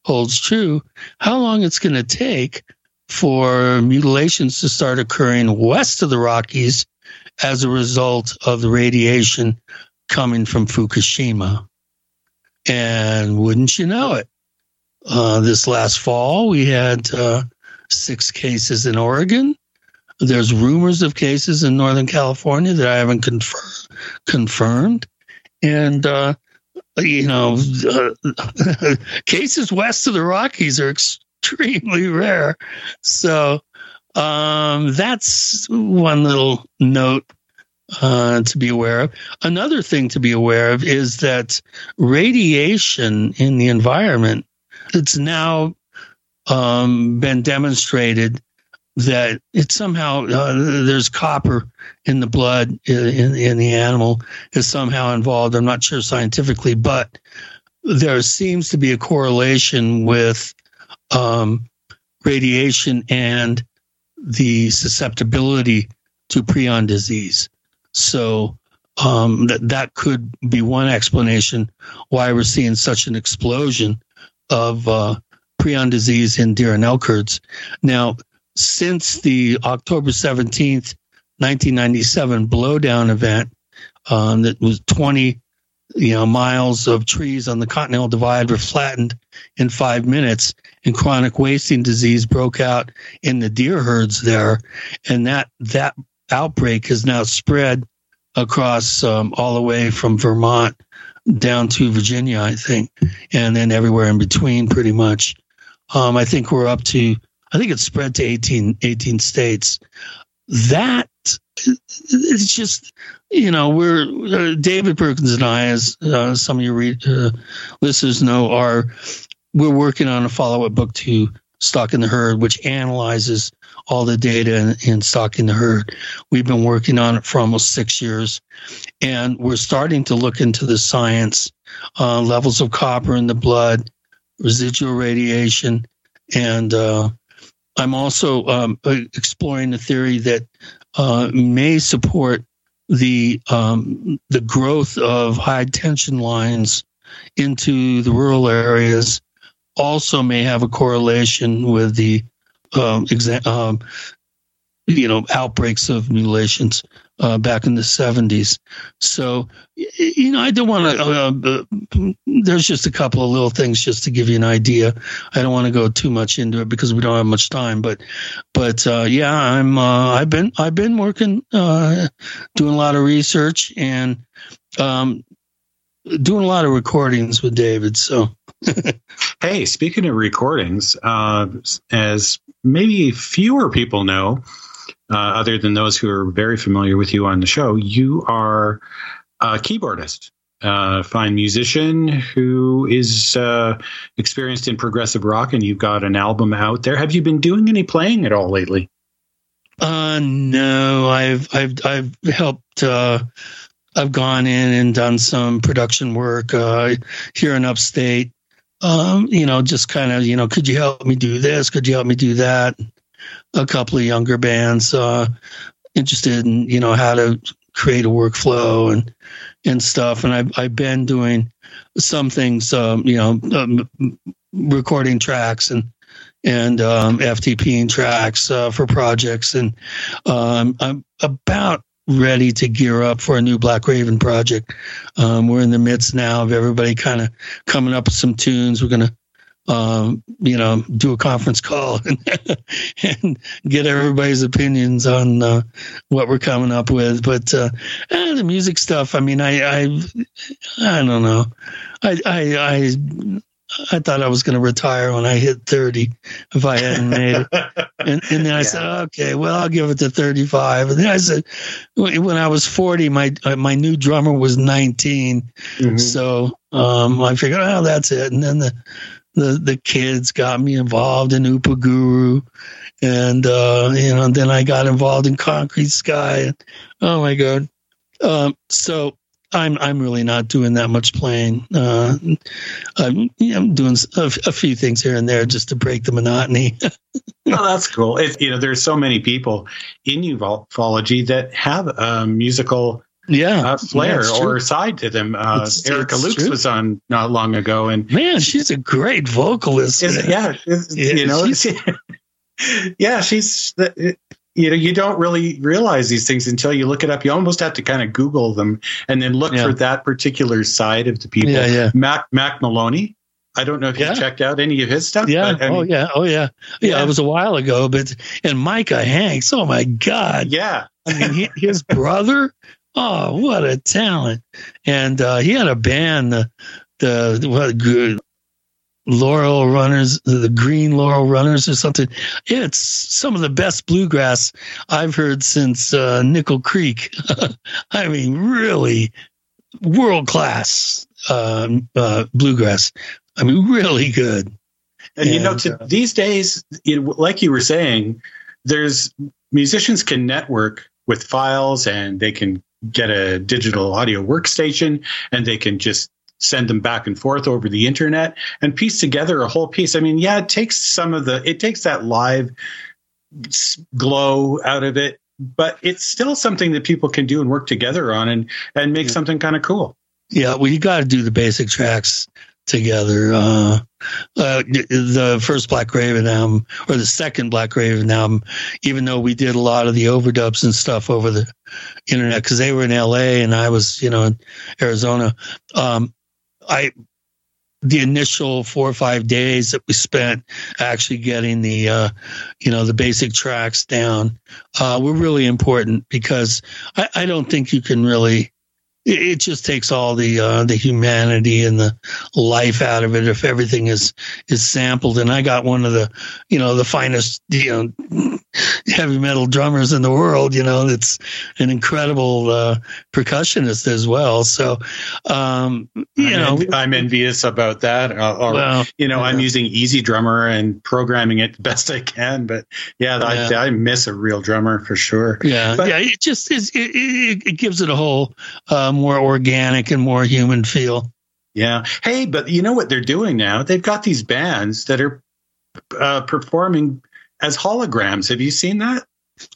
holds true, how long it's going to take for mutilations to start occurring west of the Rockies as a result of the radiation coming from Fukushima. And wouldn't you know it? Uh, this last fall, we had uh, six cases in Oregon. There's rumors of cases in Northern California that I haven't confir- confirmed. And, uh, you know, uh, cases west of the Rockies are extremely rare. So um, that's one little note uh, to be aware of. Another thing to be aware of is that radiation in the environment, it's now um, been demonstrated that it's somehow uh, there's copper in the blood in, in the animal is somehow involved. I'm not sure scientifically, but there seems to be a correlation with um, radiation and the susceptibility to prion disease. So um, that that could be one explanation why we're seeing such an explosion of uh, prion disease in deer and elk herds. Now, since the October 17th, 1997 blowdown event um, that was 20 you know, miles of trees on the Continental Divide were flattened in five minutes, and chronic wasting disease broke out in the deer herds there, and that that outbreak has now spread across um, all the way from Vermont down to Virginia, I think, and then everywhere in between, pretty much. Um, I think we're up to, I think it's spread to 18, 18 states. That it's just, you know, we're uh, David Perkins and I, as uh, some of your read, uh, listeners know, are we're working on a follow up book to Stalking the Herd, which analyzes all the data in, in Stalking the Herd. We've been working on it for almost six years, and we're starting to look into the science, uh, levels of copper in the blood, residual radiation, and uh, I'm also um, exploring the theory that uh, may support the um, the growth of high tension lines into the rural areas. Also, may have a correlation with the um, exa- um, you know outbreaks of mutilations uh, back in the 70s. So, you know, I don't want to. Uh, uh, there's just a couple of little things just to give you an idea. I don't want to go too much into it because we don't have much time. But, but uh, yeah, I'm. Uh, I've been. I've been working, uh, doing a lot of research and um, doing a lot of recordings with David. So. hey, speaking of recordings, as maybe fewer people know, uh, other than those who are very familiar with you on the show, you are a keyboardist, a fine musician who is uh, experienced in progressive rock, and you've got an album out there. Have you been doing any playing at all lately? Uh, no, I've I've I've helped. Uh, I've gone in and done some production work uh, here in upstate. Um, you know, just kind of, you know, could you help me do this? Could you help me do that? A couple of younger bands uh, interested in you know how to create a workflow and and stuff. And I've I've been doing some things, um, you know, um, recording tracks and and um, FTPing tracks uh, for projects, and um, I'm about ready to gear up for a new Black Raven project. Um, we're in the midst now of everybody kind of coming up with some tunes. We're gonna um, you know, do a conference call and, and get everybody's opinions on uh, what we're coming up with. But uh, eh, the music stuff, I mean, I, I, I don't know. I, I, I, I thought I was going to retire when I hit 30 if I hadn't made it. And, and then I yeah. said, okay, well, I'll give it to 35. And then I said, when I was 40, my, uh, my new drummer was 19. Mm-hmm. So um, I figured, oh, that's it. And then the, the the kids got me involved in Upa Guru, and uh, you know, then I got involved in Concrete Sky. Oh my god! Um, so I'm I'm really not doing that much playing. Uh, I'm, I'm doing a, a, few things here and there just to break the monotony. oh, that's cool. It, you know, there's so many people in ufology that have a musical yeah, uh, flair yeah, or side to them. Uh, it's, Erica it's Lukes true. was on not long ago, and man, she's a great vocalist. Is, yeah, yeah, you know, she's, yeah, she's the, you know you don't really realize these things until you look it up. You almost have to kind of Google them and then look yeah. for that particular side of the people. Yeah, yeah. Mack Mack Maloney. I don't know if you checked out any of his stuff. Yeah. But, I oh, mean, oh yeah. Oh yeah. yeah. Yeah. It was a while ago, but and Micah Hanks. Oh my God. Yeah. I mean, his brother Oh, what a talent! And uh, he had a band, the the what good Laurel Runners, the Green Laurel Runners, or something. It's some of the best bluegrass I've heard since uh, Nickel Creek. I mean, really world class um, uh, bluegrass. I mean, really good. And, and you know, to, uh, these days, like you were saying, there's musicians can network with files and they can get a digital audio workstation and they can just send them back and forth over the internet and piece together a whole piece. I mean, yeah, it takes some of the, it takes that live glow out of it, but it's still something that people can do and work together on and, and make yeah. something kind of cool. Yeah. Well, you got to do the basic tracks together. Uh, uh, the first Black Raven album or the second Black Raven album, even though we did a lot of the overdubs and stuff over the internet because they were in LA and I was, you know, in Arizona. Um, I the initial four or five days that we spent actually getting the uh, you know the basic tracks down uh, were really important because I, I don't think you can really it just takes all the uh, the humanity and the life out of it if everything is is sampled. And I got one of the you know the finest you know heavy metal drummers in the world. You know, it's an incredible uh, percussionist as well. So um, you I'm know, envi- I'm envious about that. Uh, or Well, you know, I'm using EZdrummer and programming it the best I can. But yeah, Yeah. I, I miss a real drummer for sure. yeah, But- yeah, it just is. It, it, it gives it a whole uh, more organic and more human feel. Yeah. Hey, but you know what they're doing now? They've got these bands that are uh, performing as holograms. Have you seen that?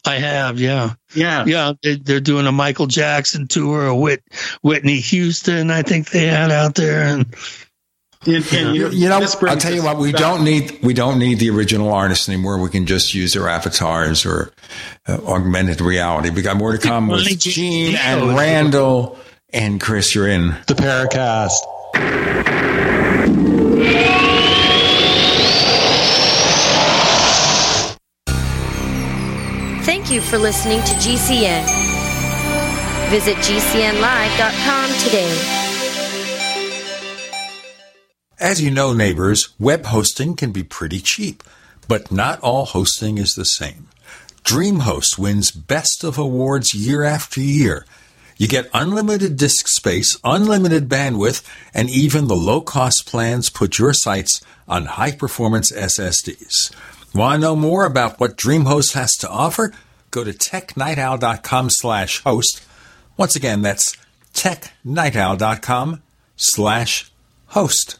I have, yeah. Yeah. Yeah, they, they're doing a Michael Jackson tour, a Whit, Whitney Houston, I think they had out there, and And, and You, you, you know, I'll tell you what. We back- don't need we don't need the original artists anymore. We can just use their avatars or uh, augmented reality. We got more to come with Gene Gene. and Randall and Chris. You're in The Paracast. Thank you for listening to GCN. Visit GCNlive.com today. As you know, neighbors, web hosting can be pretty cheap, but not all hosting is the same. DreamHost wins best of awards year after year. You get unlimited disk space, unlimited bandwidth, and even the low cost plans put your sites on high performance SSDs. Want to know more about what DreamHost has to offer? Go to technightowl.com slash host. Once again, that's technightowl.com slash host.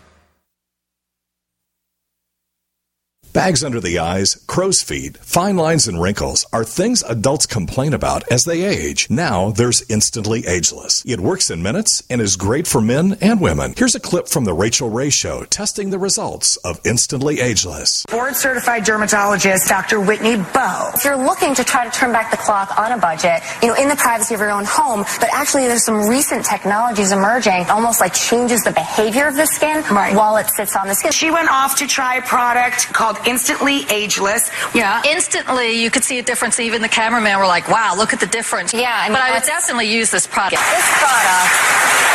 Bags under the eyes, crow's feet, fine lines, and wrinkles are things adults complain about as they age. Now there's Instantly Ageless. It works in minutes and is great for men and women. Here's a clip from The Rachael Ray Show testing the results of Instantly Ageless. Board certified dermatologist Dr. Whitney Bowe. If you're looking to try to turn back the clock on a budget, you know, in the privacy of your own home, but actually there's some recent technologies emerging, almost like changes the behavior of the skin while it sits on the skin. She went off to try a product called Instantly Ageless. Yeah, instantly you could see a difference. Even the cameraman were like, "Wow, look at the difference." Yeah, I mean, but I would definitely use this product. This product,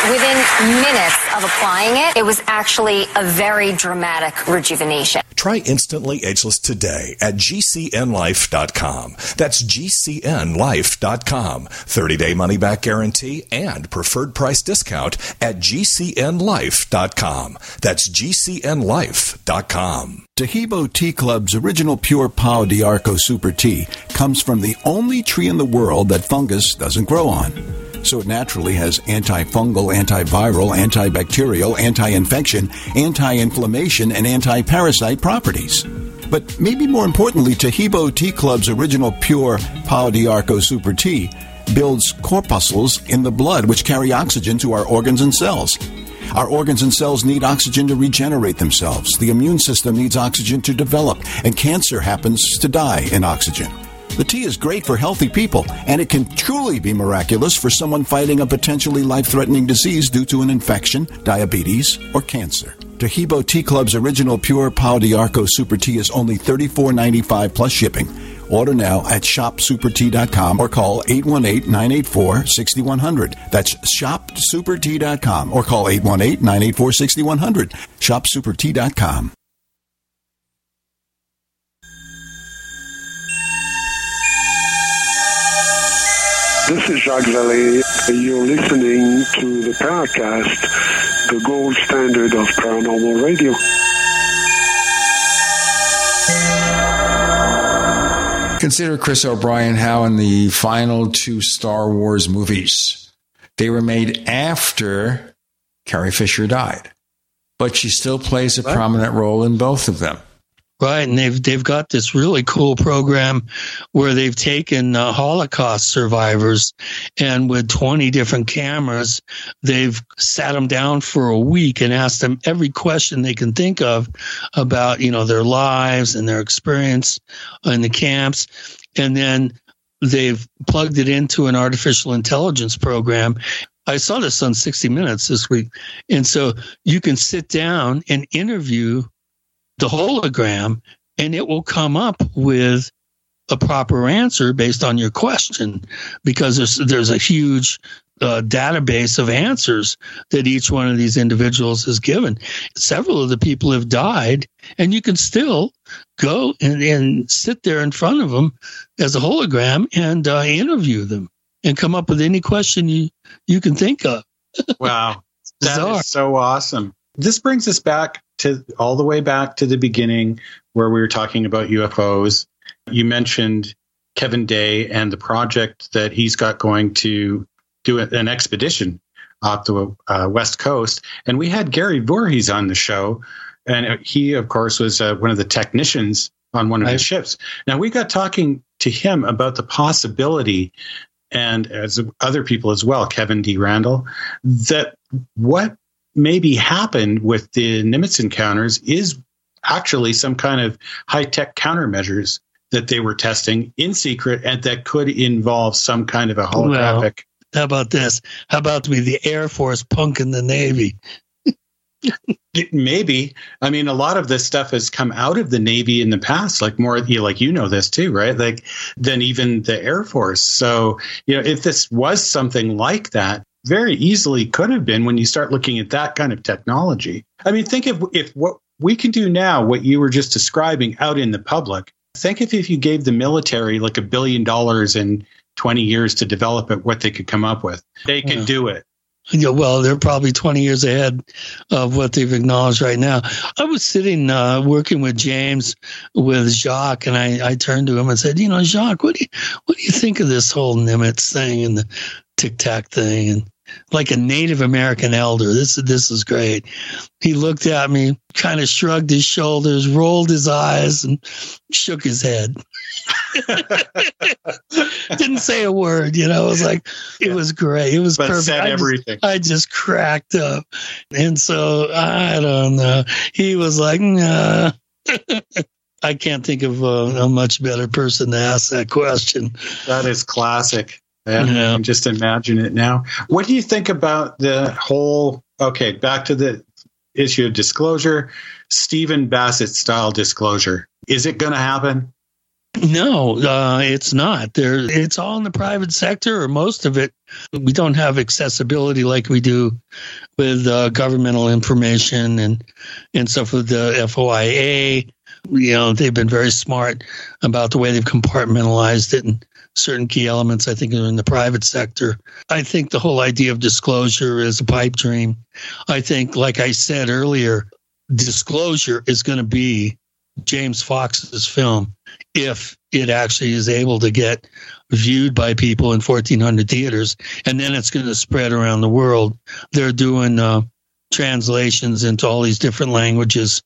within minutes of applying it, it was actually a very dramatic rejuvenation. Try Instantly Ageless today at GCNlife.com. That's GCNlife.com. 30 day money back guarantee and preferred price discount at GCNlife.com. That's GCNlife.com. Taheebo Tea Club's original pure Pau D'Arco Super Tea comes from the only tree in the world that fungus doesn't grow on. so it naturally has antifungal, antiviral, antibacterial, anti infection, anti inflammation, and anti parasite properties. But maybe more importantly, Taheebo Tea Club's original pure Pau d'Arco Super Tea builds corpuscles in the blood which carry oxygen to our organs and cells. Our organs and cells need oxygen to regenerate themselves. The immune system needs oxygen to develop, and cancer happens to die in oxygen. The tea is great for healthy people, and it can truly be miraculous for someone fighting a potentially life threatening disease due to an infection, diabetes, or cancer. Taheebo Tea Club's original pure Pau d'Arco Super Tea is only $34.95 plus shipping. Order now at shopsupertea.com or call 818-984-6100. That's shopsupertea.com or call 818-984-6100. shopsupertea.com. This is Jacques Vallée. You're listening to the Paracast, the gold standard of paranormal radio. Consider Chris O'Brien how in the final two Star Wars movies, they were made after Carrie Fisher died, but she still plays a Right. prominent role in both of them. Right, and they've they've got this really cool program where they've taken uh, Holocaust survivors and with 20 different cameras, they've sat them down for a week and asked them every question they can think of about you know their lives and their experience in the camps, and then they've plugged it into an artificial intelligence program. I saw this on 60 Minutes this week, and so you can sit down and interview the hologram and it will come up with a proper answer based on your question because there's there's a huge uh, database of answers that each one of these individuals has given. Several of the people have died, and you can still go and, and sit there in front of them as a hologram and uh, interview them and come up with any question you you can think of. Wow. That is so awesome. This brings us back to all the way back to the beginning where we were talking about UFOs. You mentioned Kevin Day and the project that he's got going to do an expedition off the uh, West Coast. And we had Gary Voorhis on the show. And he, of course, was uh, one of the technicians on one of the ships. Now, we got talking to him about the possibility, and as other people as well, Kevin D. Randle, that what maybe happened with the Nimitz encounters is actually some kind of high tech countermeasures that they were testing in secret and that could involve some kind of a Well, holographic. how about this? How about be the Air Force punking the Navy? Maybe. I mean, a lot of this stuff has come out of the Navy in the past, like more, you like you know this too, right? Like than even the Air Force. So, you know, if this was something like that, very easily could have been when you start looking at that kind of technology. I mean, think of if what we can do now, what you were just describing out in the public. Think if if you gave the military like a billion dollars in 20 years to develop it, what they could come up with. They could Yeah. do it. Yeah, well, they're probably 20 years ahead of what they've acknowledged right now. I was sitting uh, working with James with Jacques, and I, I turned to him and said, "You know, Jacques, what do you what do you think of this whole Nimitz thing and the Tic Tac thing?" And like a Native American elder, this this is great. He looked at me, kind of shrugged his shoulders, rolled his eyes, and shook his head. Didn't say a word, you know. It was like it was great. It was But perfect. said I just- everything. I just cracked up. And so I don't know. He was like, nah. I can't think of a, a much better person to ask that question. That is classic. Yeah, Yeah. I can just imagine it now. What do you think about the whole? Okay, back to the issue of disclosure, Stephen Bassett style disclosure. Is it going to happen? No, uh, it's not. There, it's all in the private sector, or most of it. We don't have accessibility like we do with uh, governmental information and and stuff with the FOIA. You know, they've been very smart about the way they've compartmentalized it, and certain key elements I think are in the private sector. I think the whole idea of disclosure is a pipe dream. I think, like I said earlier, disclosure is going to be James Fox's film if it actually is able to get viewed by people in 1400 theaters and then it's going to spread around the world they're doing uh, translations into all these different languages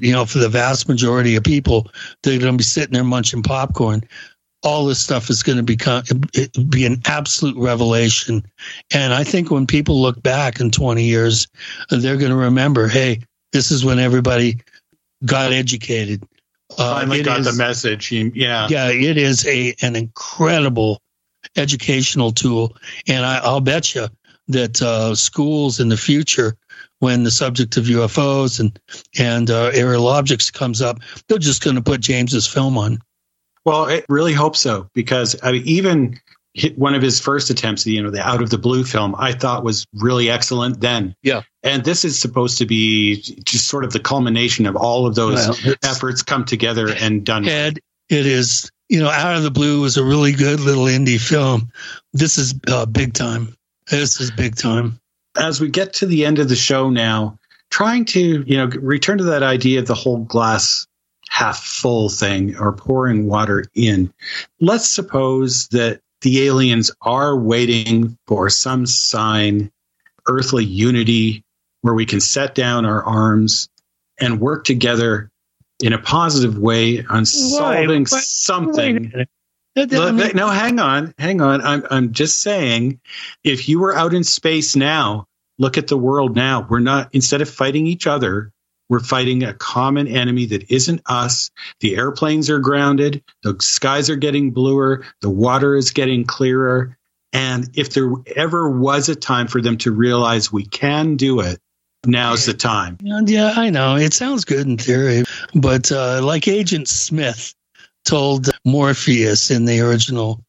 you know for the vast majority of people they're going to be sitting there munching popcorn all this stuff is going to become be an absolute revelation and i think when people look back in 20 years they're going to remember hey this is when everybody got educated uh, finally got is, the message. Yeah, yeah, it is a an incredible educational tool, and I, I'll bet you that uh, schools in the future, when the subject of UFOs and and uh, aerial objects comes up, they're just going to put James's film on. Well, I really hope so because I mean, even one of his first attempts, you know, the Out of the Blue film, I thought was really excellent then. Yeah. And this is supposed to be just sort of the culmination of all of those well, efforts come together and done. Ed, it is, you know, Out of the Blue was a really good little indie film. This is uh, big time. This is big time. As we get to the end of the show now, trying to, you know, return to that idea of the whole glass half full thing or pouring water in. Let's suppose that the aliens are waiting for some sign, earthly unity, where we can set down our arms and work together in a positive way on solving why, something. Why, no, hang on, hang on. I'm I'm just saying, if you were out in space now, look at the world now. We're not instead of fighting each other, we're fighting a common enemy that isn't us. The airplanes are grounded. The skies are getting bluer. The water is getting clearer. And if there ever was a time for them to realize we can do it, now's the time. Yeah, I know. It sounds good in theory. But uh, like Agent Smith told Morpheus in the original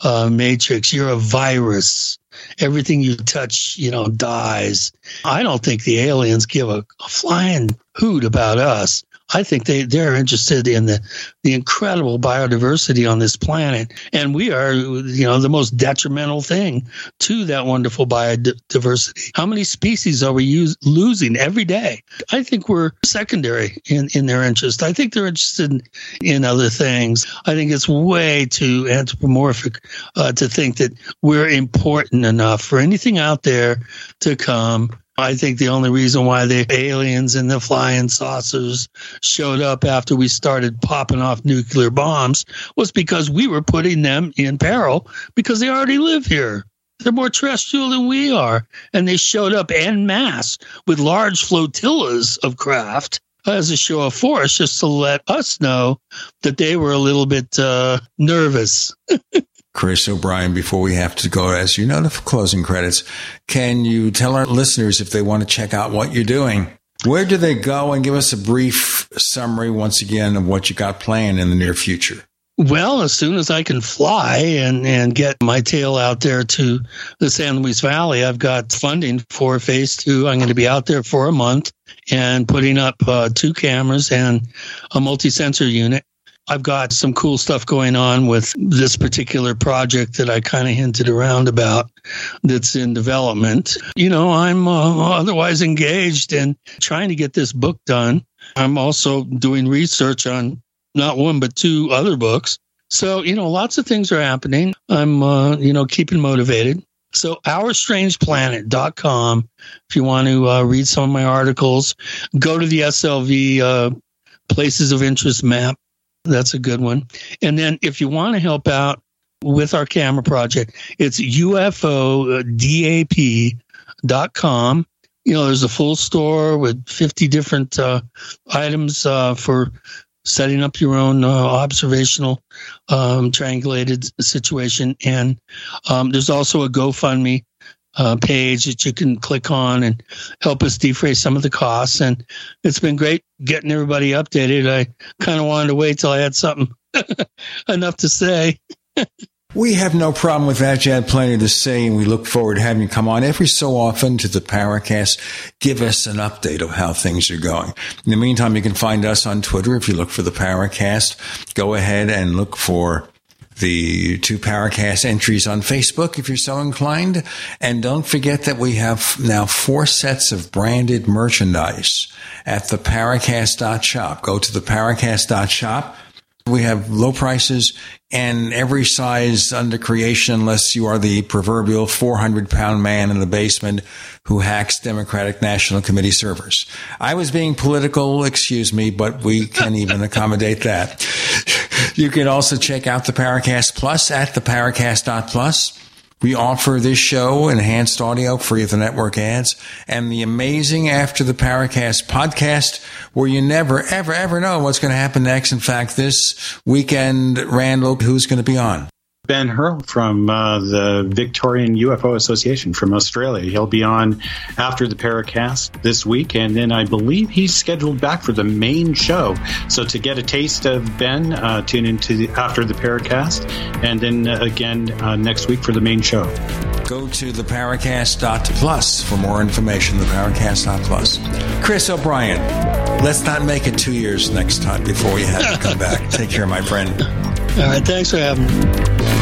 uh, Matrix, you're a virus everything you touch, you know, dies. I don't think the aliens give a, a flying hoot about us. I think they, they're interested in the, the incredible biodiversity on this planet. And we are, you know, the most detrimental thing to that wonderful biodiversity. How many species are we use, losing every day? I think we're secondary in, in their interest. I think they're interested in, in other things. I think it's way too anthropomorphic uh, to think that we're important enough for anything out there to come I think the only reason why the aliens and the flying saucers showed up after we started popping off nuclear bombs was because we were putting them in peril because they already live here. They're more terrestrial than we are. And they showed up en masse with large flotillas of craft as a show of force just to let us know that they were a little bit uh, nervous. Chris O'Brien, before we have to go, as you know, the closing credits, can you tell our listeners if they want to check out what you're doing? Where do they go and give us a brief summary once again of what you got planned in the near future? Well, as soon as I can fly and, and get my tail out there to the San Luis Valley, I've got funding for phase two. I'm going to be out there for a month and putting up uh, two cameras and a multi sensor unit I've got some cool stuff going on with this particular project that I kind of hinted around about that's in development. You know, I'm uh, otherwise engaged in trying to get this book done. I'm also doing research on not one, but two other books. So, you know, lots of things are happening. I'm, uh, you know, keeping motivated. So, ourstrangeplanet.com, if you want to uh, read some of my articles, go to the SLV uh, places of interest map that's a good one. And then if you want to help out with our camera project, it's UFODAP.com. You know, there's a full store with 50 different uh, items uh, for setting up your own uh, observational um, triangulated situation. And um, there's also a GoFundMe uh, page that you can click on and help us defray some of the costs. And it's been great getting everybody updated. I kind of wanted to wait till I had something enough to say. we have no problem with that. You had plenty to say, and we look forward to having you come on every so often to the Paracast. Give us an update of how things are going. In the meantime, you can find us on Twitter if you look for the Paracast. Go ahead and look for the two Paracast entries on Facebook if you're so inclined. And don't forget that we have now four sets of branded merchandise at the Paracast.shop. Go to the Paracast.shop. We have low prices and every size under creation, unless you are the proverbial 400 pound man in the basement who hacks Democratic National Committee servers. I was being political, excuse me, but we can even accommodate that. You can also check out the Paracast Plus at theparacast.plus. We offer this show enhanced audio free of the network ads and the amazing After the Paracast podcast where you never, ever, ever know what's going to happen next. In fact, this weekend, Randall, who's going to be on? Ben Hurl from uh, the Victorian UFO Association from Australia. He'll be on after the Paracast this week, and then I believe he's scheduled back for the main show. So to get a taste of Ben, uh, tune into the, after the Paracast, and then uh, again uh, next week for the main show. Go to the Paracast.plus for more information. The Paracast.plus. Chris O'Brien, let's not make it two years next time before we have to come back. Take care, my friend. All right, thanks for having me.